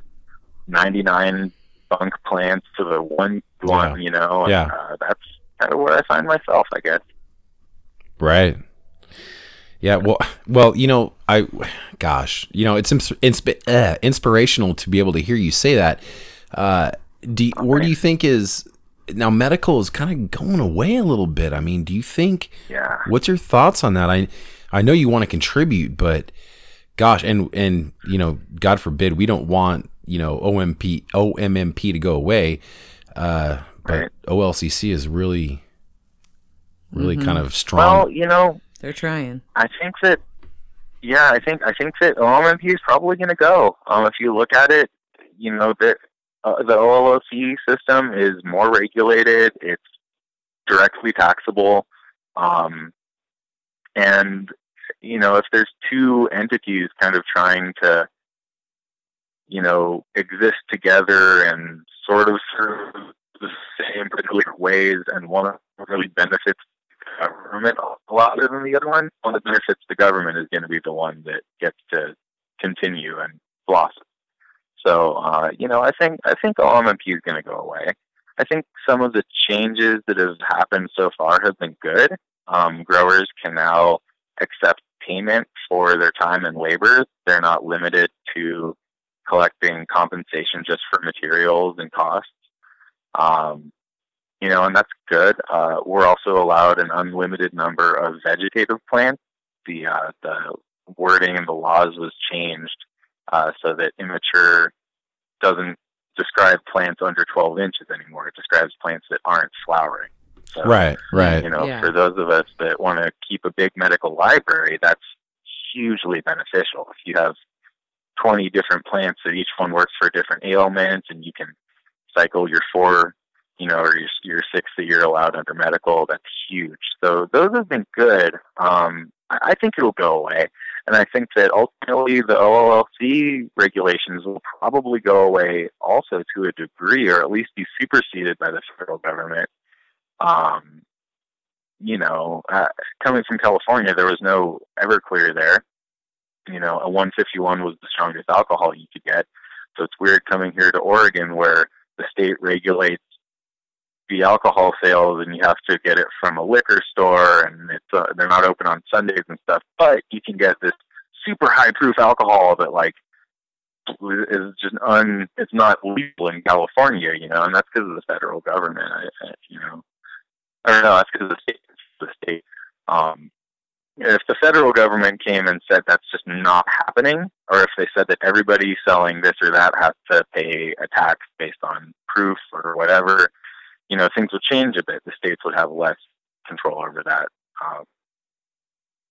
99 bunk plants to the one one, yeah. you know. And, yeah. Uh, that's kind of where I find myself, I guess. Right. Yeah, well, well, you know, I, gosh, you know, it's insp- uh, inspirational to be able to hear you say that. Uh, do you, where do you think is now medical is kind of going away a little bit? I mean, do you think? Yeah. What's your thoughts on that? I I know you want to contribute, but gosh, and and you know, God forbid, we don't want you know OMP OMMP to go away, uh, but right. OLCC is really, really mm-hmm. kind of strong. Well, you know, they're trying. I think that, yeah, I think I think that OMMP is probably going to go. Um, if you look at it, you know that uh, the OLCC system is more regulated. It's directly taxable. Um, and you know, if there's two entities kind of trying to, you know, exist together and sort of serve the same particular ways, and one really benefits the government a lot more than the other one, one that benefits the government is going to be the one that gets to continue and blossom. So, uh, you know, I think I think OMMP is going to go away. I think some of the changes that have happened so far have been good. Um, growers can now accept payment for their time and labor. They're not limited to collecting compensation just for materials and costs. Um, you know, and that's good. Uh, we're also allowed an unlimited number of vegetative plants. The uh, the wording in the laws was changed uh, so that immature doesn't describe plants under 12 inches anymore. It describes plants that aren't flowering. So, right, right. You know, yeah. for those of us that want to keep a big medical library, that's hugely beneficial. If you have 20 different plants that each one works for a different ailment and you can cycle your four, you know, or your, your six that you're allowed under medical, that's huge. So those have been good. Um, I think it'll go away. And I think that ultimately the OLCC regulations will probably go away also to a degree, or at least be superseded by the federal government. Um, you know, uh, coming from California, there was no Everclear there. You know, a 151 was the strongest alcohol you could get. So it's weird coming here to Oregon where the state regulates be alcohol sales, and you have to get it from a liquor store, and it's uh, they're not open on Sundays and stuff. But you can get this super high proof alcohol that like is just un it's not legal in California, you know, and that's because of the federal government. I, I you know, I don't know. That's because of the state. The state. Um, if the federal government came and said that's just not happening, or if they said that everybody selling this or that has to pay a tax based on proof or whatever, you know, things would change a bit. The states would have less control over that. Um,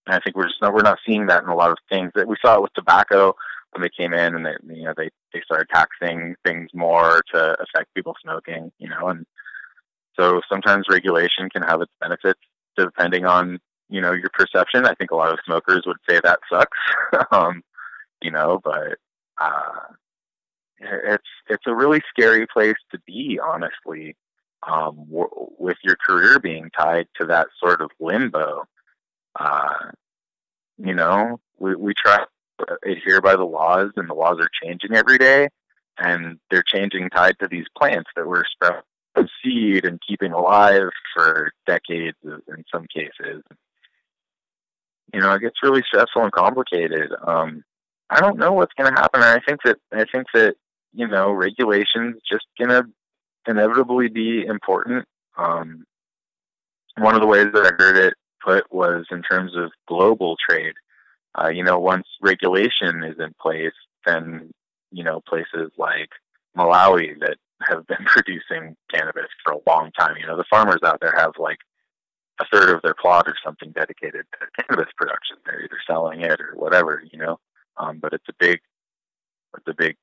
and I think we're just not, we're not seeing that in a lot of things. That we saw it with tobacco when they came in and they you know they they started taxing things more to affect people smoking you know and so sometimes regulation can have its benefits depending on you know your perception i think a lot of smokers would say that sucks [laughs] um you know but uh it's it's a really scary place to be honestly um w- with your career being tied to that sort of limbo uh you know we we try to adhere by the laws, and the laws are changing every day, and they're changing tied to these plants that were from seed and keeping alive for decades in some cases. You know, it gets really stressful and complicated. Um, I don't know what's going to happen. I think that I think that you know regulations just going to inevitably be important. Um, one of the ways that I heard it put was in terms of global trade uh, you know, once regulation is in place, then, you know, places like Malawi that have been [laughs] producing cannabis for a long time, you know, the farmers out there have like a third of their plot or something dedicated to cannabis production. They're either selling it or whatever, you know. Um, but it's a big, it's a big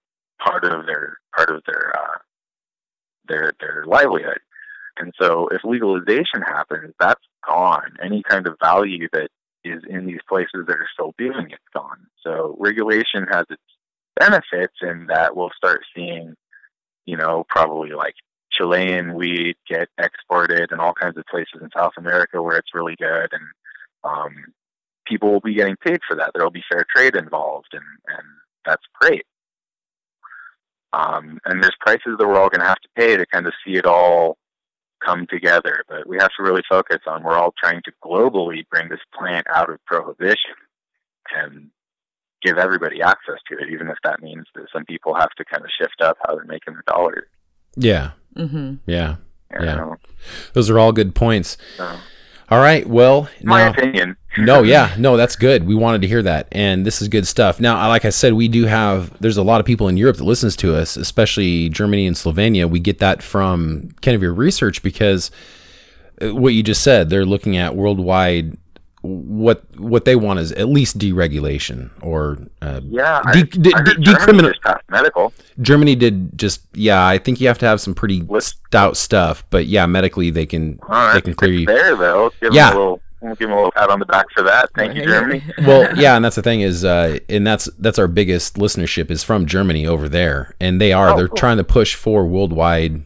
part of their part of their uh, their their livelihood. And so, if legalization happens, that's gone. Any kind of value that is in these places that are still doing it's gone. So regulation has its benefits in that we'll start seeing, you know, probably like Chilean weed get exported in all kinds of places in South America where it's really good and um, people will be getting paid for that. There will be fair trade involved and, and that's great. Um, and there's prices that we're all going to have to pay to kind of see it all come together. But we have to really focus on we're all trying to globally bring this plant out of prohibition and give everybody access to it, even if that means that some people have to kind of shift up how they're making their dollars. Yeah. Mm-hmm. Yeah. You yeah. Those are all good points. So. All right. Well, my now, opinion. [laughs] no, yeah, no, that's good. We wanted to hear that, and this is good stuff. Now, like I said, we do have. There's a lot of people in Europe that listens to us, especially Germany and Slovenia. We get that from kind of your research because uh, what you just said, they're looking at worldwide what what they want is at least deregulation or uh, yeah, de- de- de- decriminal medical. Germany did just yeah. I think you have to have some pretty stout stuff, but yeah, medically they can right, they can clear you. There though, give yeah. Them a little, we'll give them a little pat on the back for that. Thank you, Germany. [laughs] well, yeah, and that's the thing is, uh, and that's that's our biggest listenership is from Germany over there, and they are oh, they're cool. trying to push for worldwide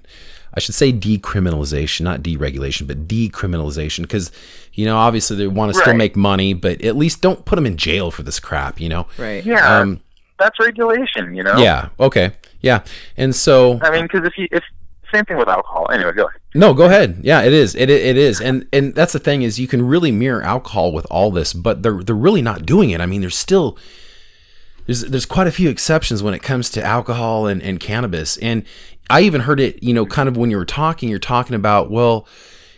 I should say decriminalization, not deregulation, but decriminalization, because you know obviously they want to right. still make money, but at least don't put them in jail for this crap, you know? Right. Yeah. Um, that's regulation, you know. Yeah. Okay. Yeah. And so I mean, because if you if same thing with alcohol. Anyway, go ahead. No, go ahead. Yeah, it is. It it is. And and that's the thing is you can really mirror alcohol with all this, but they're they're really not doing it. I mean, there's still there's there's quite a few exceptions when it comes to alcohol and, and cannabis. And I even heard it, you know, kind of when you were talking, you're talking about, well,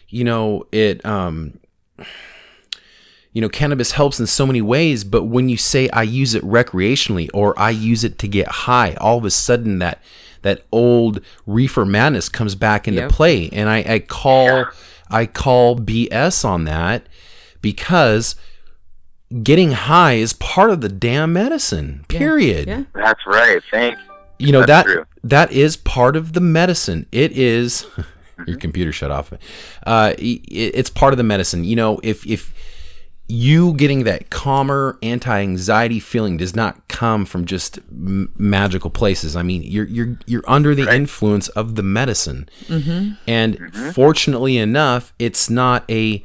you know, it, um, you know, cannabis helps in so many ways, but when you say I use it recreationally or I use it to get high, all of a sudden that that old reefer madness comes back into yep. play, and I, I call yeah. I call BS on that because getting high is part of the damn medicine. Period. Yeah. yeah. That's right. Thank you know that true. that is part of the medicine. It is. [laughs] your computer shut off. Uh, it's part of the medicine. You know, if if you getting that calmer anti-anxiety feeling does not come from just m- magical places. I mean, you're you're you're under the right. influence of the medicine, mm-hmm. and mm-hmm. fortunately enough, it's not a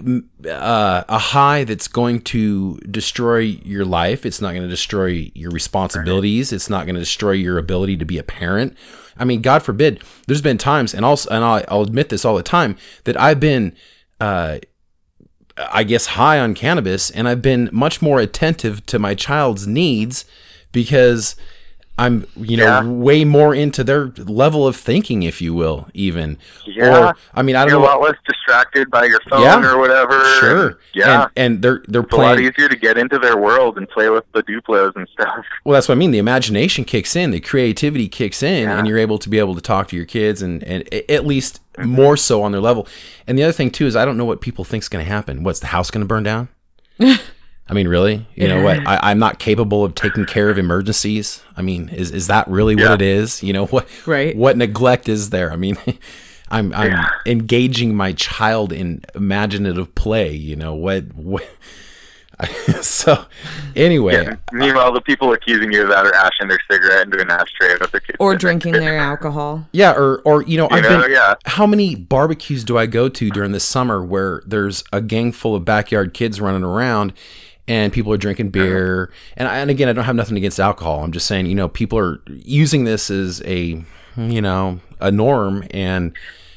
uh, a high that's going to destroy your life. It's not going to destroy your responsibilities. It's not going to destroy your ability to be a parent. I mean, God forbid. There's been times, and also, and I'll, I'll admit this all the time, that I've been, uh, I guess, high on cannabis, and I've been much more attentive to my child's needs because I'm, you know, yeah. way more into their level of thinking, if you will, even. Yeah. Or, I mean, I don't You're know. a lot less distracted by your phone Yeah. or whatever. Sure. Yeah. And, and they're they're it's a lot easier to get into their world and play with the Duplos and stuff. [laughs] Well, that's what I mean. The imagination kicks in, the creativity kicks in, Yeah. and you're able to be able to talk to your kids, and and at least Mm-hmm. more so on their level. And the other thing too is I don't know what people think's going to happen. What's the house going to burn down? [laughs] I mean, really? You know what? I, I'm not capable of taking care of emergencies. I mean, is is that really what it is? You know what? Right. What neglect is there? I mean, [laughs] I'm I'm Yeah. engaging my child in imaginative play. You know what? what [laughs] so, anyway, Yeah. Meanwhile, the people accusing you of that are ashing their cigarette into an ashtray with their kids. Or drinking their alcohol. Yeah, or or you know, You I've know, been. yeah. How many barbecues do I go to during the summer where there's a gang full of backyard kids running around, and people are drinking uh-huh. beer? And I, and again, I don't have nothing against alcohol. I'm just saying, you know, people are using this as a you know a norm, and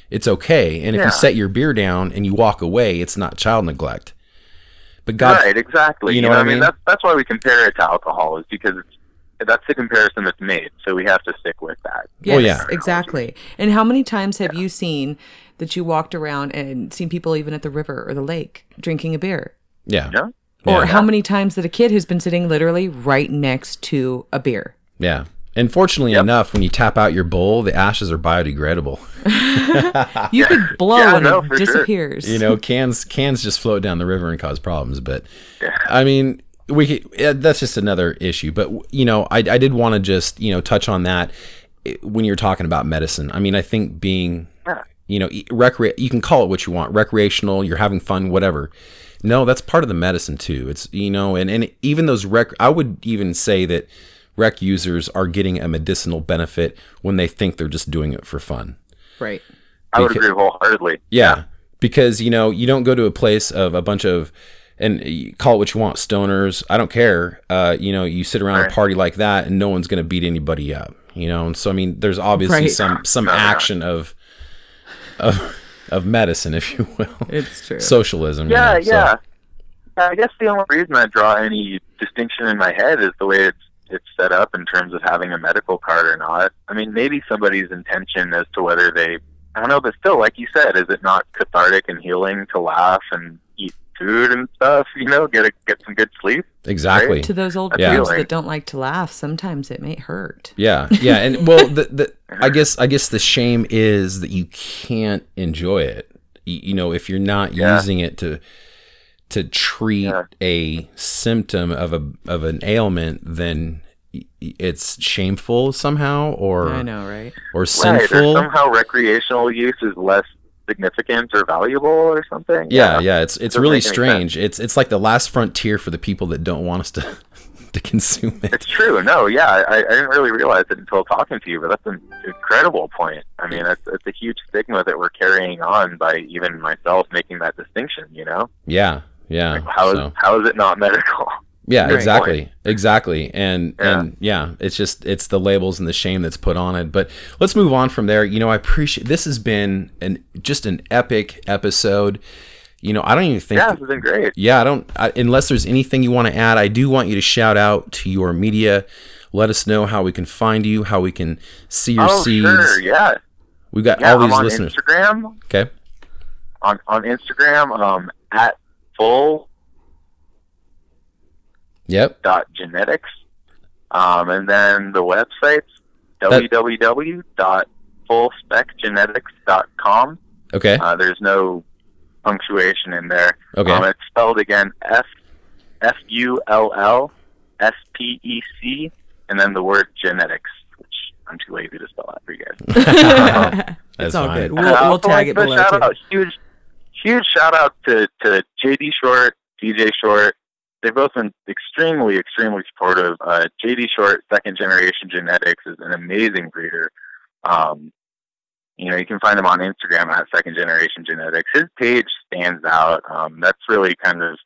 it's okay. And if Yeah. you set your beer down and you walk away, it's not child neglect. But God, right, exactly. you know what I mean? That's that's why we compare it to alcohol, is because it's, that's the comparison that's made. So we have to stick with that. Oh, Yes, yeah. exactly. And how many times have you seen that you walked around and seen people even at the river or the lake drinking a beer? yeah, Yeah. Or Yeah. how many times that a kid who's been sitting literally right next to a beer? yeah. And fortunately Yep. enough, when you tap out your bowl, the ashes are biodegradable. [laughs] You could blow Yeah, and no, it for sure. disappears. you know cans cans just float down the river and cause problems but Yeah. i mean we could, that's just another issue but you know i, I did want to just you know touch on that eh, when you're talking about medicine i mean i think being Yeah. you know e- recre- you can call it what you want recreational you're having fun whatever no that's part of the medicine too it's you know and, and even those rec i would even say that rec users are getting a medicinal benefit when they think they're just doing it for fun right. I would agree wholeheartedly. yeah, because you know you don't go to a place of a bunch of and call it what you want, stoners. I don't care. Uh, you know, you sit around Right. a party like that, and no one's going to beat anybody up. You know, and so I mean, there's obviously Right. some some No, no. action of of of medicine, if you will, It's true. socialism. you Yeah, so- yeah. I guess the only reason I draw any distinction in my head is the way it's it's set up in terms of having a medical card or not. I mean, maybe somebody's intention as to whether they I don't know, but still, like you said, is it not cathartic and healing to laugh and eat food and stuff? You know, get a, get some good sleep. exactly. to those old Yeah. kids that don't like to laugh, sometimes it may hurt. Yeah, yeah, and [laughs] well, the, the I guess I guess the shame is that you can't enjoy it. You, you know, if you're not Yeah. using it to to treat Yeah. a symptom of a of an ailment, then y- y- it's shameful somehow, or I know, right? or Right. Or sinful. somehow recreational use is less significant or valuable or something. yeah, yeah, it's it's Doesn't really strange. It's it's like the last frontier for the people that don't want us to [laughs] to consume it. It's true. No, yeah, I, I didn't really realize it until talking to you, but that's an incredible point. I mean, it's, it's a huge stigma that we're carrying on by even myself making that distinction. You know, Yeah, yeah. like, how is so. how is it not medical? [laughs] Yeah, exactly. Exactly. And Yeah. and yeah, it's just it's the labels and the shame that's put on it. But let's move on from there. You know, I appreciate this has been an just an epic episode. You know, I don't even think yeah, this has been great. yeah, I don't I, unless there's anything you want to add, I do want you to shout out to your media. Let us know how we can find you, how we can see your oh, seeds. sure, yeah, We've got yeah. all I'm these on listeners. Instagram. Okay. On on Instagram, um, at full Yep. dot genetics, um, and then the website's That- www Okay. Uh, there's no punctuation in there. Okay. Um, it's spelled again F F U L L S P E C, and then the word genetics, which I'm too lazy to spell out for you guys. [laughs] [laughs] it's That's all fine. good. We'll, I we'll tag like it to below shout too. out, huge, huge shout out to, to JD Short, DJ Short. They've both been extremely, extremely supportive. Uh, JD Short, second generation genetics, is an amazing breeder. Um, you know, you can find him on Instagram at Second Generation Genetics. His page stands out. Um, that's really kind of,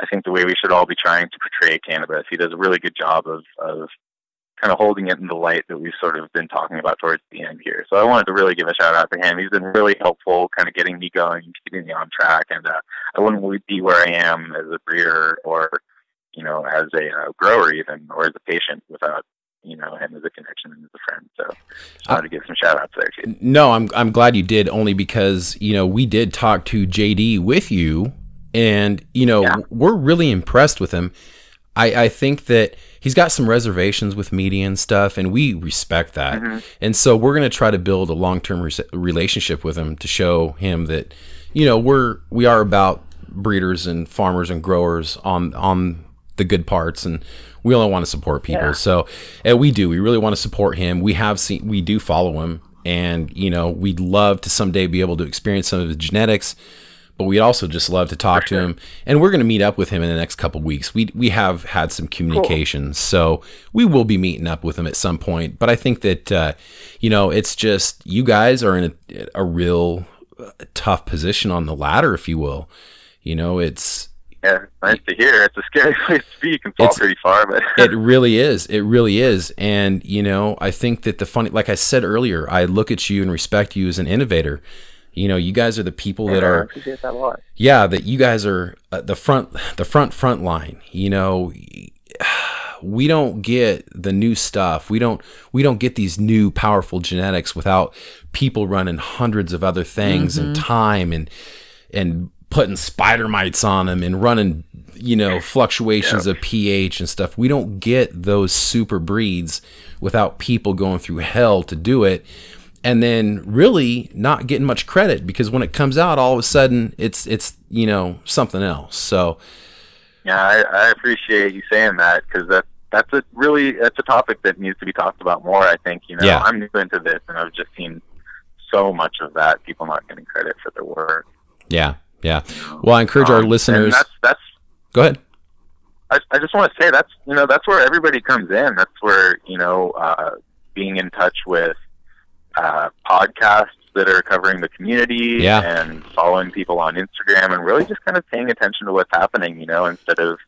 I think, the way we should all be trying to portray cannabis. He does a really good job of, of kind of holding it in the light that we've sort of been talking about towards the end here. So I wanted to really give a shout out to him. He's been really helpful, kind of getting me going, keeping me on track, and uh, I wouldn't be where I am as a breeder or, you know, as a uh, grower even, or as a patient without you know him as a connection and as a friend. So just wanted uh, to give some shout outs there too. No, I'm I'm glad you did only because you know we did talk to JD with you, and you know yeah. we're really impressed with him. I I think that he's got some reservations with media and stuff, and we respect that. Mm-hmm. And so we're going to try to build a long term re- relationship with him to show him that you know we're we are about breeders and farmers and growers on on the good parts and we only want to support people. Yeah. So, and we do. We really want to support him. We have seen, we do follow him, and you know, we'd love to someday be able to experience some of his genetics. But we'd also just love to talk to him, and we're going to meet up with him in the next couple weeks. We we have had some communication, cool. so we will be meeting up with him at some point. But I think that uh, you know, it's just you guys are in a, a real uh, tough position on the ladder, if you will. You know, it's yeah, nice to hear. It's a scary [laughs] place to be. You can fall pretty far, but [laughs] it [laughs] really is. It really is. And you know, I think that the funny, like I said earlier, I look at you and respect you as an innovator. You know, you guys are the people yeah, that are. That yeah, that you guys are uh, the front, the front front line. You know, [sighs] we don't get the new stuff. We don't we don't get these new powerful genetics without people running hundreds of other things mm-hmm. and time and and putting spider mites on them and running, you know, fluctuations of pH and stuff. We don't get those super breeds without people going through hell to do it. And then really not getting much credit because when it comes out, all of a sudden it's it's you know something else. So yeah, I, I appreciate you saying that because that that's a really that's a topic that needs to be talked about more. I think you know yeah. I'm new into this and I've just seen so much of that people not getting credit for their work. Yeah, yeah. Well, I encourage um, our listeners. That's that's. Go ahead. I, I just want to say that's you know that's where everybody comes in. That's where you know uh, being in touch with uh, podcasts that are covering the community yeah. and following people on Instagram and really just kind of paying attention to what's happening. You know, instead of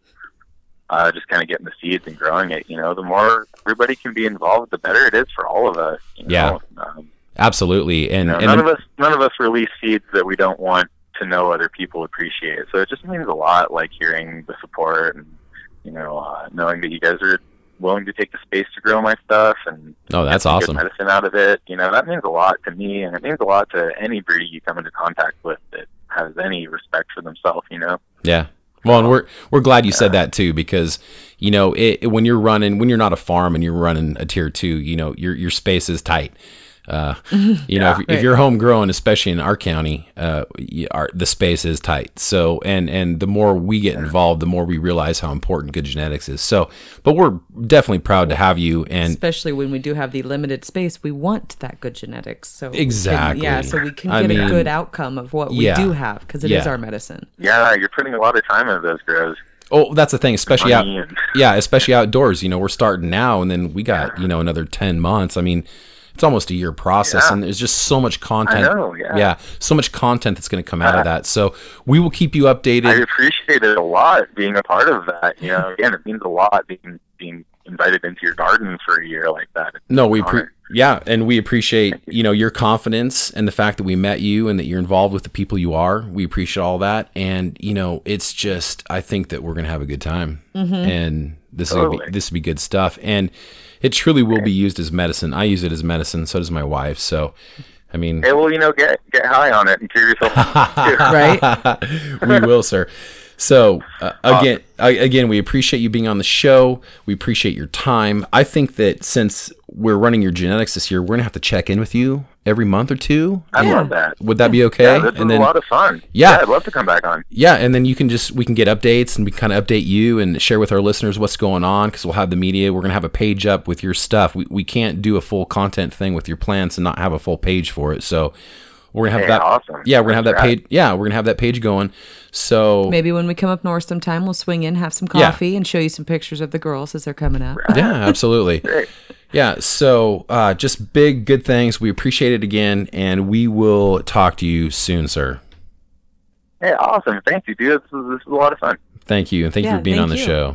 uh, just kind of getting the seeds and growing it. You know, the more everybody can be involved, the better it is for all of us. You know? Yeah. Um, Absolutely, and, you know, and none of us none of us release seeds that we don't want to know other people appreciate. So it just means a lot, like hearing the support and you know uh, knowing that you guys are willing to take the space to grow my stuff and oh, that's awesome. medicine out of it. You know that means a lot to me, and it means a lot to any breed you come into contact with that has any respect for themselves. You know. Yeah. Well, and we're we're glad you said that too because you know it, when you're running when you're not a farm and you're running a tier two, you know your your space is tight. Uh, [laughs] you yeah, know, if, right. if, you're homegrown, especially in our county, uh, our, the space is tight. So, and and the more we get involved, the more we realize how important good genetics is. So, but we're definitely proud to have you, and especially when we do have the limited space, we want that good genetics. So exactly, can, yeah, so we can get I mean, a good outcome of what we yeah, do have because it yeah. is our medicine. Yeah, you're putting a lot of time into those grows. Oh, that's the thing, especially out, yeah, especially outdoors. You know, we're starting now, and then we got you know another ten months. I mean it's almost a year process, yeah. and there's just so much content. Know, yeah. yeah. so much content that's going to come out of that. So we will keep you updated. I appreciate it a lot being a part of that. You know, again, it means a lot being being invited into your garden for a year like that. It's no, we pre- yeah, and we appreciate you. know your confidence and the fact that we met you and that you're involved with the people you are. We appreciate all that, and you know, it's just I think that we're going to have a good time, mm-hmm. and this totally. will be this will be good stuff, and it truly will be used as medicine. I use it as medicine. So does my wife. So, I mean, hey, well, you know, get get high on it and cure yourself, [laughs] right? we will, sir. So uh, again, awesome. again, we appreciate you being on the show. We appreciate your time. I think that since we're running your genetics this year, we're gonna have to check in with you every month or two. I love that. Would that be okay? Yeah, this and then, a lot of fun. Yeah. yeah. I'd love to come back on. Yeah, and then you can just we can get updates and we can kind of update you and share with our listeners what's going on because we'll have the media. We're gonna have a page up with your stuff. We we can't do a full content thing with your plants and not have a full page for it. So We're gonna have Hey, that. awesome. Yeah, we're gonna have that page. Yeah, we're gonna have that page going. So Maybe when we come up north sometime, we'll swing in, have some Yeah. coffee, and show you some pictures of the girls as they're coming out. yeah, absolutely. [laughs] Great. Yeah. So uh, just big good things. We appreciate it again, and we will talk to you soon, sir. Hey, awesome. Thank you, dude. This was, this was a lot of fun. Thank you, and thank you for being on the you. show.